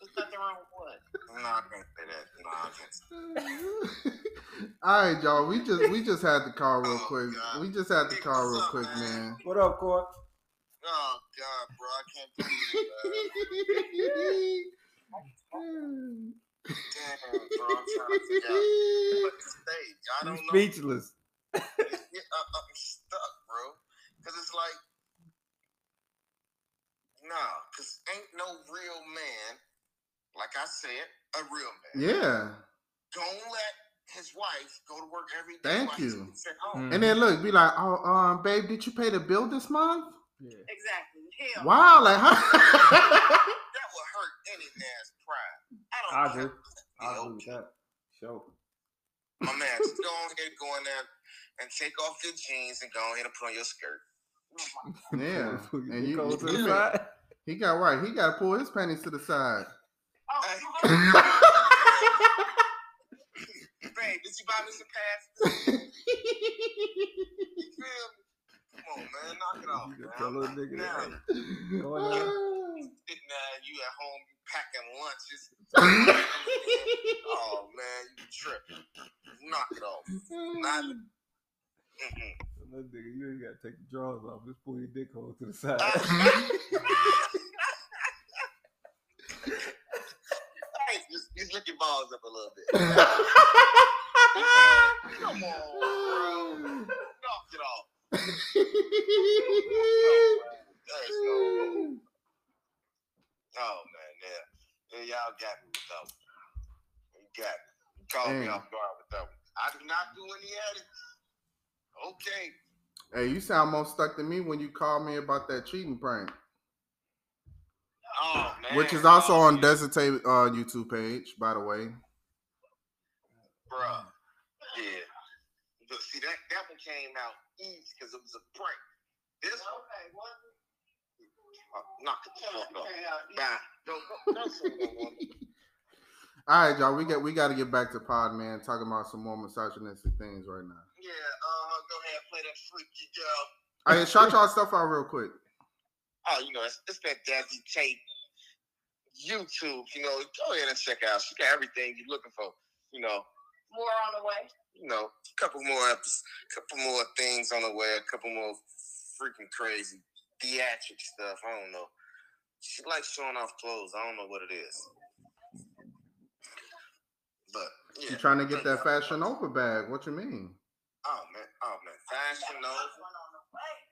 There's nothing wrong with what? No, I can't say that. No, I can't. All right, y'all. We just we just had the call real Oh, quick. God. We just had the Hey, call what's real up, quick, man? man. What up, Cord? Oh God, bro, I can't believe it. Damn, bro, I'm trying to figure out what to say. I You don't know. speechless. Yeah, I, I'm stuck, bro. Cause it's like, nah, cause ain't no real man, like I said, a real man. yeah. Don't let his wife go to work every day. Thank you. at home. Mm. And then look, be like, oh, um, babe, did you pay the bill this month? Yeah. Exactly. Hell. Wow, like how? That would hurt any man's pride. I don't I care. agree. I agree with that. Sure. My man, just go ahead, go in there and take off your jeans and go ahead and put on your skirt. yeah. And you, go to you- the side. he got right. He got to pull his panties to the side. Oh, Babe, did you buy me some passes? You feel me? Come on, man, knock it off, man. tell Now, that. hey, Go in there. sitting there, you at home, you packing lunches. oh man, you tripping? Knock it off. Not. Little nigga, you ain't gotta take the drawers off. Just pull your dick hole to the side. Hey, just, just lick your balls up a little bit. Come on, bro. Knock it off. There's no. Oh man, yeah. yeah y'all got me with that one. You got me. You called me Damn. off guard with that one. I do not do any edits. Okay. Hey, you sound more stuck than me when you called me about that cheating prank, Oh man. which is also Oh, on yeah. Desi Tayy uh, YouTube page, by the way. Bruh. Yeah. But see that that one came out easy because it was a prank. This one, Okay, what? uh, knock the fuck off. Bye. Don't go. Don't say no more. All right, y'all. We got we got to get back to Pod Man talking about some more misogynistic things right now. Yeah. Uh, go ahead, play that freaky girl. All right, shout y'all stuff out real quick. Oh, you know, it's, it's that Desi Tayy YouTube. You know, go ahead and check out. She got everything you're looking for. You know, More on the way. you know, a couple more episodes, couple more things on the way, a couple more freaking crazy theatric stuff. I don't know. She likes showing off clothes. I don't know what it is. But yeah. You trying to get that Fashion Nova bag? What you mean, Oh man, oh man, Fashion Nova,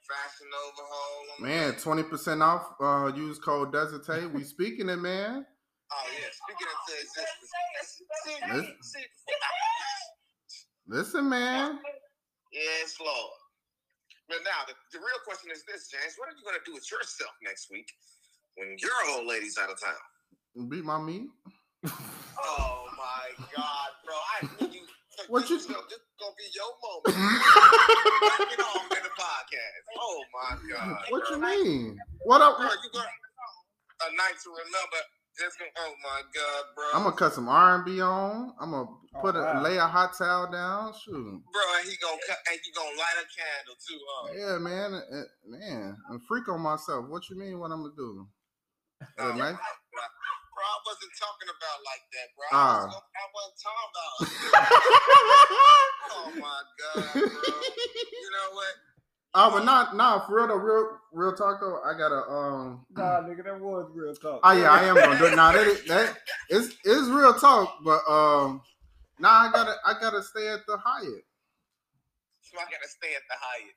Fashion Nova Hall. on man? Twenty percent off. Uh, use code desertane We speaking it, man. Oh yeah, speaking of the existence. Listen. Listen, man. Yes, Lord. But now, the, the real question is this, James. What are you going to do with yourself next week when your old lady's out of town? Beat my meat. Oh, my God, bro. I knew you. What this you- is This is going to be your moment. Knock it off in the podcast. Oh, my God. What you bro. mean? What up? Bro, you got a night to remember. It's gonna, oh, my God, bro. I'm gonna cut some R and B on. I'm gonna put a wow. lay a hot towel down. Shoot. Bro, and he gonna cut, and you gonna light a candle, too, huh? Yeah, man. uh, Man, I'm freak on myself. What you mean? What I'm gonna do? Oh, nice. Bro, bro, I wasn't talking about like that, bro. Ah. I, was, I wasn't talking about. oh my god, bro. You know what? oh, but not, nah, for real though. Real, real talk though. I gotta, um. Nah, nigga, that was real talk. Oh yeah, I am gonna do it. Now that, is- that is is real talk, but um, now I gotta I gotta stay at the Hyatt. So I gotta stay at the Hyatt.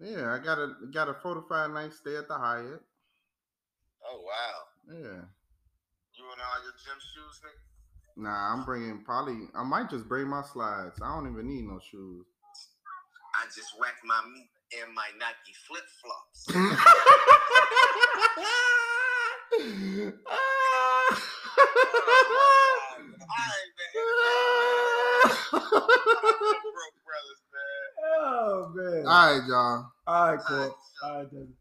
Yeah, I gotta got a fortified night stay at the Hyatt. Oh wow. Yeah. You and all uh, your gym shoes, nigga. Nah, I'm bringing probably. I might just bring my slides. I don't even need no shoes. I just whacked my meat in my Nike flip flops. Broke brothers, man. oh man. All right, y'all. All right, cool. All right, then.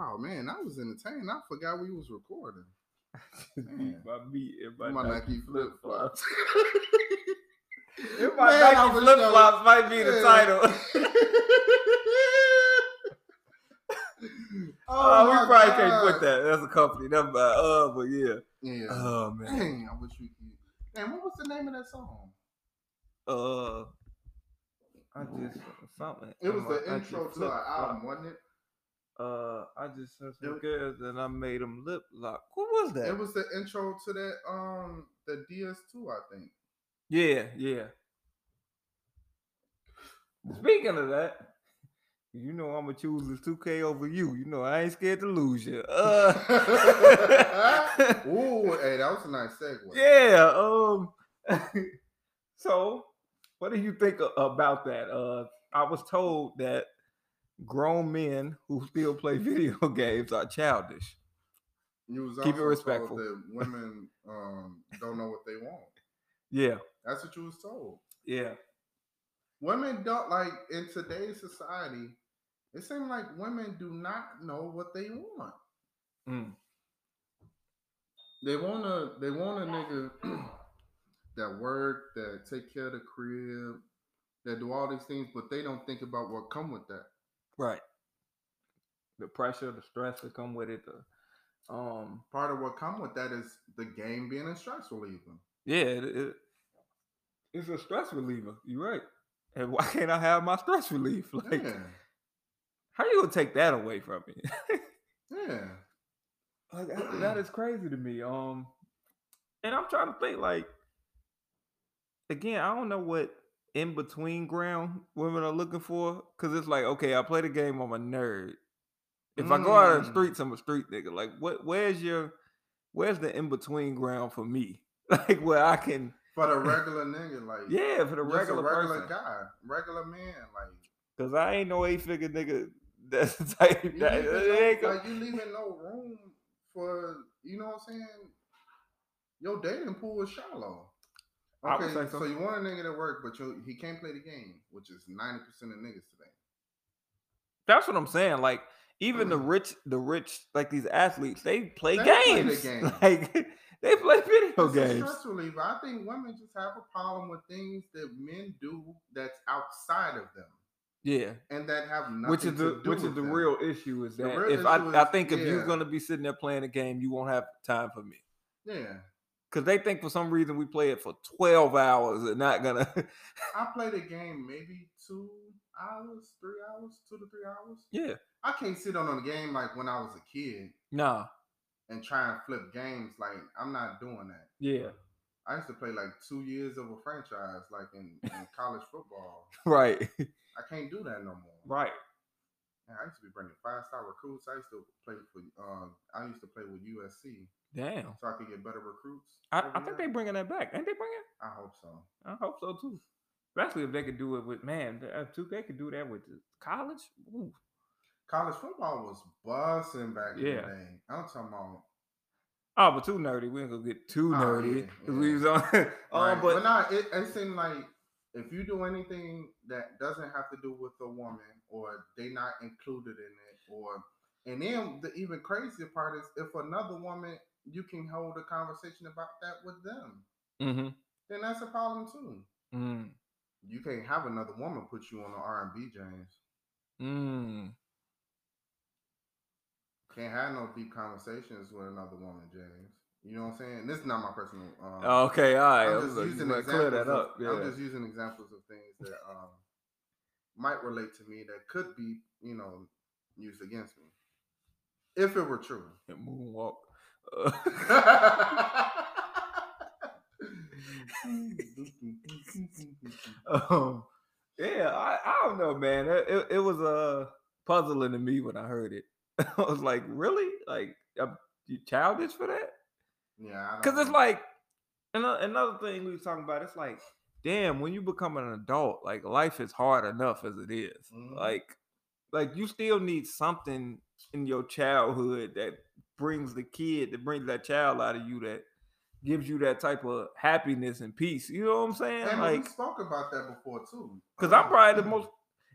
Oh man, I was entertained. I forgot we was recording. My meat in my, My Nike Nike flip flops. If my Man, Nike flip flops might be the title. Oh, we my probably can't put that. That's a company number. Uh, but yeah. Yeah. Oh man. Dang, I wish we could. Man, what was the name of that song? Uh, I just something. It was the intro to our album, wasn't it? Uh, I just sent some It- girls and I made them lip lock. What was that? It was the intro to that um the DS2, I think. Yeah, yeah. Speaking of that, you know I'm gonna choose this 2K over you. You know I ain't scared to lose you. Uh, Ooh, hey, that was a nice segue. yeah. Um. so, what do you think about that? Uh, I was told that grown men who still play video games are childish. You was Keep it respectful. That women um don't know what they want. Yeah, That's what you was told. yeah, Women don't like in today's society. It seems like women do not know what they want. mm, They want to. They want a nigga that work, that take care of the crib, that do all these things, but they don't think about what come with that. Right. The pressure, the stress that come with it. The, um, Part of what come with that is the game being a stress reliever. Yeah, it, it, it's a stress reliever. You're right. And why can't I have my stress relief? Like, yeah, how you gonna take that away from me? yeah. like, that- that is crazy to me. Um, and I'm trying to think like, again, I don't know what in between ground women are looking for because it's like, okay, I play the game. I'm a nerd. If I go out in the Mm. streets, I'm a street nigga. Like, what? Where's your? Where's the in between ground for me? Like, where I can, For the regular nigga, like yeah, for the regular, regular person. guy, regular man, like Cause I ain't no eight figure nigga. That's the type you that leaving no, like you leaving no room for you know what I'm saying. Your dating pool is shallow. Okay, so. so. you want a nigga to work, but you, he can't play the game, which is ninety percent of niggas today. That's what I'm saying. Like even the mm-hmm. rich, the rich, like these athletes, they play They play the games. game. Like they play video It's games. stress reliever. I think women just have a problem with things that men do that's outside of them Yeah, and that have nothing which is the which is the them. real issue is that if I issue I think if you're gonna be sitting there playing a game, you won't have time for me. Yeah, Cause they think for some reason we play it for 12 hours and not gonna. I played a game maybe two hours, three hours, two to three hours. yeah, I can't sit on a game like when I was a kid nah, and try and flip games. Like I'm not doing that. yeah, I used to play like two years of a franchise, like in, in college football. right, I can't do that no more. right. Man, I used to be bringing five star recruits. I used to play for. Um, I used to play with USC Damn, so I could get better recruits. I, I think they're bringing that back. Ain't they bringing? It? I hope so. I hope so too. Especially if they could do it with man, uh, two they could do that with college. Ooh. College football was busting back in Yeah. the day. I'm talking about. Oh, but too nerdy. We ain't gonna get too Oh, nerdy yeah, 'cause we was on. Right. um, but but nah, it, it seemed like if you do anything that doesn't have to do with a woman or they not included in it, or and then the even crazier part is if another woman you can hold a conversation about that with them, hmm then that's a problem too. mm, You can't have another woman put you on the R and B James. mm. Can't have no deep conversations with another woman, James. You know what I'm saying? This is not my personal. Um, Okay, all right. I'm just you using examples. clear that of. Yeah. I'm just using examples of things that um, might relate to me that could be, you know, used against me if it were true. And moonwalk. Uh, um, yeah, I, I don't know, man. It, it, it was uh, puzzling to me when I heard it. I was like, really? Like, uh, you childish for that? yeah, Because it's like, And another thing we was talking about, it's like, damn, when you become an adult, like life is hard enough as it is. Mhm. Like, like you still need something in your childhood that brings the kid, that brings that child out of you, that gives you that type of happiness and peace. You know what I'm saying? And like, we spoke about that before too. because I'm probably the most.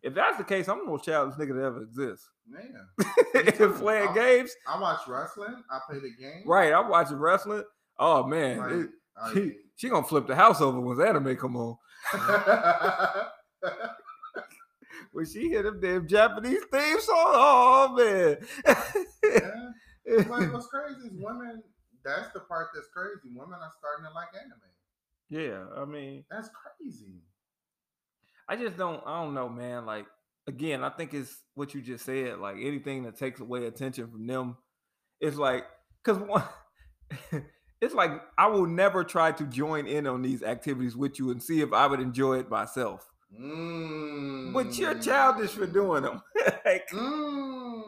If that's the case, I'm the most childish nigga that ever exists. man. playing I'm- games, I watch wrestling. I play the game. right? I watch wrestling. Oh man, Like, it- I- she, she gonna flip the house over when anime come on. When she hit them damn Japanese theme song, oh man. yeah. But what's crazy is women. That's the part that's crazy. Women are starting to like anime. yeah, I mean, That's crazy. I just don't. I don't know, man. Like again, I think it's what you just said. Like anything that takes away attention from them, it's like because one. It's like I will never try to join in on these activities with you and see if I would enjoy it myself. Mm. But you're childish for doing them. like, Mm.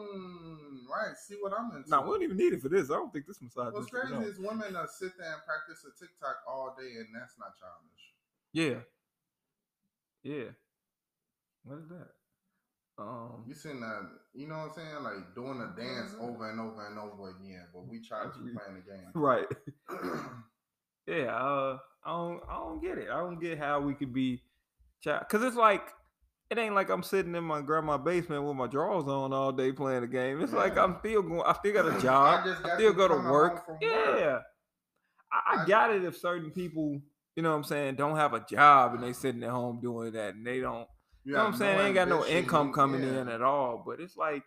Right. See what I'm into. no, we don't even need it for this. I don't think this massage. What's crazy is women uh, sit there and practice a TikTok all day, and that's not childish. Yeah. Yeah. What is that? Um You sitting there, you know what I'm saying? Like doing a dance over and over and over again, but we childish we playing the game. right. yeah, uh I don't I don't get it. I don't get how we could be cuz it's like it ain't like I'm sitting in my grandma's basement with my drawers on all day playing the game. It's like I'm still going I still got a job. just I, still to go to work. from work. Yeah. I, I I- got it if certain people, you know what I'm saying, don't have a job and they sitting at home doing that and they don't You know what I'm saying? They ain't got no income coming yeah. in at all. But it's like,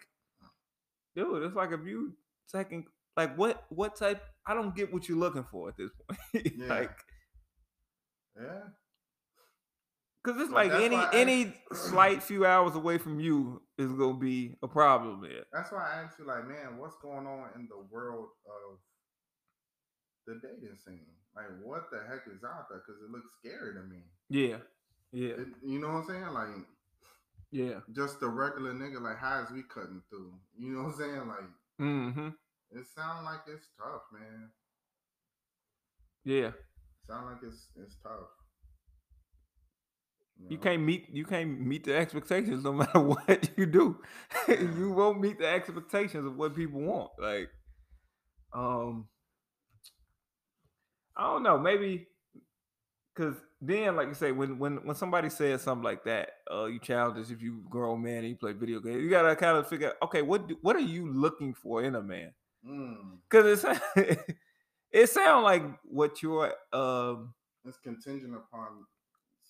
dude, it's like if you taking like what what type I don't get what you're looking for at this point. Yeah. like Yeah. because it's But like any I- any slight few hours away from you is gonna be a problem there. That's why I asked you, like, man, what's going on in the world of the dating scene? Like, what the heck is out there? Because it looks scary to me. Yeah. Yeah. It- you know what I'm saying? Like, Yeah. just the regular nigga, like, how is we cutting through? You know what I'm saying? Like, Mm-hmm. it sounds like it's tough, man. Yeah. Sound like it's it's tough. You know? can't meet you can't meet the expectations no matter what you do. you won't meet the expectations of what people want. Like, um, I don't know. Maybe because then, like you say, when when when somebody says something like that, uh, you childish if you grown man and you play video games. You gotta kind of figure, out, okay, what do, what are you looking for in a man? Mm, Because it's it sounds like what you're um it's contingent upon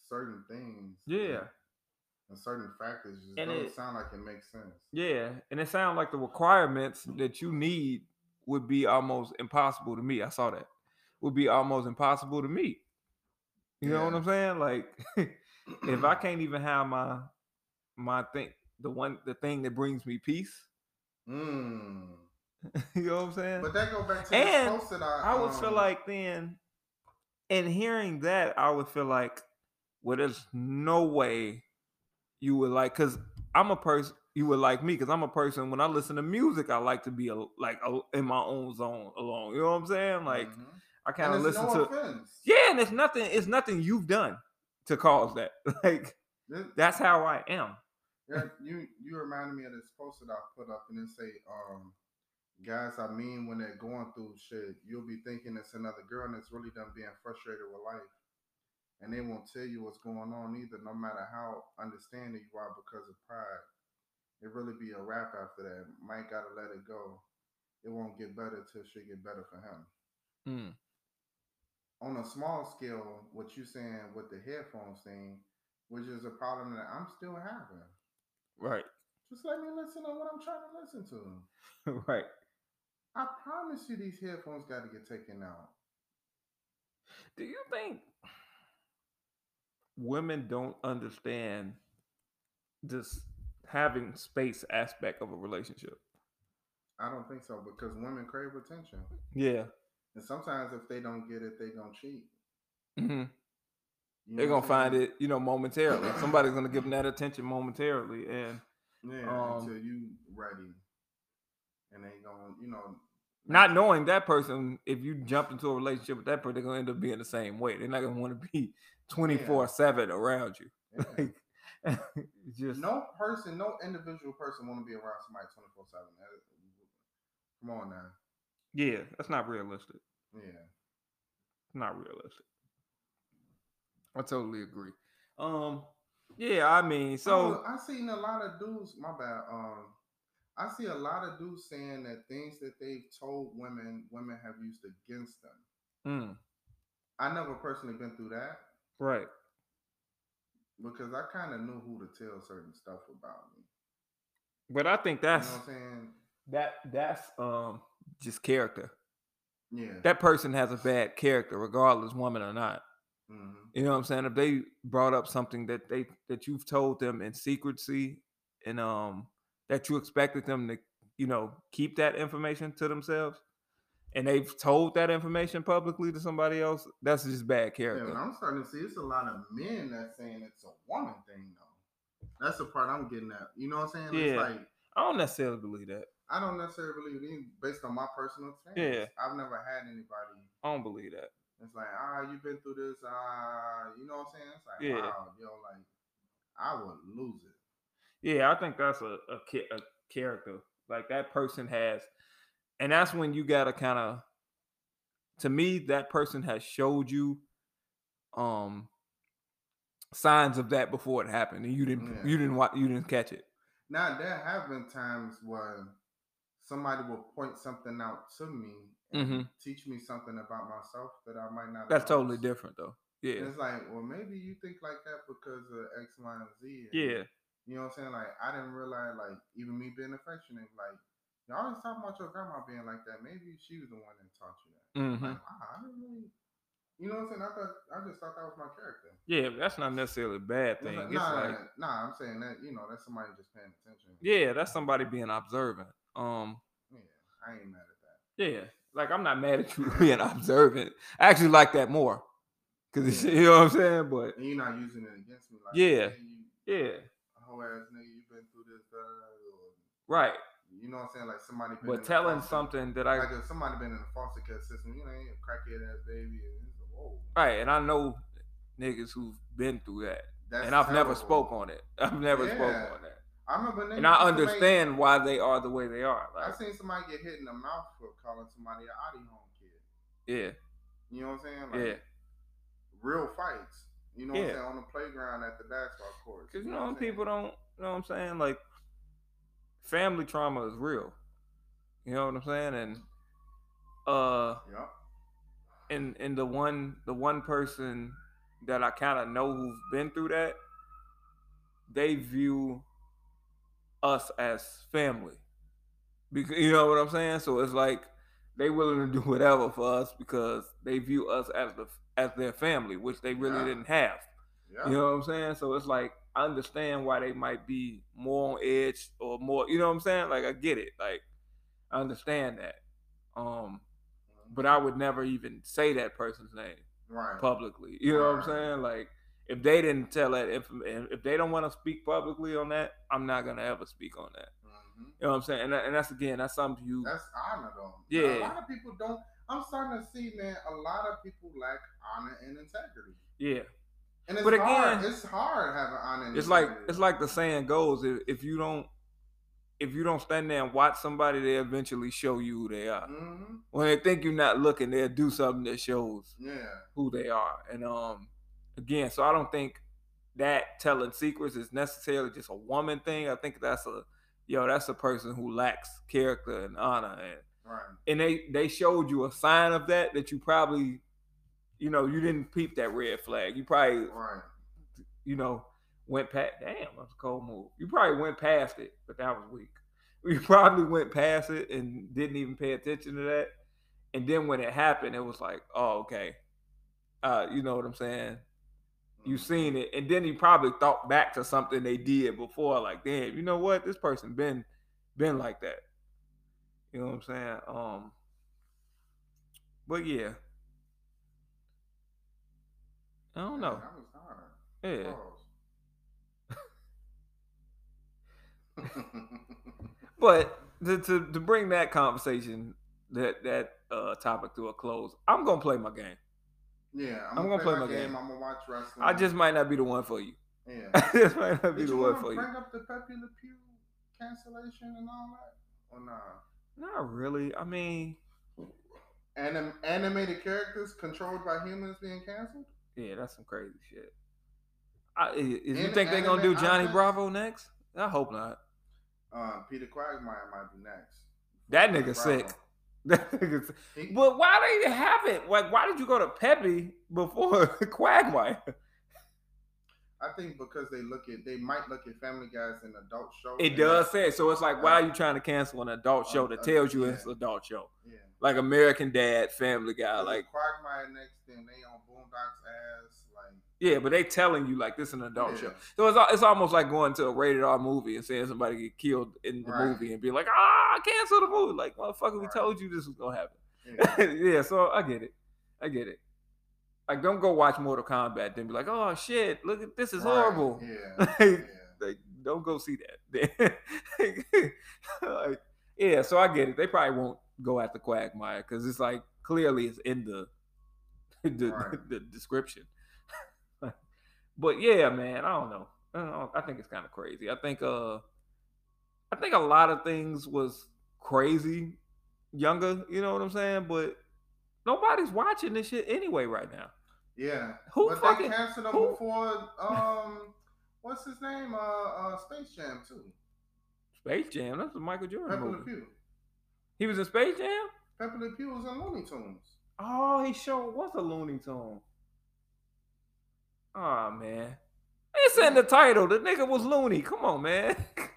certain things. yeah. And certain factors just And don't it- sound like it makes sense. Yeah, and it sounds like the requirements that you need would be almost impossible to meet. I saw that would be almost impossible to meet. You know what I'm saying? Like, if I can't even have my my thing, the one the thing that brings me peace. Mm. you know what I'm saying? But that go back to And post that I. I would feel um, like then, in hearing that, I would feel like, well, there's no way you would like, because I'm a person, you would like me, because I'm a person, when I listen to music, I like to be a, like a, in my own zone alone. You know what I'm saying? Like, mhm. I kind of listen no to, offense. yeah, and it's nothing, it's nothing you've done to cause that. like, This- that's how I am. yeah, you you reminded me of this post that I put up, and it say, um, guys, I mean, when they're going through shit, you'll be thinking it's another girl, and it's really them being frustrated with life, and they won't tell you what's going on either, no matter how understanding you are because of pride. It really be a wrap after that. Mike gotta let it go. It won't get better till she get better for him. Mm. On a small scale, what you're saying with the headphones thing, which is a problem that I'm still having. Right, Just let me listen to what I'm trying to listen to. right. I promise you, these headphones got to get taken out. Do you think women don't understand this having space aspect of a relationship? I don't think so because women crave attention, Yeah. And sometimes if they don't get it, they gonna cheat. hmm You They're gonna find it, you know, momentarily. Somebody's gonna give them that attention momentarily, and Yeah, um, until you ready, and they gonna, you know, Not knowing that person, if you jump into a relationship with that person, they're gonna end up being the same way. They're not gonna want to be twenty four seven around you. Yeah. Like, just no person, no individual person want to be around somebody twenty four seven. Come on now. Yeah, that's not realistic. Yeah. Not realistic. I totally agree. Um, yeah, I mean, so Oh, I seen a lot of dudes. My bad. Um, I see a lot of dudes saying that things that they've told women, women have used against them. mm, I never personally been through that right. because I kind of knew who to tell certain stuff about me. But I think that's You know that's what I'm saying? that that's um just character. Yeah. That person has a bad character, regardless, woman or not. hmm You know what I'm saying? If they brought up something that they that you've told them in secrecy and um that you expected them to, you know, keep that information to themselves and they've told that information publicly to somebody else, that's just bad Yeah, character. but I'm starting to see it's a lot of men that's saying it's a woman thing though. That's the part I'm getting at. You know what I'm saying? It's Yeah. like I don't necessarily believe that. I don't necessarily believe it either, based on my personal experience. Yeah. I've never had anybody I don't believe that. It's like, ah, you've been through this, ah, you know what I'm saying? It's like, Yeah. wow, yo, like, I would lose it. Yeah, I think that's a a, a character like that person has, and that's when you gotta kind of. To me, that person has showed you, um, signs of that before it happened, and you didn't Yeah. you didn't watch you didn't catch it. Now, there have been times where somebody will point something out to me and Mhm. teach me something about myself that I might not. That's totally different, though. And Yeah, It's like, well, maybe you think like that because of X, Y, and Z. and yeah, You know what I'm saying? Like, I didn't realize, like, even me being affectionate, like, you always talk about your grandma being like that. Maybe she was the one that taught you that. Mm-hmm. Like, wow, I didn't really. You know what I'm saying? I thought I just thought that was my character. yeah. That's not necessarily a bad It's thing. like, It's nah, like, nah, I'm saying that you know that's somebody just paying attention. yeah, that's somebody being observant. Um, yeah, I ain't mad at that. Yeah, like I'm not mad at you being observant. I actually like that more, cause you know what I'm saying. But And you're not using it against me, like Yeah. "Hey, you yeah, whole ass nigga, you've been through this, uh, or, right. you know what I'm saying? Like somebody. Been But telling something that I like if somebody been in the foster care system, you know, ain't a crackhead ass baby, and whoa, right, and I know niggas who've been through that, that's and I've never spoke on it. I've never spoke on that, I remember, and I understand why they are the way they are. I Like, seen somebody get hit in the mouth for calling somebody an Audi home kid. yeah, You know what I'm saying? Like, yeah, Real fights. You know what I'm saying? On the playground at the basketball court. because you what know people don't, you know what I'm saying. Like, family trauma is real. You know what I'm saying, and uh. Yep. and and the one the one person that I kind of know who's been through that, they view us as family. Because you know what I'm saying? So it's like they willing to do whatever for us because they view us as the as their family, which they really Yeah. didn't have. Yeah. You know what I'm saying? So it's like I understand why they might be more on edge or more, you know what I'm saying? Like I get it. Like I understand that. Um but I would never even say that person's name right. publicly. You know what I'm saying? Like if they didn't tell that information, if they don't want to speak publicly on that, I'm not gonna ever speak on that. Mhm. You know what I'm saying? And, and that's again, that's something to you. That's honor though. Yeah. A lot of people don't. I'm starting to see, man. A lot of people lack honor and integrity. yeah, And it's But hard. again, It's hard having honor. And it's like it's like the saying goes: if, if you don't, if you don't stand there and watch somebody, they eventually show you who they are. Mhm. When they think you're not looking, they'll do something that shows Yeah. who they are. And um, again, so I don't think that telling secrets is necessarily just a woman thing. I think that's a yo, that's a person who lacks character and honor, and Right. and they they showed you a sign of that that you probably, you know, you didn't peep that red flag. You probably, Right. you know, went past. Damn, that's a cold move. You probably went past it, but that was weak. You probably went past it and didn't even pay attention to that. And then when it happened, it was like, oh, okay. Uh, you know what I'm saying? You seen it, and then you probably thought back to something they did before, like, damn, you know what? This person been been like that. You know what I'm saying? Um, but yeah, I don't know. That was hard. Yeah, but to, to to bring that conversation that that uh, topic to a close. I'm gonna play my game. Yeah, I'm, I'm gonna, play, play my game. game. I'm gonna watch wrestling. I just might not be the one for you. yeah. I just might not be Did the you one for you. bring up the Pepe Le Pew cancellation and all that, or nah? Not really. I mean, Anim- animated characters controlled by humans being canceled? yeah, that's some crazy shit. I, is, you think they're gonna do Johnny? Bravo next? I hope not. Uh, Peter Quagmire might be next. That nigga Bravo. sick. That nigga sick. He- But why do they have it? Like, why did you go to Pepe before Quagmire? I think because they look at they might look at Family Guy as an adult show. It does say so. It's like, why are you trying to cancel an adult show that Uh, tells you yeah. it's an adult show? Yeah. Like American Dad, Family Guy, Like like Quagmire next, then they on Boondocks ass. Yeah, but they telling you like this is an adult Yeah. show. So it's it's almost like going to a rated R movie and seeing somebody get killed in the Right. movie and be like, ah, cancel the movie. Like motherfucker, we told you this was gonna happen. yeah. yeah, so I get it. I get it. Like, don't go watch Mortal Kombat, then be like, oh shit, look at this is Right, horrible. Yeah. Like, like, don't go see that. like, yeah, so I get it. They probably won't go after Quagmire because it's like clearly it's in the the, Right. the description. But yeah, man, I don't know. I, don't know. I think it's kind of crazy. I think uh, I think a lot of things was crazy younger. You know what I'm saying? But nobody's watching this shit anyway right now. Yeah. Who but fucking- they canceled them who- before um what's his name? Uh uh Space Jam too. Space Jam. That's a Michael Jordan movie. Pew. He was in Space Jam. Pepe Le Pew was in Looney Tunes. Oh, he sure was a Looney Tune. Oh man. It's in the title. The nigga was Looney. Come on, man.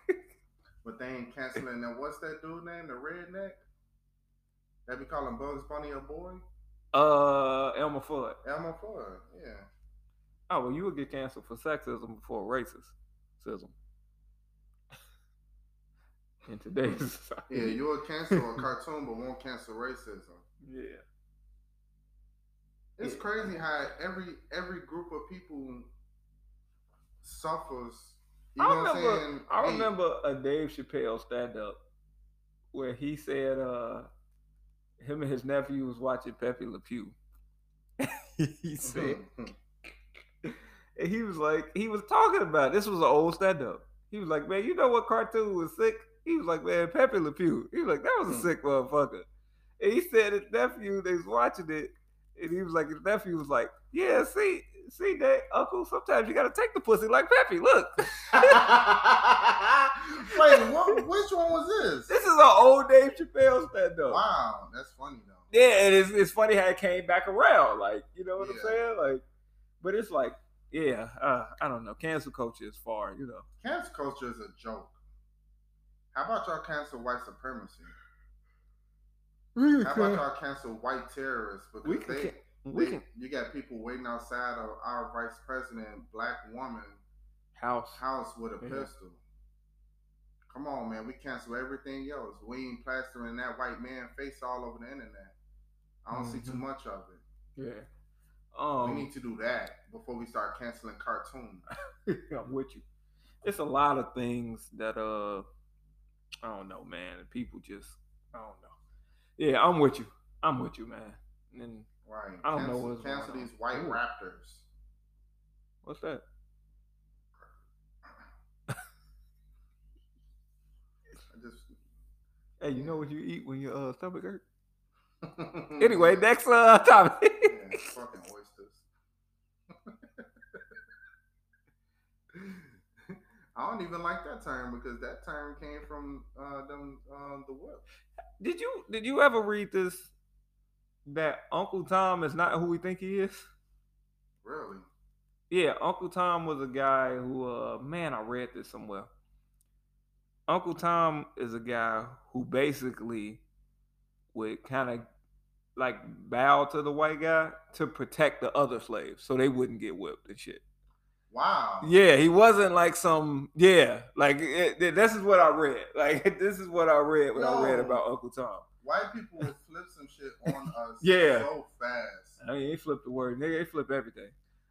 But they ain't canceling that. What's that dude name? The redneck? That we call him Bugs Bunny a boy? uh Elmer Fudd. Elmer Fudd. Yeah. Oh well, you would get canceled for sexism before racism. In today's society. Yeah, you'll cancel a cartoon but won't cancel racism. Yeah. It's Yeah. crazy how every every group of people suffers. You I know what I'm remember saying? I remember a Dave Chappelle stand up where he said uh him and his nephew was watching Pepe Le Pew. he said and he was like he was talking about this was an old stand up. He was like, Man, you know what cartoon was sick? He was like, Man, Pepe Le Pew. He was like, That was a Hmm. sick motherfucker. And he said his nephew, they was watching it, and he was like, his nephew was like, Yeah, see, see that uncle, sometimes you gotta take the pussy like Pepe. Look. Wait, what, which one was this? This is an old Dave Chappelle stand up. Wow, that's funny though. Yeah, and it's, it's funny how it came back around. Like, you know what I'm saying? Like, but it's like, yeah, uh, I don't know. Cancel culture is far, you know. Cancel culture is a joke. How about y'all cancel white supremacy? How about y'all cancel white terrorists? Because We can, they, can- we they- can you got people waiting outside of our vice president, black woman house. house with a Yeah. pistol. Come on, man. We cancel everything else. We ain't plastering that white man face all over the internet. I don't see too Mhm. much of it. Yeah. We Um, need to do that before we start canceling cartoons. I'm with you. It's a lot of things that uh, I don't know, man. People just, I don't know. Yeah, I'm with you. I'm with you, man. And Right. I don't know cancel, what's going cancel on. these white Ooh. raptors. what's that? Just Hey, you know what you eat when your uh, stomach hurt? Anyway, next uh topic. yeah, fucking oysters. I don't even like that term because that term came from uh, them uh, the whip. did you did you ever read this that Uncle Tom is not who we think he is? Really? Yeah, Uncle Tom was a guy who uh man, I read this somewhere. Uncle Tom is a guy who basically would kind of like bow to the white guy to protect the other slaves so they wouldn't get whipped and shit. Wow. Yeah, he wasn't like some. Yeah, like it, it- this is what I read. Like this is what I read when I read about Uncle Tom. White people will flip some shit on us Yeah. so fast. I mean, he flipped the word, nigga. He flipped everything.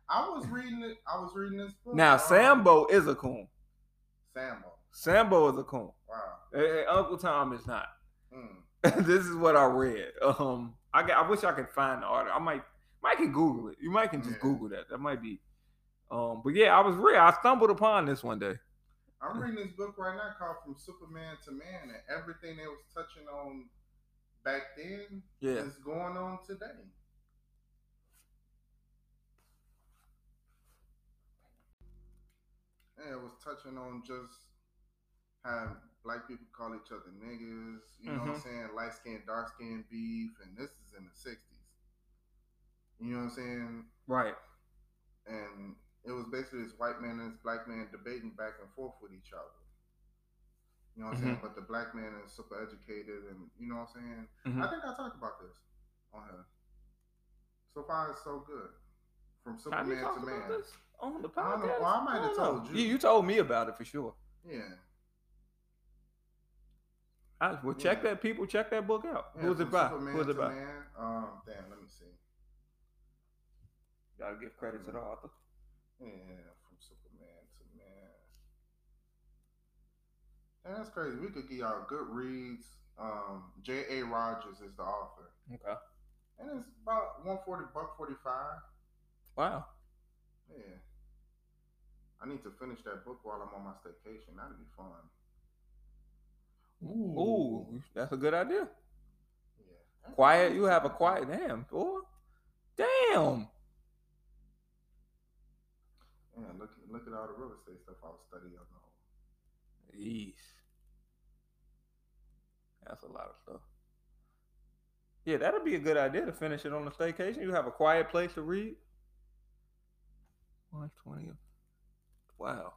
I was reading it. I was reading this book. Now um, Sambo is a coon. Sambo. Sambo is a coon. Wow. Eh, Uncle Tom is not. Mm. this is what I read. Um, I got, I wish I could find the article. I might might can Google it. You might can just Yeah. Google that. That might be. Um, but yeah, I was real. I stumbled upon this one day. I'm reading this book right now called From Superman to Man, and everything they was touching on back then Yeah. is going on today. Yeah, it was touching on just how black people call each other niggas, you know what I'm saying? Light skin, dark skin beef, and this is in the 60s. You know what I'm saying? Right. and it was basically this white man and this black man debating back and forth with each other. You know what I'm saying? But the black man is super educated, and you know what I'm saying. Mhm. I think I talked about this on here. So far, it's so good. From Superman to Man. on the I don't know. podcast? Well, I might have told you. You told me about it for sure. Yeah. I, well, check Yeah. that. People check that book out. yeah Who's it by? Superman Who's it by? Man. Um, damn. Let me see. Gotta give credit to the author. Yeah, from Superman to Man. And that's crazy. We could give y'all good reads. Um, J. A. Rogers is the author. Okay. And it's about 140 buck 45. Wow. Yeah. I need to finish that book while I'm on my staycation. That'd be fun. Ooh, that's a good idea. Yeah. Quiet. You have a quiet. Damn, boy. Damn. Yeah, look look at all the real estate stuff I was studying on. the Yeesh. That's a lot of stuff. Yeah, that'd be a good idea to finish it on the staycation. You have a quiet place to read. March 20th. Wow.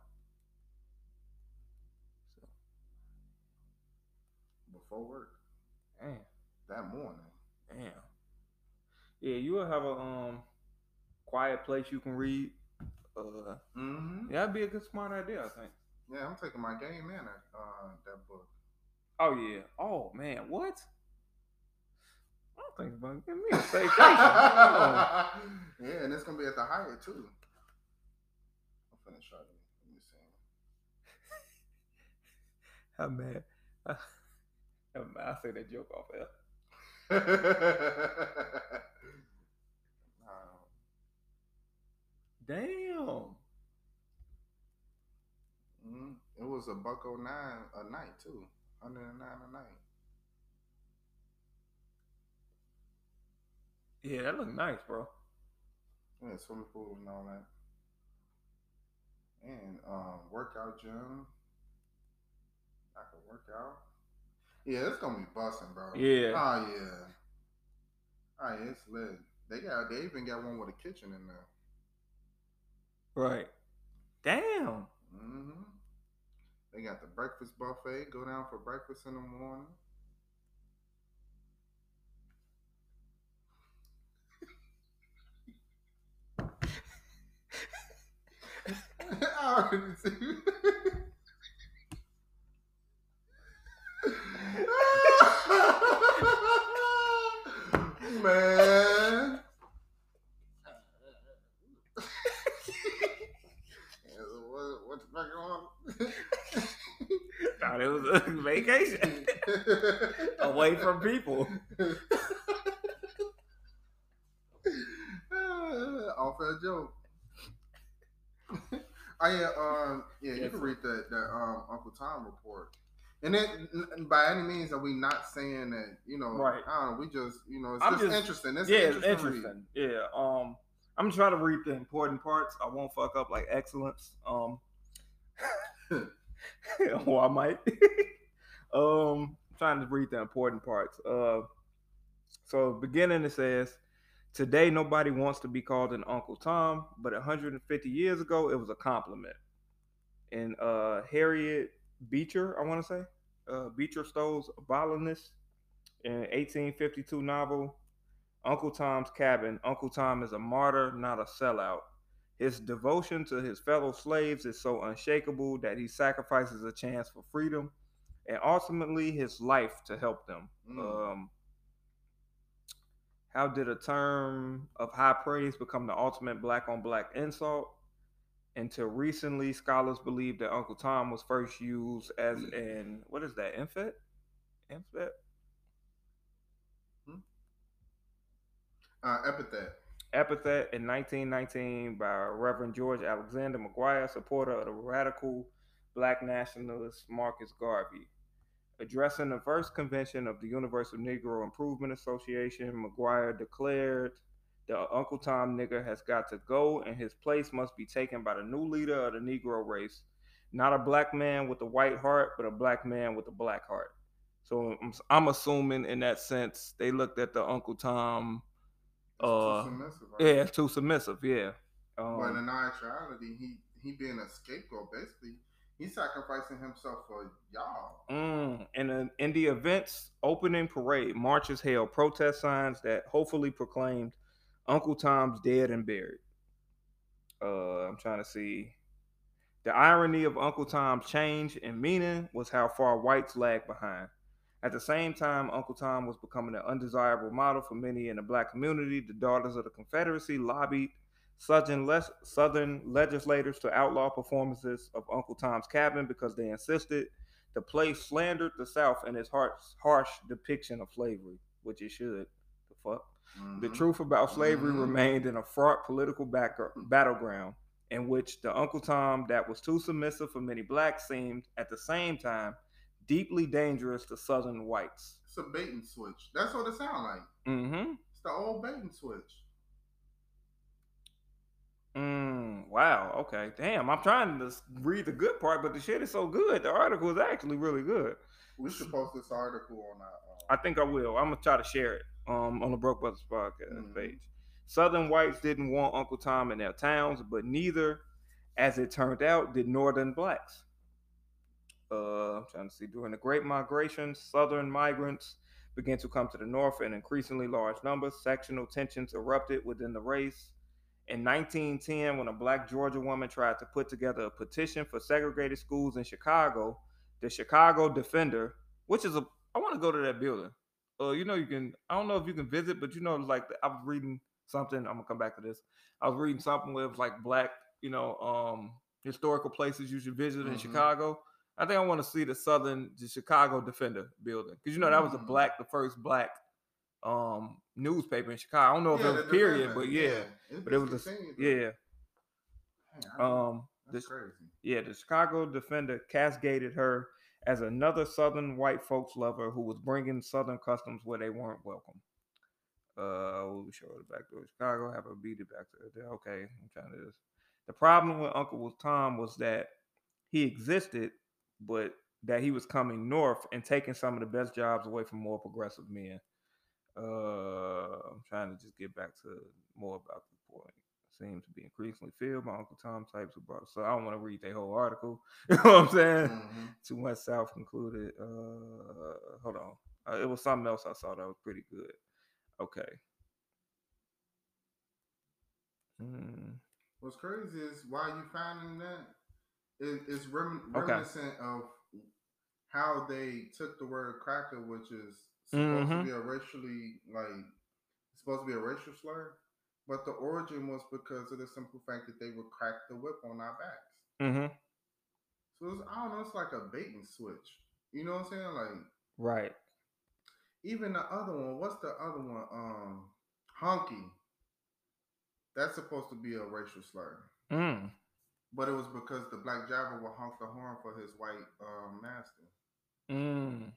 So, Before work. damn. That morning. Damn. Yeah, you will have a um quiet place you can read. Uh, Mm-hmm. yeah, that'd be a good smart idea, I think. Yeah, I'm taking my game in at uh, that book. Oh yeah. Oh man, what? I'm thinking about giving me a staycation. Oh. yeah, and it's gonna be at the Hyatt too. I'm finna show you. Let me see. I'm mad. I'm mad. I say that joke off air. Nah, Damn. mhm. It was a buck oh nine a night too. Hundred and nine a night. Yeah, that looked nice, bro. Yeah, swimming pool and all that. And um, workout gym. I can work out. Yeah, it's gonna be busting, bro. Yeah. Oh yeah. Oh yeah, it's lit. They got they even got one with a kitchen in there. Right. Damn. hmm They got the breakfast buffet. Go down for breakfast in the morning. I already see. Man. Yeah, what, what's back on? Thought it was a vacation away from people. Off that joke. oh yeah, um, yeah, you can read that that um Uncle Tom report. And it n- by any means are we not saying that you know Right. I don't know, we just you know it's just, just- interesting. It's yeah, interesting. it's read. interesting. Yeah. Um, I'm gonna try to read the important parts. I won't fuck up like excellence. Um, or I might. um, trying to read the important parts. Uh, so beginning it says, today nobody wants to be called an Uncle Tom, but 150 years ago it was a compliment. And uh, Harriet Beecher, I want to say, uh, Beecher Stowe's Violinist, in 1852 novel, Uncle Tom's Cabin. Uncle Tom is a martyr, not a sellout. His devotion to his fellow slaves is so unshakable that he sacrifices a chance for freedom and ultimately his life to help them. Mm. Um, how did a term of high praise become the ultimate black on black insult? Until recently, scholars believe that Uncle Tom was first used as mm. an what is that infant? Infant? Hmm? Uh, epithet. Epithet in 1919 by Reverend George Alexander McGuire, supporter of the radical black nationalist Marcus Garvey. Addressing the first convention of the Universal Negro Improvement Association, McGuire declared the Uncle Tom nigger has got to go and his place must be taken by the new leader of the Negro race. Not a black man with a white heart, but a black man with a black heart. So I'm, I'm assuming in that sense they looked at the Uncle Tom. Uh, submissive. right? Yeah, it's too submissive. Yeah. Um, But in actuality, he he being a scapegoat, basically, he's sacrificing himself for y'all. Mm, in, a, in the event's opening parade, marches held protest signs that hopefully proclaimed Uncle Tom's dead and buried. Uh, I'm trying to see. The irony of Uncle Tom's change in meaning was how far whites lagged behind. At the same time, Uncle Tom was becoming an undesirable model for many in the black community. The Daughters of the Confederacy lobbied Southern, les- Southern legislators to outlaw performances of Uncle Tom's Cabin because they insisted the play slandered the South in its harsh, harsh depiction of slavery, which it should. The fuck. The Mhm. truth about slavery Mhm. remained in a fraught political back- battleground in which the Uncle Tom that was too submissive for many blacks seemed, at the same time, deeply dangerous to Southern whites. It's a bait and switch. That's what it sounds like. Mm-hmm. It's the old bait and switch. Mm, wow. Okay. Damn. I'm trying to read the good part, but the shit is so good. The article is actually really good. We should post this article on our. I Um, think I will. I'm gonna try to share it um, on the Broke Brothers podcast Mhm. page. Southern whites didn't want Uncle Tom in their towns, but neither, as it turned out, did Northern blacks. Uh, I'm trying to see. During the Great Migration, Southern migrants began to come to the North in increasingly large numbers. Sectional tensions erupted within the race. In 1910, when a black Georgia woman tried to put together a petition for segregated schools in Chicago, the Chicago Defender, which is a, I want to go to that building. Uh, you know, you can, I don't know if you can visit, but you know, like I was reading something. I'm gonna come back to this. I was reading something with like black, you know, um, historical places you should visit in Mhm. Chicago. I think I want to see the Southern, the Chicago Defender building because you know that was a Mm. black, the first black um newspaper in Chicago. I don't know if yeah, it was the period, but yeah, it's but it was a, yeah. Man, Um, crazy. yeah, the Chicago Defender cascaded her as another Southern white folks lover who was bringing Southern customs where they weren't welcome. Uh, we'll show it back to Chicago. Have her beat it back to there. Okay, I'm trying to. The problem with Uncle was Tom was that he existed, but that he was coming north and taking some of the best jobs away from more progressive men. Uh, I'm trying to just get back to more about the point. Seems to be increasingly filled by Uncle Tom types who brought. So I don't want to read their whole article. You know what I'm saying? Mhm. Too much South concluded. Uh, hold on. Uh, it was something else I saw that was pretty good. Okay. Hmm. What's crazy is why you finding that it, it's rem- Okay. reminiscent of how they took the word cracker, which is supposed Mhm. to be a racially like supposed to be a racial slur, but the origin was because of the simple fact that they would crack the whip on our backs. Mm-hmm. So it's, I don't know, it's like a bait and switch. You know what I'm saying? Like Right. even the other one. What's the other one? Um, honky. That's supposed to be a racial slur. Mm. But it was because the black driver would honk the horn for his white um, master. Mm.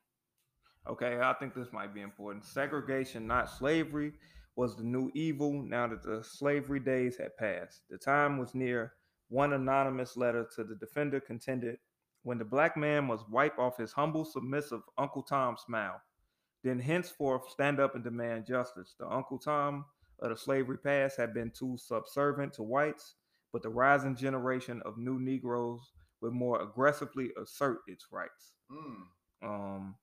Okay, I think this might be important. Segregation, not slavery, was the new evil now that the slavery days had passed. The time was near. One anonymous letter to the defender contended when the black man must wipe off his humble, submissive Uncle Tom smile, then henceforth stand up and demand justice. The Uncle Tom of the slavery past had been too subservient to whites, but the rising generation of new Negroes would more aggressively assert its rights. Mm. Um,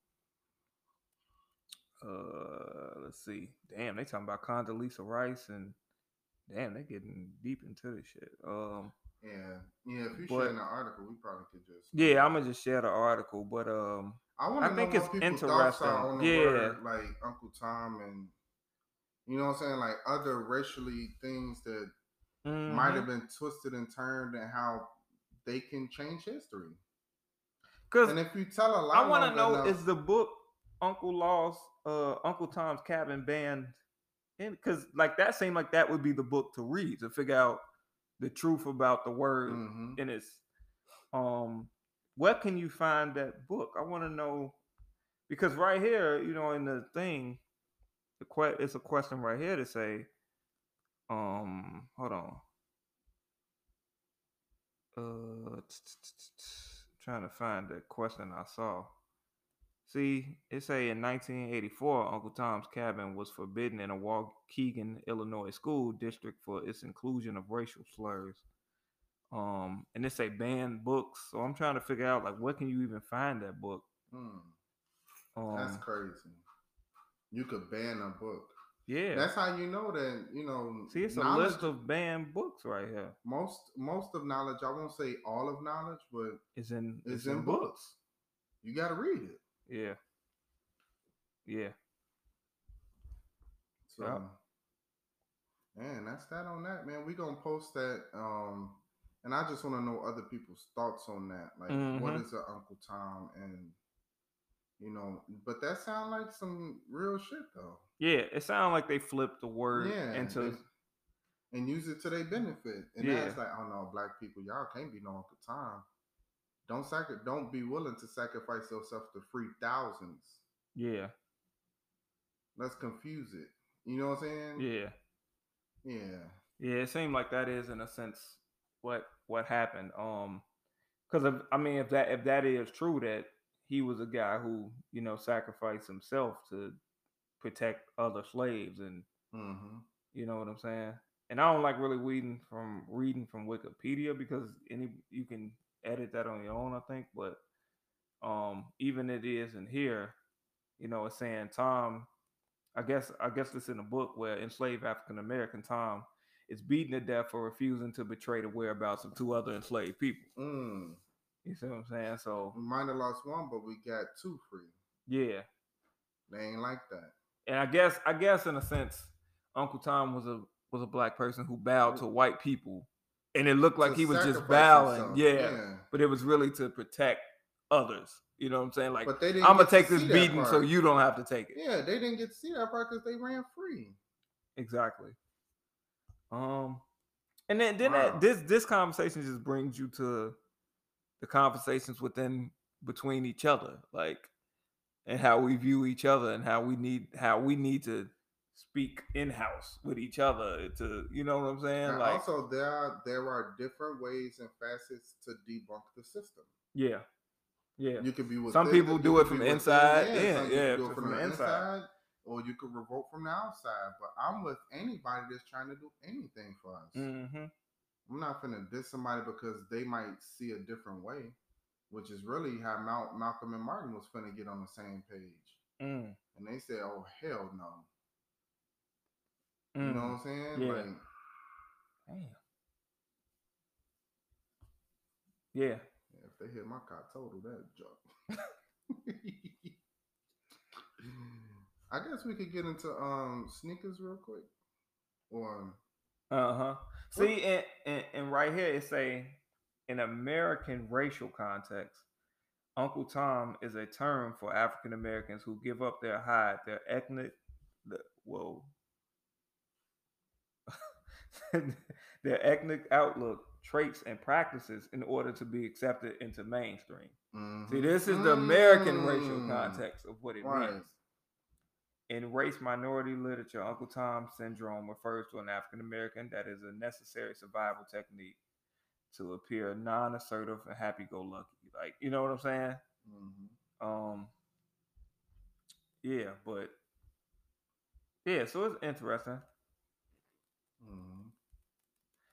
uh, let's see. Damn, they talking about Condoleezza Rice and damn, they getting deep into this shit. Um, Yeah, yeah. If you But- share the article, we probably could just. yeah, I'm gonna just share the article, but um, I want to know think it's interesting. on the Yeah. word like Uncle Tom and you know what I'm saying, like other racially things that might mhm. have been twisted and turned, and how they can change history. cause And if you tell a lie, I want to know enough- is the book Uncle Lost, uh, Uncle Tom's Cabin banned and because like that seemed like that would be the book to read to figure out the truth about the word hmm and it's um where can you find that book i want to know because right here you know in the thing the que- it's a question right here to say um hold on. Uh trying to find the question i saw. See it say in 1984 uncle tom's cabin was forbidden in a waukegan illinois school district for its inclusion of racial slurs. Um and they say banned books. So i'm trying to figure out like what can you even find that book? Mm, um that's crazy. You could ban a book. Yeah That's how you know that you know. see it's a list of banned books right here most most of knowledge. I won't say all of knowledge, but it's in it's, in, books. You got to read it. yeah yeah So, Yep. man, that's that on that, man. We gonna post that. Um, and I just want to know other people's thoughts on that. Like, what Mhm. is a Uncle Tom, and you know, but that sound like some real shit though. Yeah it sounds like they flipped the word Yeah, into and use it to their benefit. And Yeah. that's like, oh no, black people, y'all can't be no Uncle Tom. Don't sacri- Don't be willing to sacrifice yourself to free thousands. yeah Let's confuse it. You know what I'm saying? yeah Yeah. Yeah, it seemed like that is in a sense what what happened. Um, because I mean, if that if that is true, that he was a guy who you know sacrificed himself to protect other slaves, and Mm-hmm. you know what I'm saying. And I don't like really reading from reading from Wikipedia because any you can edit that on your own, I think. But um, even it is in here, you know, it's saying Tom. I guess I guess this in a book where enslaved African American Tom is beaten to death for refusing to betray the whereabouts of two other enslaved people. Mm. You see what I'm saying? So We might have lost one, but we got two free. yeah, They ain't like that. And I guess I guess in a sense, Uncle Tom was a was a black person who bowed to white people, and it looked like he was just bowing. Yeah, yeah. but it was really to protect others. You know what I'm saying? Like But they didn't I'm gonna take this beating so you don't have to take it. Yeah, they didn't get to see that part because they ran free. Exactly. Um, and then then Wow. that, this this conversation just brings you to the conversations within between each other, like and how we view each other and how we need how we need to speak in house with each other to you know what I'm saying? And like also, there are there are different ways and facets to debunk the system. yeah, yeah, You could be with Some people do it from inside, yeah, yeah, from from the inside. inside, or you could revolt from the outside. But I'm with anybody that's trying to do anything for us. mm-hmm. I'm not finna diss somebody because they might see a different way, which is really how Mal- Malcolm and Martin was going to get on the same page. mm, And they said, "Oh hell no," mm. you know what I'm saying? Yeah. Like, Damn. Yeah. if they hit my car total, that jump. I guess we could get into um sneakers real quick. Or Uh huh. See, and, and and right here it say in American racial context, Uncle Tom is a term for African Americans who give up their hide, their ethnic, the, whoa, their ethnic outlook, traits, and practices in order to be accepted into mainstream. See, Mhm. this is the American racial Mm. context of what it Right. means. In race minority literature, Uncle Tom syndrome refers to an African American that is a necessary survival technique to appear non-assertive and happy-go-lucky. Like, you know what I'm saying? Mhm. Um, yeah, but yeah, so it's interesting. Mhm.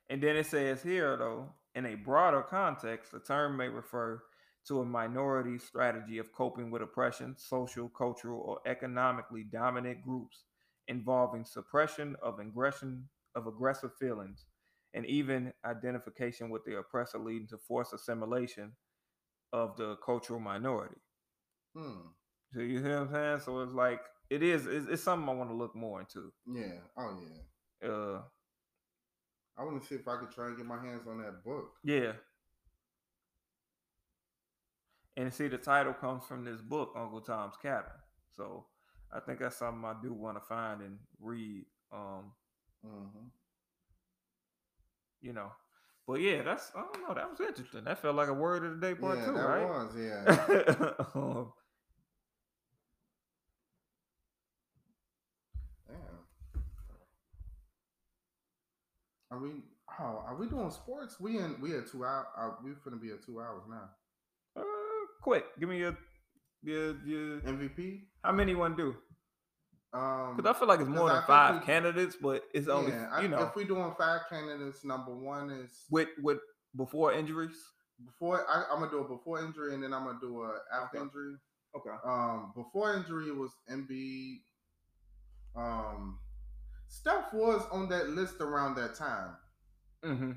And then it says here, though, in a broader context, the term may refer to a minority strategy of coping with oppression, social, cultural, or economically dominant groups involving suppression of aggression of aggressive feelings and even identification with the oppressor leading to forced assimilation of the cultural minority. Hmm. So you hear what I'm saying? So it's like it is it's, it's something I want to look more into. Yeah. Oh yeah. Uh I want to see if I could try and get my hands on that book. Yeah. And see, the title comes from this book, Uncle Tom's Cabin. So I think that's something I do want to find and read Um, hmm you know. But yeah, that's I don't know. That was interesting. That felt like a word of the day part yeah, two, that right? was yeah. um, Damn. Are we? Oh, are we doing sports? We in? We at two hours. Are we finna be at two hours now. uh, quick, give me your your your. MVP. How many one do? Um, Because I feel like it's more than five we- candidates, but it's only yeah, you know if we're doing five candidates, number one is with with before injuries. before. I, I'm gonna do a before injury, and then I'm gonna do a after Okay. injury. Okay. Um, before injury was Embiid. Um, Steph was on that list around that time. Mm-hmm.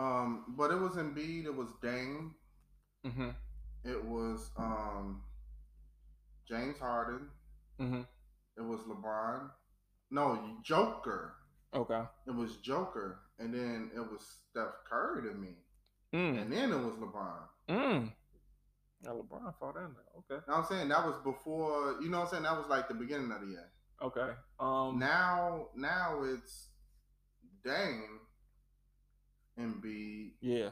Um, but it was Embiid. It was Dame. Mm-hmm. It was um James Harden. Mm-hmm. It was LeBron. No, Joker. Okay. It was Joker, and then it was Steph Curry to me, Mm. and then it was LeBron. Mm. Yeah, LeBron fought in there. Okay. You know what I'm saying? That was before. You know what I'm saying? That was like the beginning of the year. Okay. Um. Now, now it's Dame, Embiid, Yeah.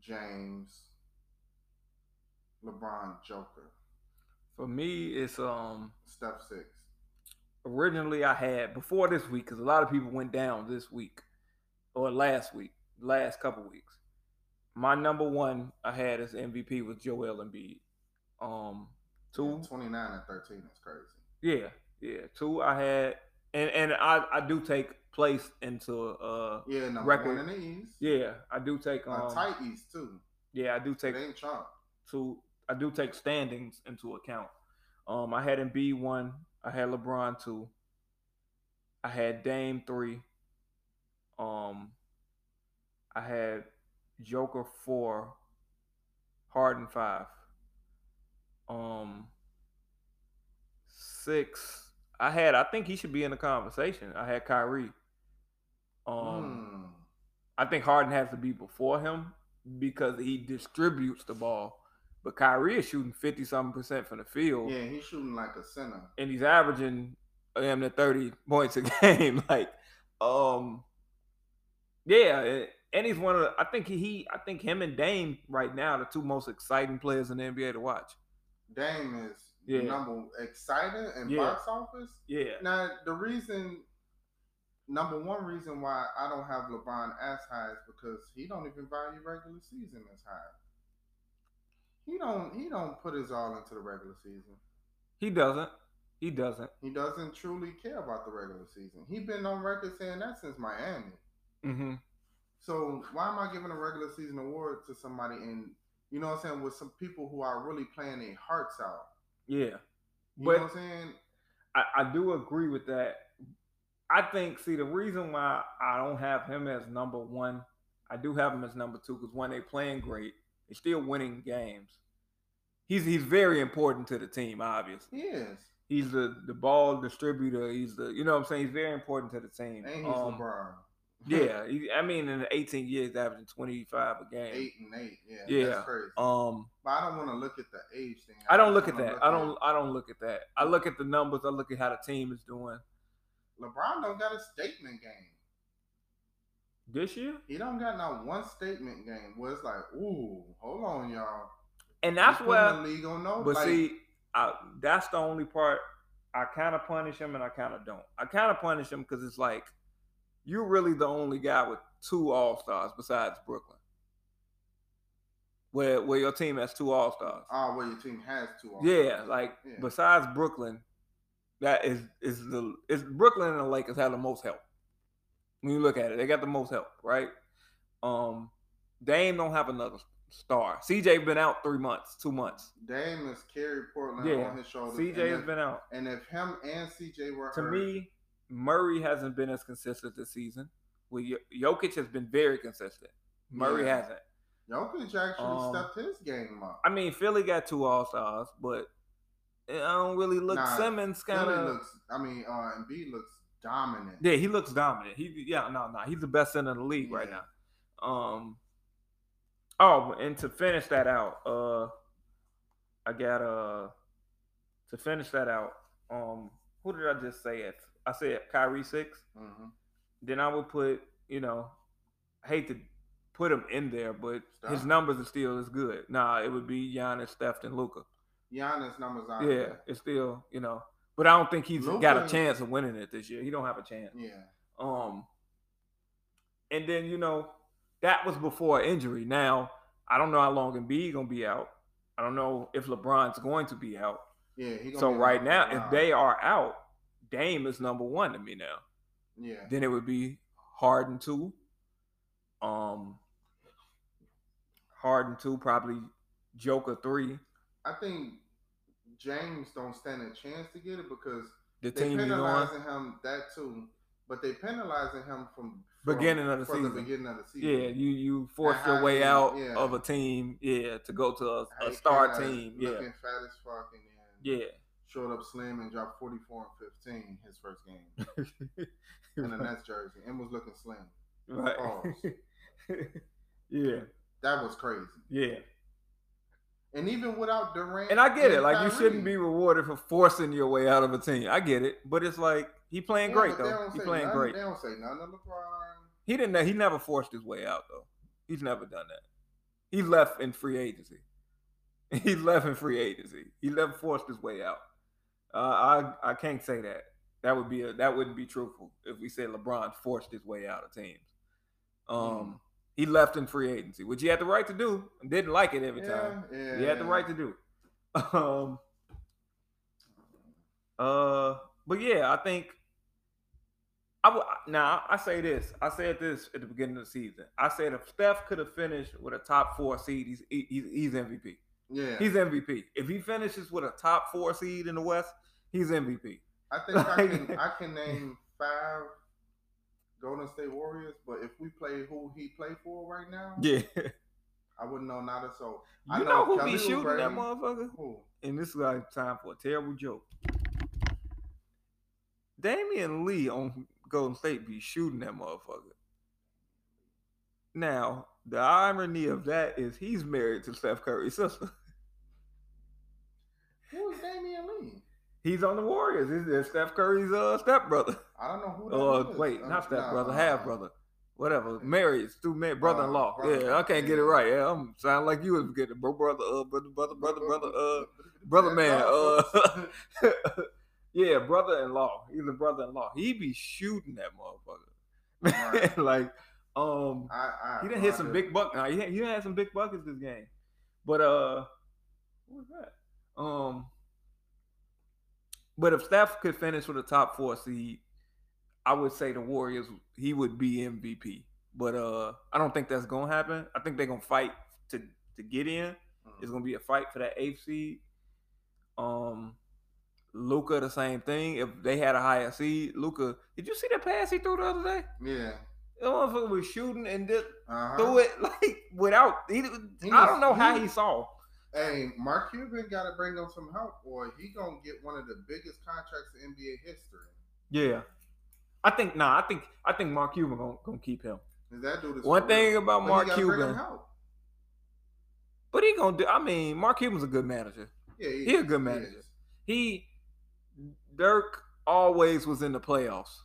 James, LeBron, Joker, For me, it's um. Steph six. Originally, I had before this week because a lot of people went down this week or last week, last couple weeks. My number one I had as MVP was Joel Embiid. Um, two, Twenty nine and thirteen is crazy. yeah, yeah. Two, I had, and and I I do take place into uh Yeah, number Record. one in the East. yeah I do take A um tight East too. yeah I do take It ain't Trump. to I do take standings into account. Um, I had Embiid one, I had LeBron two, I had Dame three, um, I had Joker four, Harden five, um, six. I had I think he should be in the conversation. I had Kyrie. Um, Hmm. I think Harden has to be before him because he distributes the ball. But Kyrie is shooting fifty something percent from the field, Yeah, he's shooting like a center. and he's averaging damn near thirty points a game. like, um, yeah, and- he's one of. The, I think he, he. I think him and Dame right now the two most exciting players in the NBA to watch. Dame is Yeah. the number excited and Yeah. box office. Yeah, Now the reason, number one reason why I don't have LeBron as high is because he don't even value regular season as high. He don't. He don't put his all into the regular season. he doesn't. He doesn't. He doesn't truly care about the regular season. He been on record saying that since Miami. Mm-hmm. So why am I giving a regular season award to somebody and you know what I'm saying with some people who are really playing their hearts out? Yeah, You But- know what I'm saying? I, I do agree with that. I think, see, the reason why I don't have him as number one, I do have him as number two because when they playing great, they're still winning games. He's he's very important to the team, obviously. He. He's the the ball distributor. He's the you know what I'm saying. He's very important to the team. And he's Um, LeBron. Yeah, he, I mean, in 18 years, averaging 25 a game. Eight and eight. Yeah. Yeah. That's crazy. Um, but I don't want to look at the age thing. I don't look at that. I don't. I don't look at that. I look at the numbers. I look at how the team is doing LeBron don't got a statement game. This year, He don't got not one statement game where it's like, ooh, hold on, y'all. and that's where. the league on no. But like, see, I, that's the only part I kind of punish him and I kind of don't. I kind of punish him because it's like you're really the only guy with two All Stars besides Brooklyn, where where your team has two All Stars. oh, well, your team has two. All-Stars. Yeah, like Yeah. besides Brooklyn, that is is the is Brooklyn and the Lakers have the most help. When you look at it, they got the most help, right? Um, Dame don't have another star. CJ been out three months, two months. Dame has carried Portland Yeah, on his shoulders. CJ and has if, been out. And if him and CJ were to hurt, me, Murray hasn't been as consistent this season. Well, Jokic has been very consistent. Murray Yeah. hasn't. Jokic actually Um, stepped his game up. I mean, Philly got two All Stars, but I don't really look. Nah, Simmons kind Philly of. looks. I mean, uh, Embiid looks dominant. Yeah, he looks dominant. He yeah, no, no, he's the best center in the league right now. Um. Oh, and to finish that out, uh, I got uh to finish that out. Um, who did I just say at I said Kyrie 6 Mhm. then I would put, you know, I hate to put him in there, but his numbers are still as good. Nah, it would be Giannis, Steph, and Luka. Giannis numbers Yeah, there. it's still, you know, but I don't think he's got a chance of winning it this year. He don't have a chance. Yeah. Um, and then you know that was before injury. Now I don't know how long Embiid gonna be out. I don't know if LeBron's going to be out. Yeah. He So right now, if they are out, Dame is number one to me now. Yeah. Then it would be Harden two. Um, Harden two, probably Joker three. I think James don't stand a chance to get it because The they team he's on. penalizing him that too, but they penalizing him from, from Beginning of the season. The beginning of the season. Yeah, you you force your way out yeah. of a team, yeah, to go to a, a star team, yeah, looking fat as fuck and yeah. showed up slim and dropped 44 and 15 his first game in the Nets jersey and was looking slim. right. Yeah, That was crazy. yeah. And even without Durant, And I get it. Like you shouldn't be rewarded for forcing your way out of a team. I get it, but it's like he playing Yeah, great though. He playing nothing- great. They don't say nothing to LeBron. He didn't. He never forced his way out though. He's never done that. He left in free agency. He left in free agency. He never forced his way out. Uh, I I can't say that. That would be a that wouldn't be truthful if we said LeBron forced his way out of teams. Um. He left in free agency, which he had the right to do, didn't like it every time. Yeah, yeah. He had the right to do. Um. Uh. But yeah, I think. I would now. I say this. I said this at the beginning of the season. I said if Steph could have finished with a top four seed, he's he's, he's MVP. Yeah. He's MVP. If he finishes with a top four seed in the West, he's MVP. I think I can I can name five Golden State Warriors, but if we play who he played for right now, Yeah. I wouldn't know not a soul. I You know know who Kelly be shooting that motherfucker? Who? And this is like time for a terrible joke. Damian Lee on Golden State be shooting that motherfucker. Now, the irony of that is he's married to Steph Curry's sister. Who is Damian Lee? He's on the Warriors. He's Steph Curry's uh, stepbrother. I don't know who that Uh, is. wait, Uh, not stepbrother, nah, half brother. Whatever. Married, Stu married, brother-in-law. brother, yeah, I can't get it right. Yeah, I'm sound like you was getting bro, brother, uh, brother, brother, brother, brother, uh, brother man, uh, yeah, brother-in-law. He's a brother-in-law. He be shooting that motherfucker. Right. like, um, I, I, he done hit some big buck. Now he he had some big buckets this game, but uh, what was that? Um, but if Steph could finish with a top four seed, I would say the Warriors. He would be MVP. But uh, I don't think that's gonna happen. I think they're gonna fight to to get in. Mm. It's gonna be a fight for that eighth seed. Um, Luka the same thing. If they had a higher seed, Luka, did you see that pass he threw the other day? Yeah. That motherfucker was shooting and just Uh-huh. threw it like without. He, He I don't know how he- he saw. Hey, Mark Cuban got to bring him some help, or he gonna get one of the biggest contracts in NBA history. Yeah, I think. Nah, I think. I think Mark Cuban gonna, gonna keep him. that dude is One thing real. about But Mark Cuban, but he gonna do. I mean, Mark Cuban's a good manager. Yeah, he, he a good manager. He Dirk always was in the playoffs.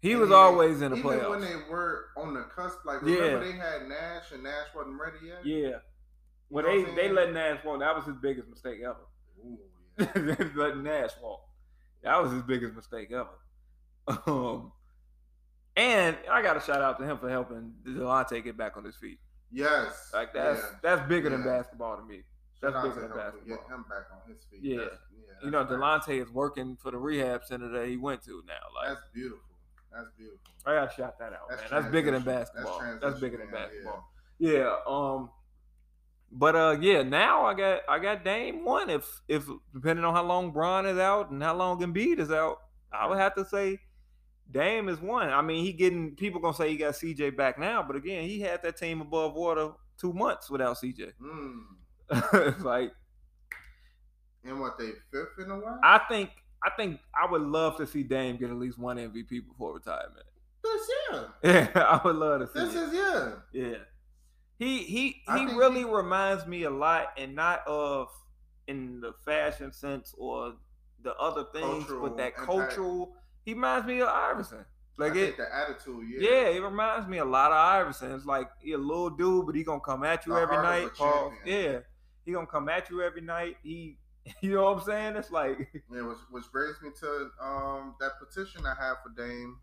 He And was even- always in the Even playoffs. when they were on the cusp, like Yeah. remember they had Nash and Nash wasn't ready yet. yeah. Well, know they they let Nash walk. That was his biggest mistake ever. Ooh, yeah. Let Nash walk. That was his biggest mistake ever. Um, and I got to shout out to him for helping Delonte get back on his feet. yes, Like that's yeah. that's bigger than basketball to me. That's bigger than basketball. Get him back on his feet. Yeah. That's, yeah You know, that's Delonte is working for the rehab center that he went to now. Like That's beautiful. That's beautiful. I gotta shout that out, That's man. That's bigger than basketball. That's, transition, bigger than yeah. basketball. Yeah. Um. But uh, yeah. Now I got I got Dame one. If if depending on how long Bron is out and how long Embiid is out, I would have to say Dame is one. I mean, he getting people gonna say he got CJ back now, but again, he had that team above water two months without CJ. Mm. it's like And what they fifth in a while? I think I think I would love to see Dame get at least one MVP before retirement. this year. Yeah, I would love to see. This it. is yeah. Yeah. He he I he really he- reminds me a lot and not of in the fashion sense or the other things, Cultural but that impact. cultural He reminds me of Iverson. Like I it, the attitude, yeah. yeah. it reminds me a lot of Iverson. It's like he a little dude, but he gonna come at you The every heart of a night. Champion. Yeah, he gonna come at you every night. He, you know what I'm saying? It's like, Yeah, which, which brings me to um that petition I have for Dame.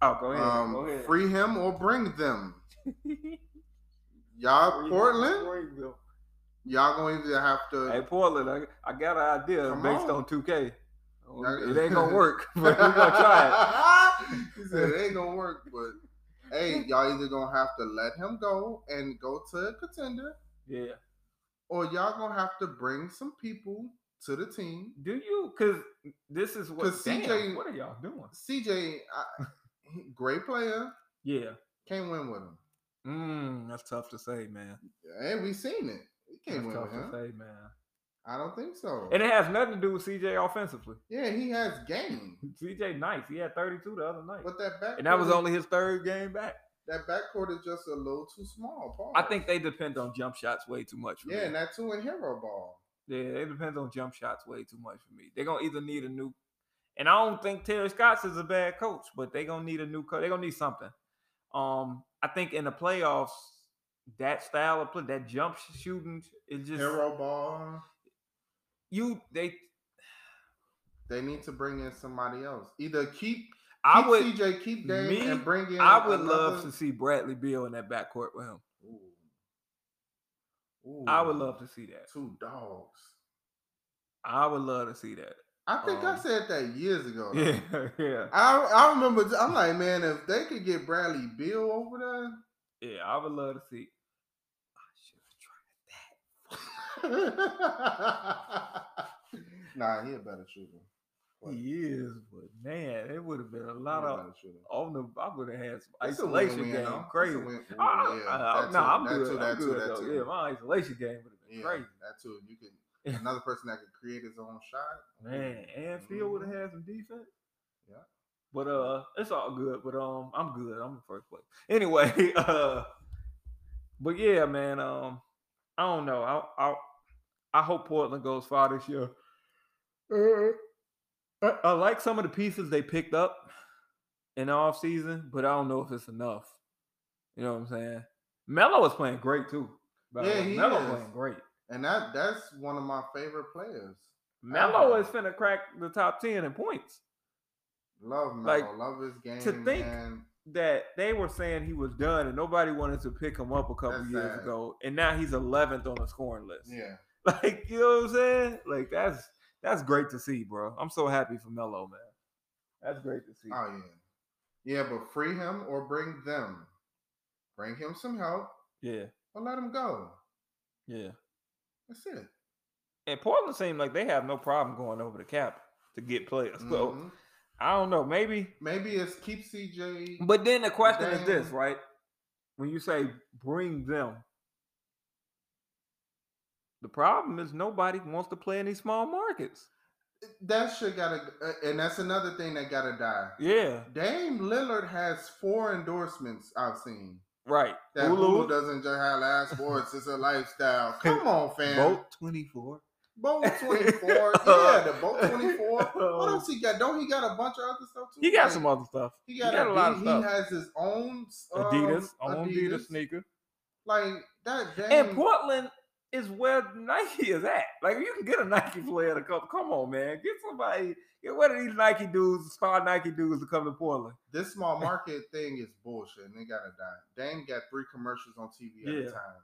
oh, go ahead, Um, go ahead. free him or bring them. Y'all, Portland, Portland. y'all gonna either have to. Hey, Portland, I, I got an idea Come based on. on 2K. It ain't gonna work, but we gonna try it. he said it ain't gonna work, but hey, y'all either gonna have to let him go and go to a contender. Yeah. or y'all gonna have to bring some people to the team. Do you? Because this is what. Damn, CJ what are y'all doing? CJ, I, great player, Yeah. can't win with him. Mm, that's tough to say, man. Hey, we seen it. He can't That's win tough with to him. say, man. I don't think so. And it has nothing to do with CJ offensively. yeah, he has game, CJ nice. He had 32 the other night. but that back And that was only his third game back. that backcourt is just a little too small. Paul. I think they depend on jump shots way too much yeah, me. and that two in hero ball. Yeah, it depends on jump shots way too much for me. They're gonna either need a new and I don't think Terry Stotts is a bad coach, but they're gonna need a new coach. They're gonna need something. Um, I think in the playoffs, that style of play, that jump shooting, is just Hero ball. You they They need to bring in somebody else. Either keep, I would CJ, keep Dame, me, and bring in. I would love to see Bradley Beal in that backcourt with him. Ooh. I would love to see that. two dogs. I would love to see that. I think I Um, said that years ago. though. Yeah, yeah. I I remember. I'm like, man, if they could get Bradley Beal over there, Yeah, I would love to see. nah, he a better shooter. What? He is, but man, it would have been a lot of on the. I would have had some It's isolation win-win, game. though. Crazy. win- ooh, Ah, yeah, ah, that no, I'm that good. too, I'm that too, good, that too. Yeah, my isolation game would have been Yeah, crazy. that too. You can another person that could create his own shot. Man, and Phil would have Mhm. had some defense. Yeah. But uh, it's all good. But um, I'm good. I'm in first place. Anyway, uh, but yeah, man. Um, I don't know. I I I hope Portland goes far this year. Uh, I, like some of the pieces they picked up in the offseason, but I don't know if it's enough. You know what I'm saying? Melo is playing great too. by Yeah, way. he Melo is. playing great. And that that's one of my favorite players. Melo is finna crack the top ten in points. Love Melo. Like, love his game. to think man. that they were saying he was done and nobody wanted to pick him up a couple That's years sad. ago, and now he's 11th on the scoring list. Yeah. Like you know what I'm saying? Like that's that's great to see, bro. I'm so happy for Melo, man. That's great to see. Oh yeah. Yeah, but free him or bring them. Bring him some help Yeah, or let him go. yeah. That's it. And Portland seemed like they have no problem going over the cap to get players. So Mhm. I don't know, maybe. Maybe it's keep CJ. But then the question is this, right? When you say bring them, the problem is nobody wants to play in these small markets. that shit gotta, uh, and that's another thing that gotta die. Yeah, Dame Lillard has four endorsements I've seen. right. That Hulu, Hulu doesn't just have live sports; it's a lifestyle. Come on, fam. Boat 24. Boat twenty four. yeah, the boat twenty four. What else he got? Don't he got a bunch of other stuff too? He got Like, some other stuff. He got, a lot of Adidas- stuff. He has his own um, Adidas, on Adidas, Adidas. sneaker. Like that. Dame, And Portland is where Nike is at. Like you can get a Nike player to come. Come on, man. Get somebody. Get one of these Nike dudes, star Nike dudes to come to Portland. this small market thing is bullshit, and they gotta die. Dame got three commercials on TV at Yeah. a time.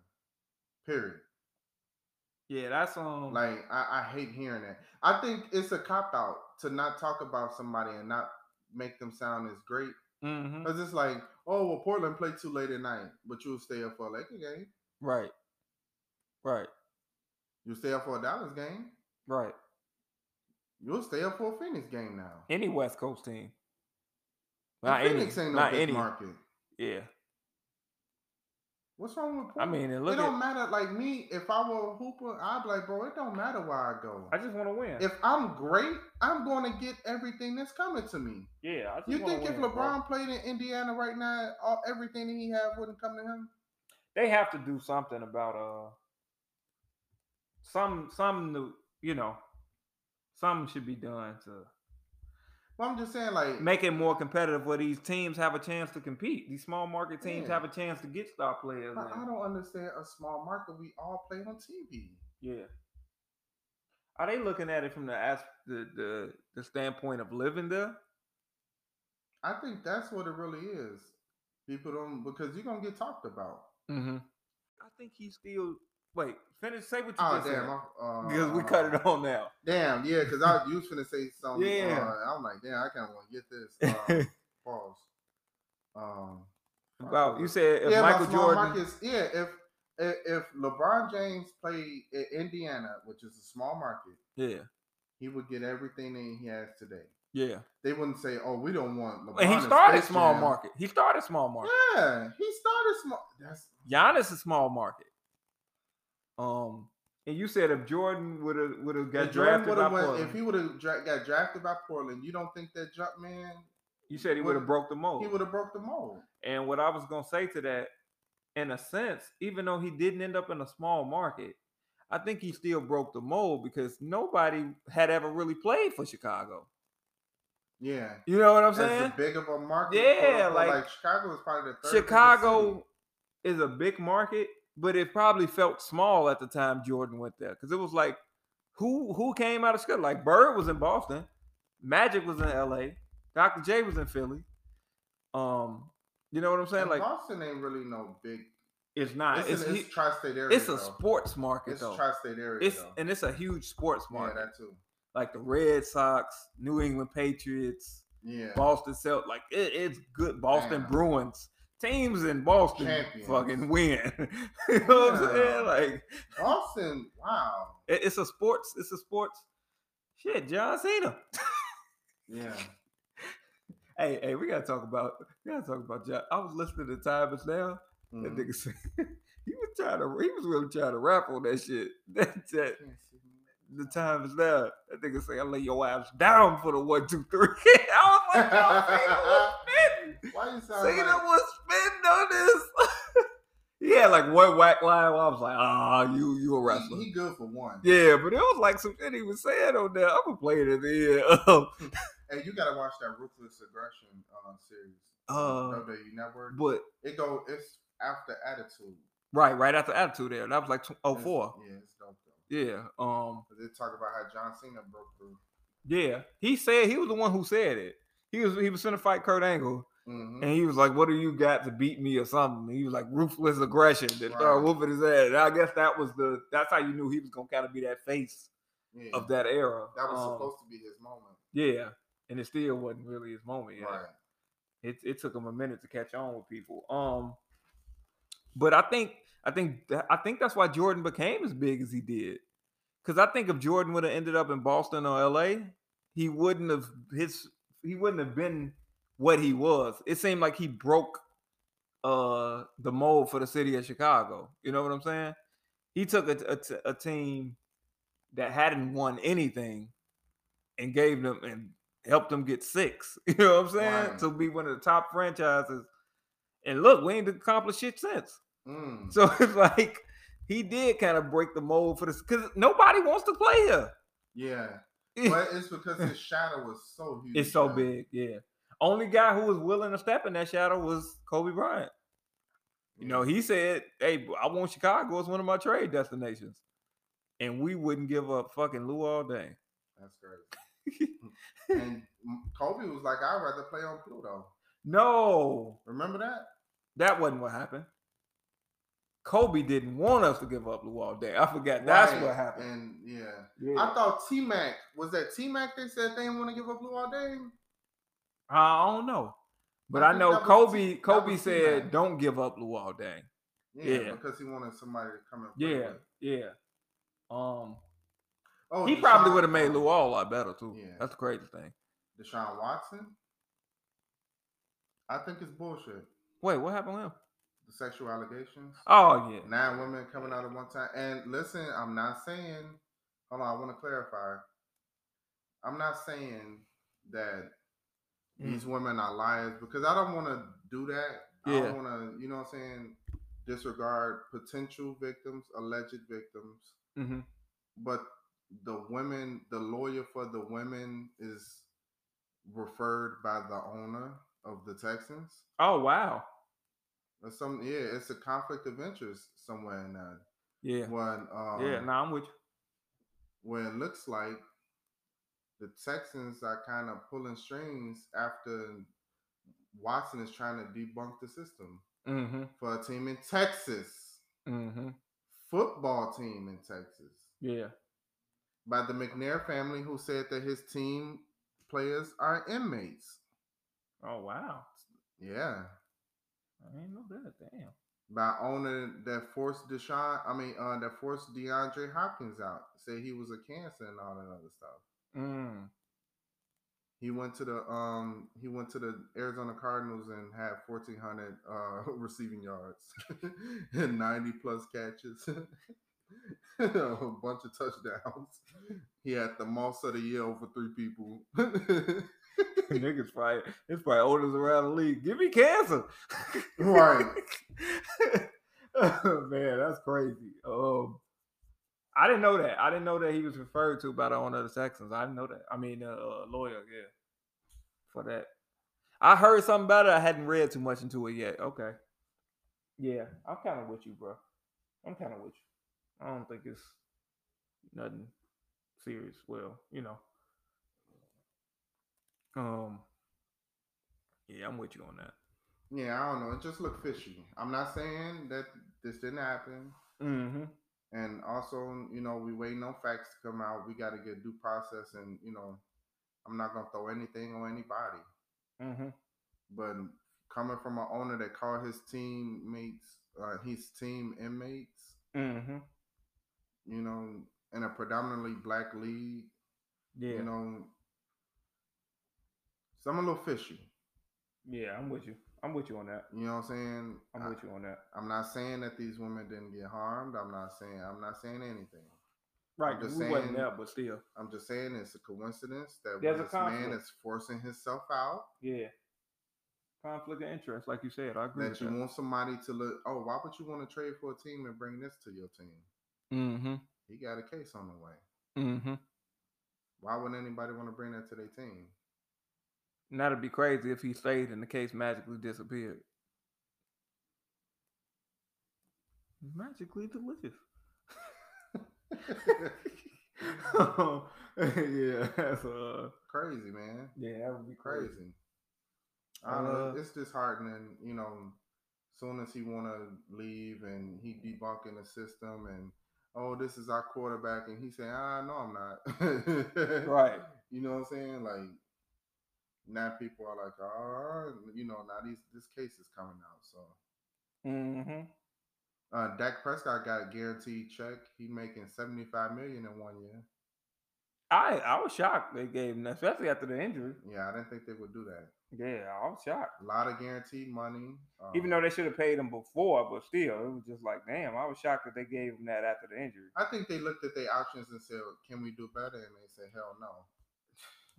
Period. Yeah, that's um. Like I, I hate hearing that. I think it's a cop out to not talk about somebody and not make them sound as great. mhm, Cause it's like, oh well, Portland played too late at night, but you'll stay up for a game. right, right, You'll stay up for a Dallas game. right. You'll stay up for a Phoenix game now. Any West Coast team. And Not any. Phoenix ain't no Not big any. market. Yeah. What's wrong with I mean, and it look don't at. matter. Like me, if I were a hooper, I'd be like, bro, it don't matter where I go. I just want to win. if I'm great, I'm going to get everything that's coming to me. yeah, I just You wanna think if win, bro. LeBron played in Indiana right now, all, everything that he had wouldn't come to him? they have to do something about uh some some you know something should be done to Well, I'm just saying, like, make it more competitive where these teams have a chance to compete. These small market teams Yeah. have a chance to get star players. I, I don't understand a small market. We all play on TV. Yeah. Are they looking at it from the as the the, the standpoint of living there? I think that's what it really is. People don't because you're gonna get talked about. Mm-hmm. I think he still wait. Finish. Say what you Oh just damn! said. Uh, Because we cut it on now. Damn, yeah, because I you was finna say something. Yeah. uh, I'm like, damn, I kind of want to get this. Uh, pause. Um, About you said if yeah, Michael Jordan. markets. Yeah, if, if if LeBron James played in Indiana, which is a small market, Yeah, he would get everything that he has today. yeah. They wouldn't say, "Oh, we don't want LeBron." And he started small Jam." market. He started small market. Yeah, he started small. That's Giannis is a small market. Um, and you said if Jordan would have would have got if drafted by went, Portland, if he would have dra- got drafted by Portland, you don't think that jump man you said he would have broke the mold. he would have broke the mold? And what I was gonna say to that, in a sense, even though he didn't end up in a small market, I think he still broke the mold because nobody had ever really played for Chicago. Yeah, You know what I'm saying. As big of a market. Yeah, like, like Chicago is probably the third. Chicago is a big market, but it probably felt small at the time Jordan went there because it was like, who who came out of Chicago? Like Bird was in Boston, Magic was in L.A., Dr. J was in Philly. Um, you know what I'm saying? And Like Boston ain't really no big. it's not. It's, It's an, it's tri-state area. it's a though. sports market It's though. tri-state area. It's though. and it's a huge sports yeah, market. that too. like the Red Sox, New England Patriots, Yeah, Boston Celt. Like it, it's good. Boston Damn. Bruins teams in Boston Champions. fucking win. you know what I'm saying? Like Boston. Wow. it- it's a sports. It's a sports. Shit, John Cena. Yeah. hey, hey, we gotta talk about. We gotta talk about John. I was listening to Time Is Now. That Mhm. nigga said he was trying to. He was really trying to rap on that shit. That, that the time is now. That nigga say, I lay your ass down for the one, two, three. I was like, oh, Cena was spitting. Why you sound Cena like? was spitting on this. he had like one whack line I was like, ah, you you a wrestler. He, he good for one. yeah, but it was like some shit he was saying on there. I'm gonna play it at the end. Hey, you gotta watch that Ruthless Aggression uh, series. Uh, WWE Network. but It go. It's after Attitude. right, right after Attitude there. That was like It's- 04. Yeah, it's dope though. Yeah. Um, They talk about how John Cena broke through. yeah. He said he was the one who said it. He was he was gonna fight Kurt Angle. Mhm. And he was like, "What do you got to beat me or something?" And he was like, "Ruthless aggression." Then started whooping his ass. And I guess that was the that's how you knew he was gonna kind of be that face Yeah. of that era. That was Um, supposed to be his moment. yeah, and it still wasn't really his moment yet. Right. It it took him a minute to catch on with people. Um, but I think I think I think that's why Jordan became as big as he did. Because I think if Jordan would have ended up in Boston or L.A., he wouldn't have his he wouldn't have been what he was. It seemed like he broke uh the mold for the city of Chicago. You know what I'm saying? He took a team that hadn't won anything and gave them and helped them get six. You know what I'm saying? Right. To be one of the top franchises. And look, we ain't accomplished shit since. Mm. So it's like he did kind of break the mold for this because nobody wants to play here. Yeah. But it's because his shadow was so huge. It's so big, yeah. Only guy who was willing to step in that shadow was Kobe Bryant. You know, he said, "Hey, I want Chicago as one of my trade destinations," and we wouldn't give up fucking Luol Deng. That's crazy. and Kobe was like, I'd rather play on Pluto. No, Remember that? that wasn't what happened. Kobe didn't want us to give up Luol Deng. I forgot. That's what happened. And yeah. Yeah. I thought T Mac was that T Mac they said they didn't want to give up Luol Deng. I don't know, but I I, know that was Kobe. That Kobe said. "Don't give up all day." Yeah, Yeah. because he wanted somebody to come and play Yeah, yeah. Um, Oh, he probably would have made Luol a lot better too. Yeah. That's the crazy thing. Deshaun Watson. I think it's bullshit. Wait, what happened with him? The sexual allegations. Oh yeah, Nine women coming out at one time. And listen, I'm not saying. Hold on, I want to clarify. I'm not saying that Mm. these women are liars because I don't want to do that. I don't want to, you know what I'm saying, disregard potential victims, alleged victims. hmm But the women, the lawyer for the women is referred by the owner of the Texans. Oh wow. Or some yeah, it's a conflict of interest somewhere in that. Yeah. When um, yeah. Nah, I'm with you. where it looks like the Texans are kind of pulling strings after Watson is trying to debunk the system Mm-hmm. for a team in Texas, Mm-hmm. football team in Texas, Yeah. by the McNair family, who said that his team players are inmates. Oh wow. Yeah, I didn't know that. Damn. by owner that forced Deshaun, I mean, uh, that forced DeAndre Hopkins out. Say he was a cancer and all that other stuff. Mm. He went to the um he went to the Arizona Cardinals and had fourteen hundred uh receiving yards and ninety plus catches. a bunch of touchdowns. He had the most of the year over three people. Niggas probably it's probably oldest around the league. Give me cancer. Right. oh, man, that's crazy. Um I didn't know that. I didn't know that he was referred to by the owner of the Texans. I didn't know that. I mean, uh, uh, lawyer, yeah, for that. I heard something about it. I hadn't read too much into it yet. Okay. Yeah, I'm kind of with you, bro. I'm kind of with you. I don't think it's nothing serious. Well, you know. Um. Yeah, I'm with you on that. yeah, I don't know. It just looked fishy. I'm not saying that this didn't happen. Mm-hmm. And also, you know, we waiting on facts to come out. We got to get due process, and you know, I'm not gonna throw anything on anybody. Mm-hmm. But coming from an owner that called his teammates, uh, his team inmates, Mm-hmm. you know, in a predominantly black league, Yeah. you know, so I'm a little fishy. yeah, I'm with you. I'm with you on that. You know what I'm saying? I'm I, with you on that. I'm not saying that these women didn't get harmed. I'm not saying I'm not saying anything. Right, just we wasn't saying- there, but still. I'm just saying it's a coincidence that There's when a this man is forcing himself out, Yeah. Conflict of interest, like you said. I agree that you that. want somebody to look. Oh, why would you want to trade for a team and bring this to your team? Mm-hmm. He got a case on the way. Mm-hmm. Why wouldn't anybody want to bring that to their team? And that'd be crazy if he stayed and the case magically disappeared. Magically delicious. yeah, that's uh crazy, man. yeah, that would be crazy. Crazy. I don't know. Uh, It's disheartening, you know. Soon as he want to leave and he debunking the system and oh, this is our quarterback, and he saying, ah, no, I'm not. Right. You know what I'm saying? Like now, people are like, oh, you know, now these this case is coming out. So, Mm-hmm. uh, Dak Prescott got a guaranteed check. He making seventy five million in one year. I I was shocked they gave him that, especially after the injury. Yeah, I didn't think they would do that. Yeah, I was shocked. A lot of guaranteed money. Um, Even though they should have paid him before, but still, it was just like, damn, I was shocked that they gave him that after the injury. I think they looked at their options and said, "Can we do better?" And they said, "Hell no."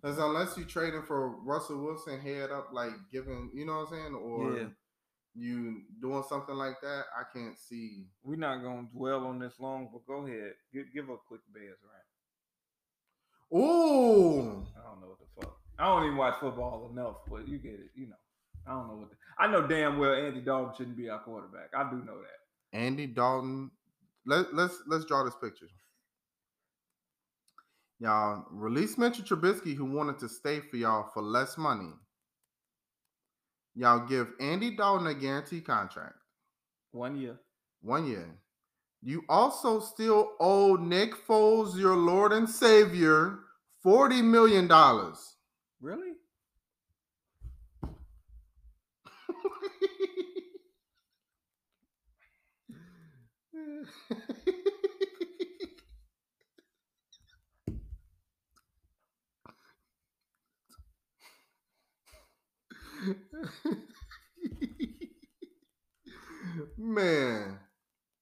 Because unless you're trading for Russell Wilson head up, like giving, you know what I'm saying, or Yeah. you doing something like that, I can't see. We're not gonna dwell on this long, but go ahead, give, give a quick Bears rant. Ooh, I don't know what the fuck. I don't even watch football enough, but you get it. You know, I don't know what. The, I know damn well Andy Dalton shouldn't be our quarterback. I do know that. Andy Dalton. Let, let's let's draw this picture. Y'all release Mitchell Trubisky, who wanted to stay for y'all for less money. Y'all give Andy Dalton a guaranteed contract, One year. one year. You also still owe Nick Foles, your Lord and Savior, forty million dollars. Really? Man.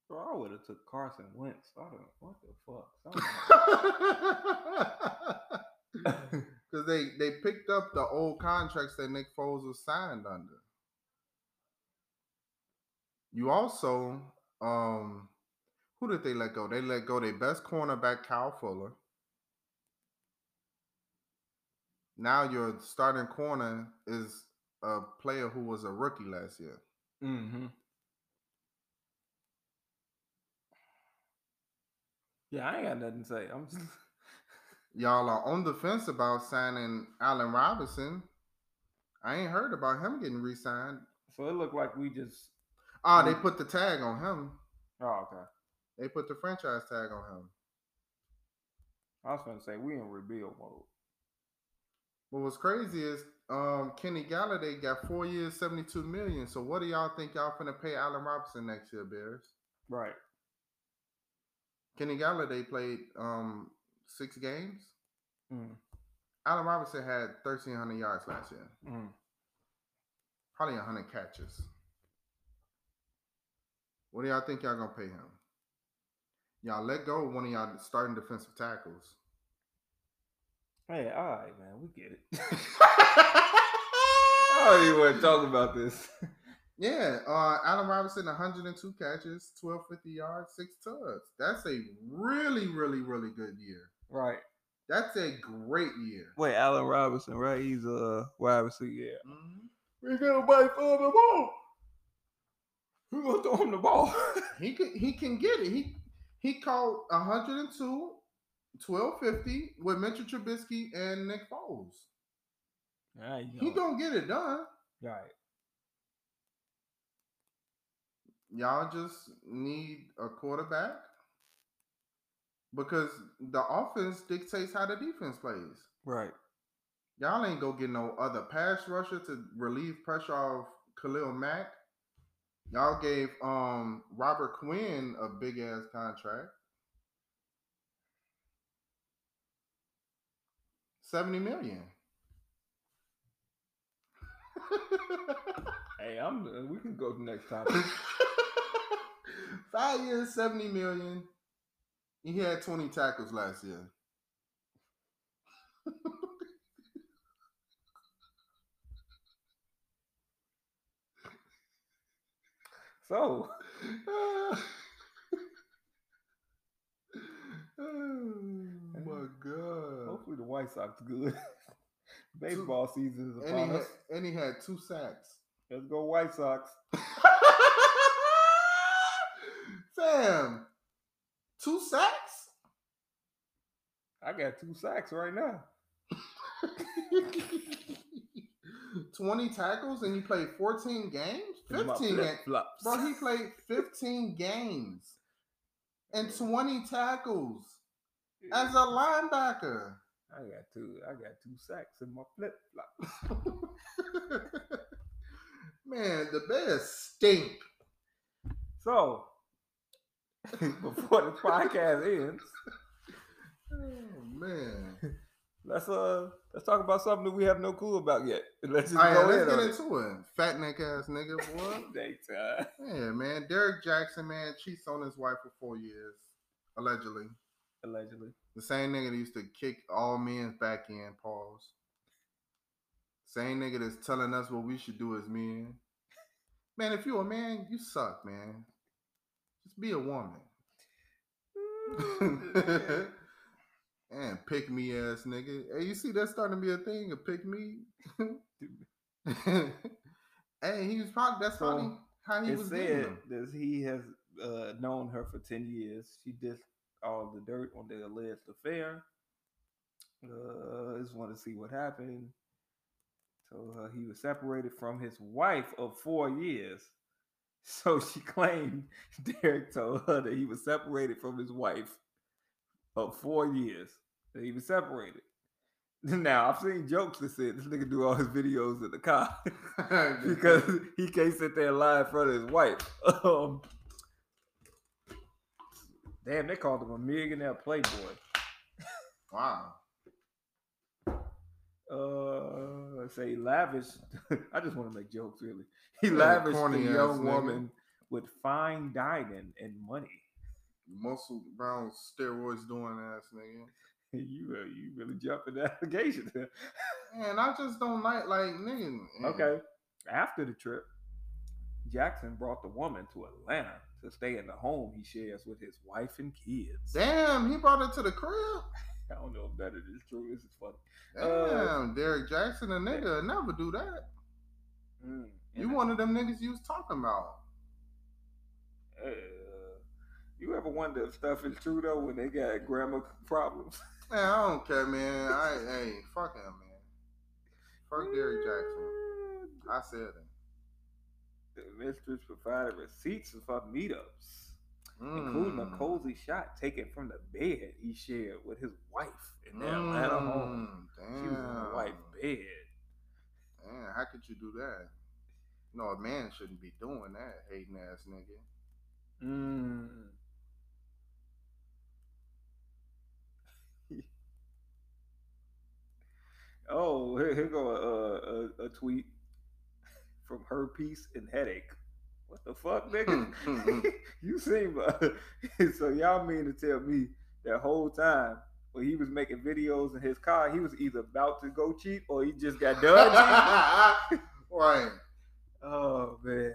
Bro, I would have took Carson Wentz. I don't. What the fuck? Because they, they picked up the old contracts that Nick Foles was signed under. You also, um, who did they let go? They let go their best cornerback, Kyle Fuller. Now your starting corner is a player who was a rookie last year. Mm-hmm. Yeah, I ain't got nothing to say. I'm just Y'all are on the fence about signing Allen Robinson. I ain't heard about him getting re-signed. so it looked like we just Oh, they put the tag on him. oh okay. They put the franchise tag on him. I was gonna say we in rebuild mode. What was crazy is um, Kenny Golladay got four years, seventy-two million. So what do y'all think y'all finna pay Allen Robinson next year, Bears? Right. Kenny Golladay played um, six games. Mm. Allen Robinson had thirteen hundred yards last year, Mm. probably hundred catches. What do y'all think y'all gonna pay him? Y'all let go of one of y'all starting defensive tackles. Hey, all right, man, we get it. I don't even want to talk about this. Yeah, uh, Allen Robinson, 102 catches, 1250 yards, six tugs. That's a really, really, really good year. right. That's a great year. Wait, Allen Robinson, right? He's a wide receiver. Yeah. Mhm. We got nobody for the ball. Who gonna throw him the ball? He can he can get it. He he caught 102, 1250 with Mitchell Trubisky and Nick Foles. There you He gonna get it done. right. Y'all just need a quarterback because the offense dictates how the defense plays. Right. Y'all ain't go get no other pass rusher to relieve pressure off Khalil Mack. Y'all gave um Robert Quinn a big ass contract. 70 million. Hey, I'm. uh, We can go to the next topic. Five years, 70 million. He had 20 tackles last year. so, oh my god. hopefully the White Sox good. Baseball season is And upon had, us. and he had two sacks. Let's go White Sox. Fam, two sacks? I got two sacks right now. 20 tackles and he played 14 games? 15 games. Bro, he played 15 games and 20 tackles as a linebacker. I got two. I got two sacks in my flip flop. Man, the Bears stink. So, before the podcast ends, Oh, man. let's uh let's talk about something that we have no clue about yet. Let's just All right, let's get into it. Fat neck ass nigga, boy. it. Daytime. Yeah, man. Derrick Jackson, man, cheats on his wife for four years, allegedly. Allegedly. The same nigga that used to kick all men's back in, pause. Same nigga that's telling us what we should do as men. Man, if you a man, you suck, man. Just be a woman. and pick me ass nigga. Hey, you see that's starting to be a thing, a pick me. hey, he was probably that's So, probably how he it was getting said that he has uh, known her for 10 years. She did all the dirt on the alleged affair. Uh, just want to see what happened. So her he was separated from his wife of four years. So she claimed Derrick told her that he was separated from his wife of four years. That he was separated. Now I've seen jokes that said this nigga do all his videos in the car because he can't sit there and lie in front of his wife. Um, damn, they called him a millionaire playboy. wow. Uh, say lavish. I just want to make jokes, really. He Yeah, lavished the ass young woman with fine dining and money. Muscle brown steroids doing ass nigga. you, uh, you really jumping the allegations. there. Man, I just don't like like nigga. man. Okay. After the trip, Jackson brought the woman to Atlanta to stay in the home he shares with his wife and kids. Damn, he brought it to the crib. I don't know if that is true. This is funny. Damn, Derrick Jackson, a nigga, never do that. Mm. You one of them niggas you was talking about. uh, you ever wonder if stuff is true though when they got grammar problems? Man, I don't care, man. I hey, fuck him, man. Fuck Derrick Jackson. I said it. The mistress provided receipts for meetups, including a Mm. cozy shot taken from the bed he shared with his wife in their Atlanta home. Mm, She was in the wife's bed. Man, how could you do that? No, a man shouldn't be doing that, hating ass nigga. Mm. oh, here, here go a, a, a tweet from her piece and headache. What the fuck, hmm, nigga? Hmm, hmm. you seem uh, so y'all mean to tell me that whole time when he was making videos in his car, he was either about to go cheat or he just got done right. Oh man.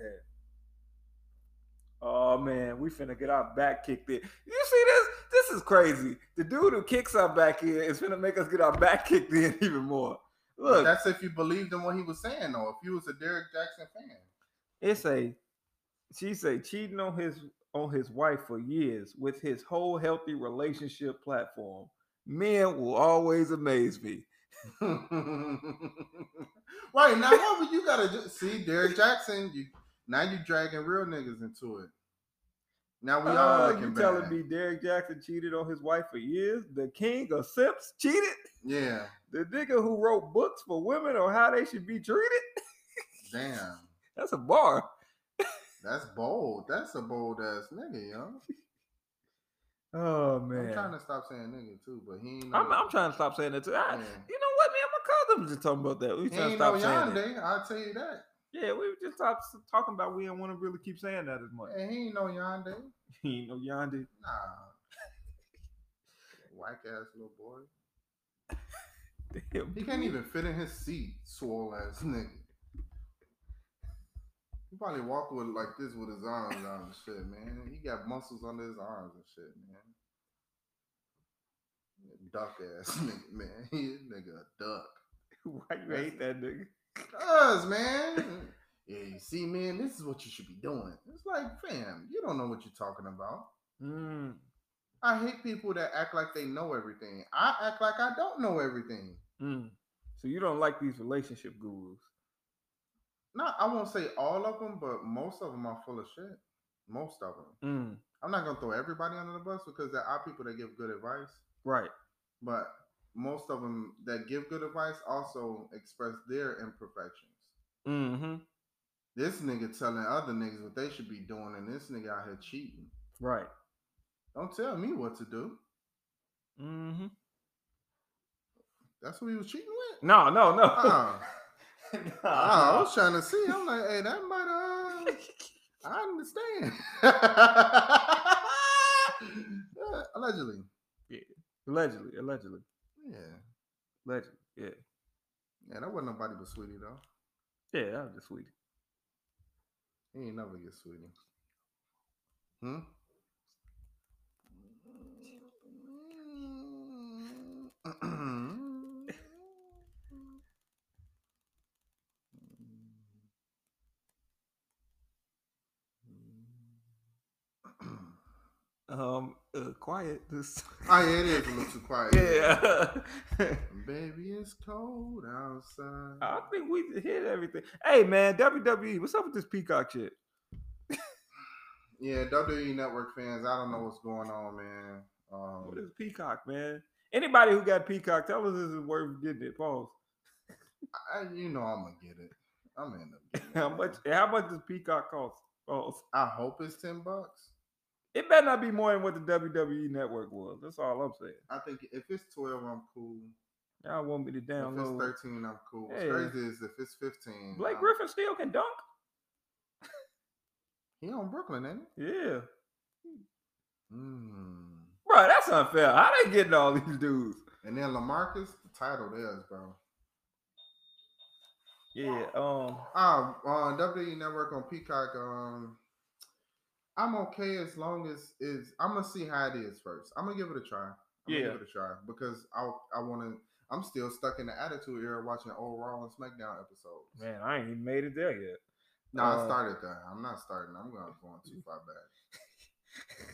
Oh man, we finna get our back kicked in. You see this? This is crazy. The dude who kicks our back in is finna make us get our back kicked in even more. But Look, that's if you believed in what he was saying, though. If you was a Derrick Jackson fan. it's a she say cheating on his on his wife for years with his whole healthy relationship platform. Men will always amaze me. right now, what would you gotta do? see Derrick Jackson? You now you dragging real niggas into it. Now we all Uh, looking you bad. telling me Derrick Jackson cheated on his wife for years? The king of simps cheated? Yeah, The nigga who wrote books for women on how they should be treated? damn, That's a bar. that's bold. That's a bold ass nigga, yo. Oh man. I'm trying to stop saying nigga too, but he ain't. I'm, I'm trying to stop saying that too. I-. You know what, me and my cousin was just talking about that. We He trying to stop saying that. I'll tell you that. Yeah, we were just talking about we didn't want to really keep saying that as much. Hey, he ain't no Yonde. He ain't no Yonde. Nah. Whack ass little boy. Damn. He can't even fit in his seat, swole ass nigga. He probably walk with like this with his arms out and shit, man. He got muscles under his arms and shit, man. Duck ass nigga, man. He a nigga a duck. Why you hate that nigga? Cuz, man. Yeah, you see, man, this is what you should be doing. It's like, fam, you don't know what you're talking about. Mm. I hate people that act like they know everything. I act like I don't know everything. Mm. So you don't like these relationship gurus? Not, I won't say all of them, but most of them are full of shit. Most of them. Mm. I'm not gonna throw everybody under the bus because there are people that give good advice, Right. but most of them that give good advice also express their imperfections. Mm-hmm. This nigga telling other niggas what they should be doing, and this nigga out here cheating. Right. Don't tell me what to do. Mm-hmm. That's who he was cheating with. No, no, no. Uh, Nah. I was trying to see. I'm like, hey, that might uh I understand. Uh, allegedly. allegedly, allegedly, Yeah. allegedly. Yeah. Yeah, that wasn't nobody but Saweetie though. Yeah, that was just sweet. He ain't never get Saweetie. Hmm? Um, uh, quiet. This. time. Oh yeah, it is a little too quiet. yeah. Baby, it's cold outside. I think we hit everything. Hey man, WWE, what's up with this Peacock shit? Yeah, WWE Network fans, I don't know what's going on, man. Um, What is Peacock, man? Anybody who got Peacock, tell us this is worth getting it. Pause. I, you know I'm gonna get it. I'm gonna end up getting it. How much? How much does Peacock cost? Pause. I hope it's ten bucks. It better not be more than what the WWE network was. That's all I'm saying. I think if it's twelve, I'm cool. Y'all want me to download? If it's thirteen, I'm cool. What's crazy is if it's fifteen. Blake I'm- Griffin still can dunk. He on Brooklyn, ain't Yeah, he? Mm. bro, that's unfair. How they getting all these dudes? And then LaMarcus, the title theirs, bro. Yeah. Um. Ah, on WWE Network on Peacock. Um, I'm okay as long as is. I'm gonna see how it is first. I'm gonna give it a try. I'm gonna Yeah. give it a try because I I want to. I'm still stuck in the attitude era watching old Raw and SmackDown episodes. Man, I ain't even made it there yet. No, I Uh, started that. I'm not starting. I'm going going too far back.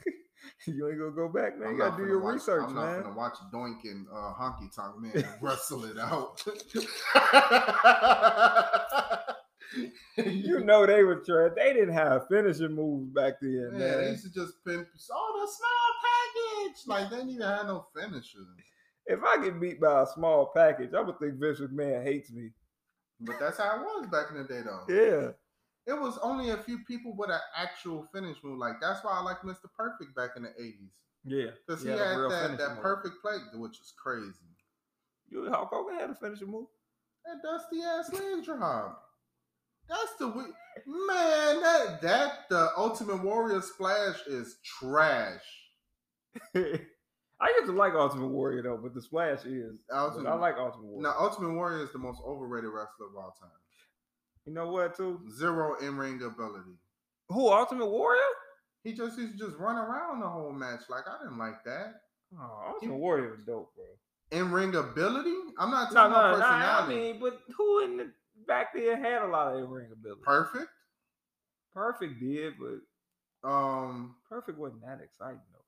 you ain't gonna go back, man. I'm You gotta do your watch, research, I'm man. not gonna watch Doink and uh, Honky Tonk Man wrestle it out. You know they were trash. They didn't have finishing moves back then, Man, man. they used to just pimp oh the small package. Like they didn't even have no finisher. If I get beat by a small package, I would think Vince McMahon hates me. But that's how it was back in the day though. Yeah. It was only a few people with an actual finish move. Like that's why I like Mr. Perfect back in the 80s. Yeah. Because He he had had that, that move. Perfect-Plex, which is crazy. You Hulk Hogan had a finishing move. That dusty ass leg drop. That's the we- man. That that the Ultimate Warrior splash is trash. I used to like Ultimate Warrior though, but the splash is. Ultimate, I like Ultimate Warrior. now Ultimate Warrior is the most overrated wrestler of all time. You know what too? Zero in ring ability. Who Ultimate Warrior? He just used to just run around the whole match. Like I didn't like that. Oh, Ultimate Warrior was dope, bro. In ring ability? I'm not talking no, about no. I personality. mean, but who in the back there had a lot of in-ring ability? Perfect. Perfect did, but Um, Perfect wasn't that exciting though.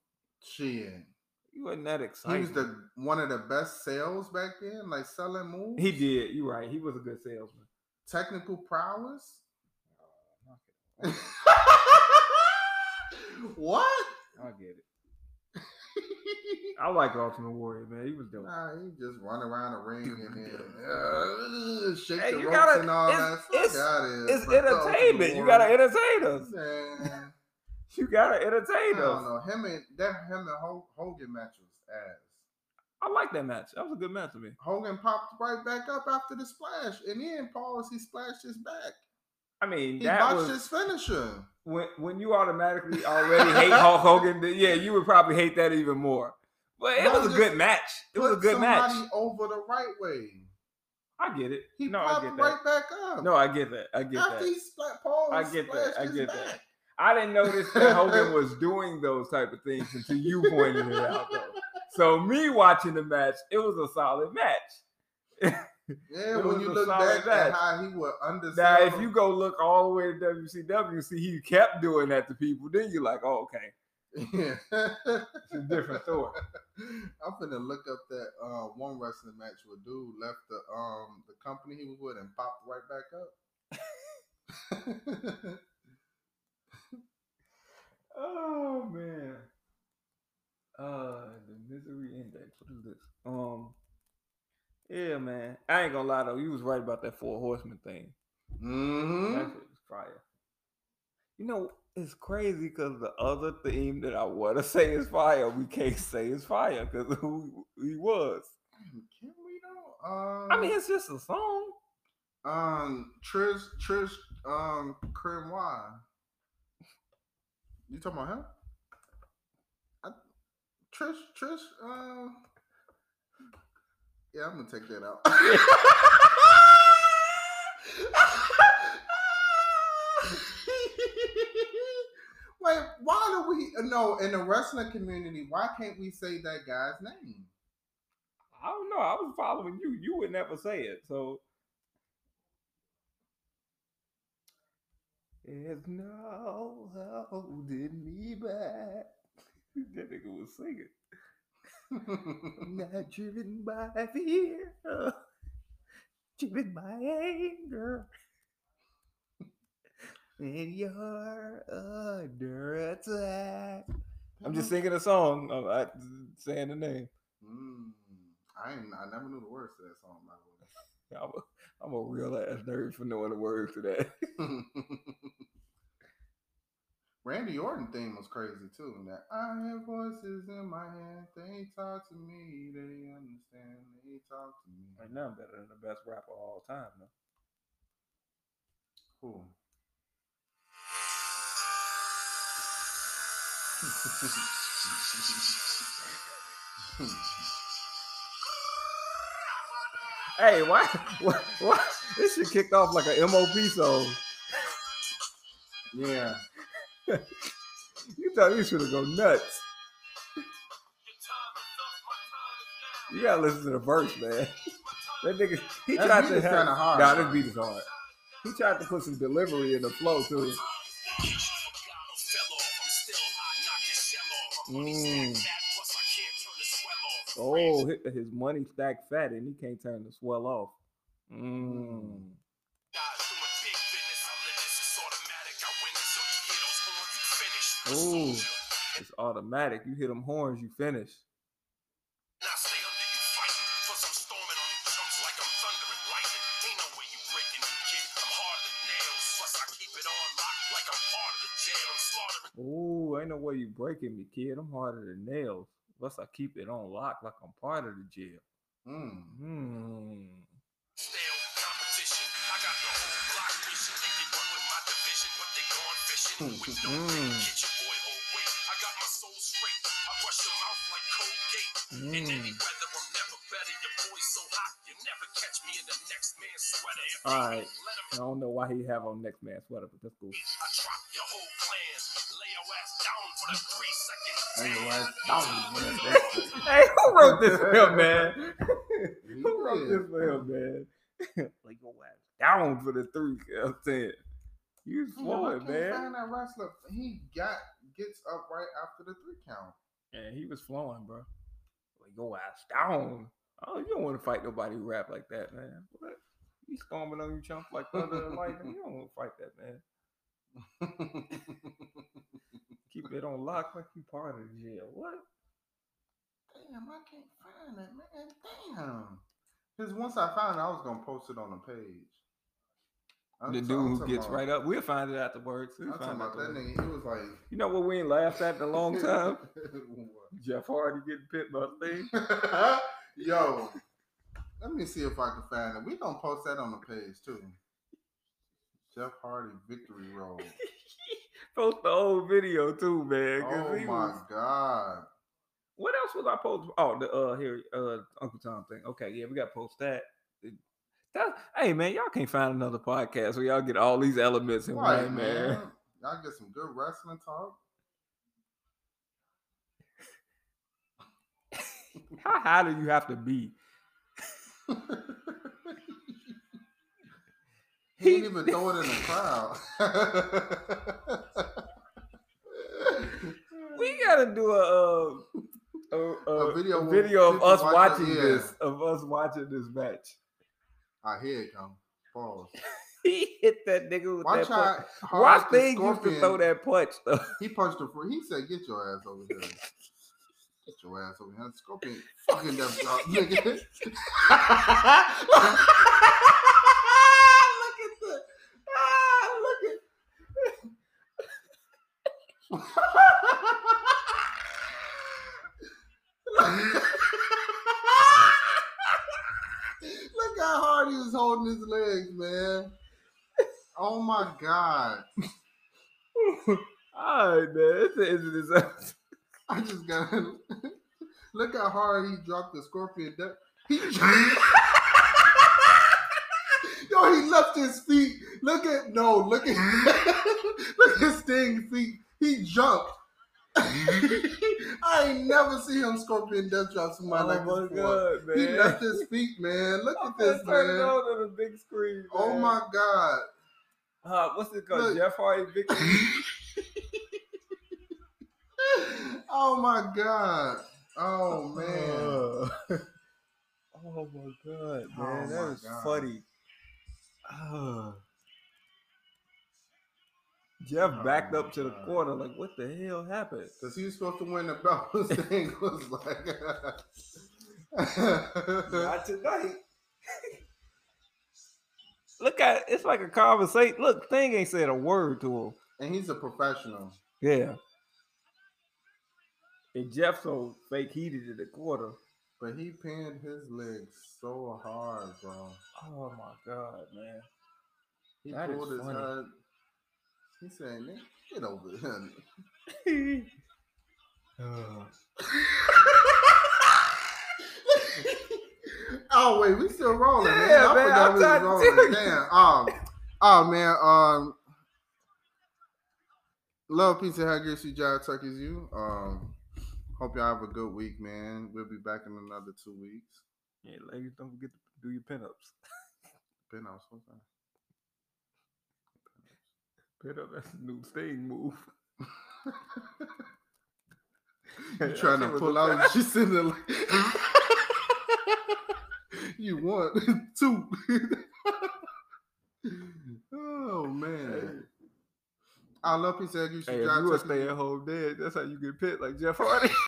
shit. He wasn't that exciting. He was the one of the best sales back then, like selling moves. He did. You're right. He was a good salesman. technical prowess. Okay, what? I get it. I like Ultimate Warrior, man. He was dope. Nah, he just run around the ring and then uh, shake Hey, the ropes gotta- and all it's- that. It's- It's the entertainment. You gotta entertain us. Man, You gotta I entertain don't us. know. Him and that him and Hogan match was ass. I like that match. That was a good match to me. Hogan popped right back up after the splash, and then pause. He splashed his back. I mean, He that botched was his finisher. when when you automatically already hate Hulk Hogan. then Yeah, you would probably hate that even more. But it was a good match. It was a good match. over the right way. I get it. He no, I get that. right back up. No, I get that. I get after that. he splat Paul, I get that. I get that. I didn't notice that Hogan was doing those type of things until you pointed it out. Though. So me watching the match, it was a solid match. Yeah, when you look back match. at how he would undersell. Now, if you go look all the way to WCW, see he kept doing that to people, then you're like, oh, okay, yeah. it's a different story. I'm finna look up that uh, one wrestling match where dude left the um the company he was with and popped right back up. Oh man. Uh the misery index. What is this? Um Yeah, man. I ain't gonna lie though, you was right about that four horseman thing. Mm-hmm. That shit was fire. You know, it's crazy because the other theme that I want to say is fire, we can't say is fire because who he was. Can we though? Um, I mean, it's just a song. um, Trish, Trish, um, Benoit. You talking about him? I, Trish, Trish, um, yeah, I'm gonna take that out. Wait, why do we no in the wrestling community? Why can't we say that guy's name? I don't know. I was following you. You would never say it. So There's no holding me back. that nigga was singing. Not driven by fear, driven by anger. And you're under attack. I'm just singing a song. I'm saying the name. Mm, I ain't, I never knew the words to that song, by the way. I'm a, I'm a real ass nerd for knowing the words to that. Randy Orton theme was crazy too. That I have voices in my head. They talk to me. They understand. They talk to me. Right now, I'm better than the best rapper of all time, though. Who? Hey, why, why, why? This shit kicked off like an MOP song. yeah. You thought you should have go nuts. You gotta listen to the verse, man. That nigga, he That tried to have. hard, Nah, this beat is hard. He tried to put some delivery in the flow too. Mm. Oh, his money stacked fat and he can't turn the swell off. Mm. Ooh, it's automatic. You hit them horns, you finish. Way you breaking me, kid. I'm harder than nails. Unless I keep it on lock like I'm part of the jail. Mm. Hmm. Stale competition. I got the whole block wishing they could run with my division, but they gone fishing with no bait. Mm. Get your boy whole weight. I got my soul straight. I brush your mouth like Colgate. In any Mm. weather, I'm never better. Your boy's so hot, you never catch me in the next man's sweater. If All you right. don't I don't know why he have on next man sweater, but that's cool. Hey, who wrote this for him, man? Who wrote this for him, man? like your ass down for the three. I'm saying. You flowing, man. find that wrestler. He got gets up right after the three count. And he was flowing, bro. Like your ass down. Oh, you don't want to fight nobody who rap like that, man. What? You storming on you chump like thunder and lightning. You don't want to fight that, man. Keep it on lock like you part of the jail. What? Damn, I can't find it, man. Damn. Because once I found it, I was gonna post it on the page. I'm the dude who talking gets about- right up. We'll find it afterwards. We'll I'm talking about that nigga. He was like, You know what we ain't laughed at in a long time? Jeff Hardy getting pit by Sting. Yo, let me see if I can find it. We gonna post that on the page too. Jeff Hardy Victory Road. Post the old video too, man. Oh my was- god. What else was I post? Oh, the uh here uh Uncle Tom thing. Okay, yeah, we got to post that. That- hey man, y'all can't find another podcast where y'all get all these elements in Right, one, man. man. Y'all get some good wrestling talk. How high do you have to be? he didn't even throw it in the crowd. We gotta do a uh, a, a, A video a video of us watch it, watching yeah. this, of us watching this match. I hear it come. Pause. He hit that nigga with Watch that punch. Watch thing used to throw that punch though. He punched the fr- He said, "Get your ass over here. Get your ass over here." Scorpion fucking drop, nigga. Look at the. Ah, look at. Look how hard he was holding his legs, man. Oh my god. All right, man. It's the end of this episode. I just got look how hard he dropped the scorpion. He Yo, he left his feet. Look at no, look at look at Sting feet. He jumped. I ain't never see him scorpion death drop somebody oh like my this god, man. He left his feet, man. Look I'm at this, turn it man. on to the big screen. Oh man. my god. Uh, what's it called? Look. Jeff Hardy victory. oh my god. Oh man. Uh, oh my god, man, Oh that is God. funny. Uh, Jeff Oh backed my up to the God. corner, like, what the hell happened? Cause he was supposed to win the belt. Sting was like, Not tonight. Look at it's like a conversation. Look, Sting ain't said a word to him. and he's a professional. Yeah. And Jeff so fake heated in the quarter. But he pinned his legs so hard, bro. Oh my god, man. He That pulled his funny. head. He said, "Nigga, get over here. oh wait, we still rolling, man. Yeah, I man, forgot I'm we was rolling. Damn. Um, oh man, um Love Pizza Hut Greasy Job Tuck is you. Um Hope y'all have a good week, man. We'll be back in another two weeks. Yeah, ladies, don't forget to do your pinups. Been out sometime. Up, that's a new sting move. You That trying to pull out? She's sitting there like, you want two? oh man! I love he said you should Hey, if try you a to stay at home dad, that's how you get pit like Jeff Hardy.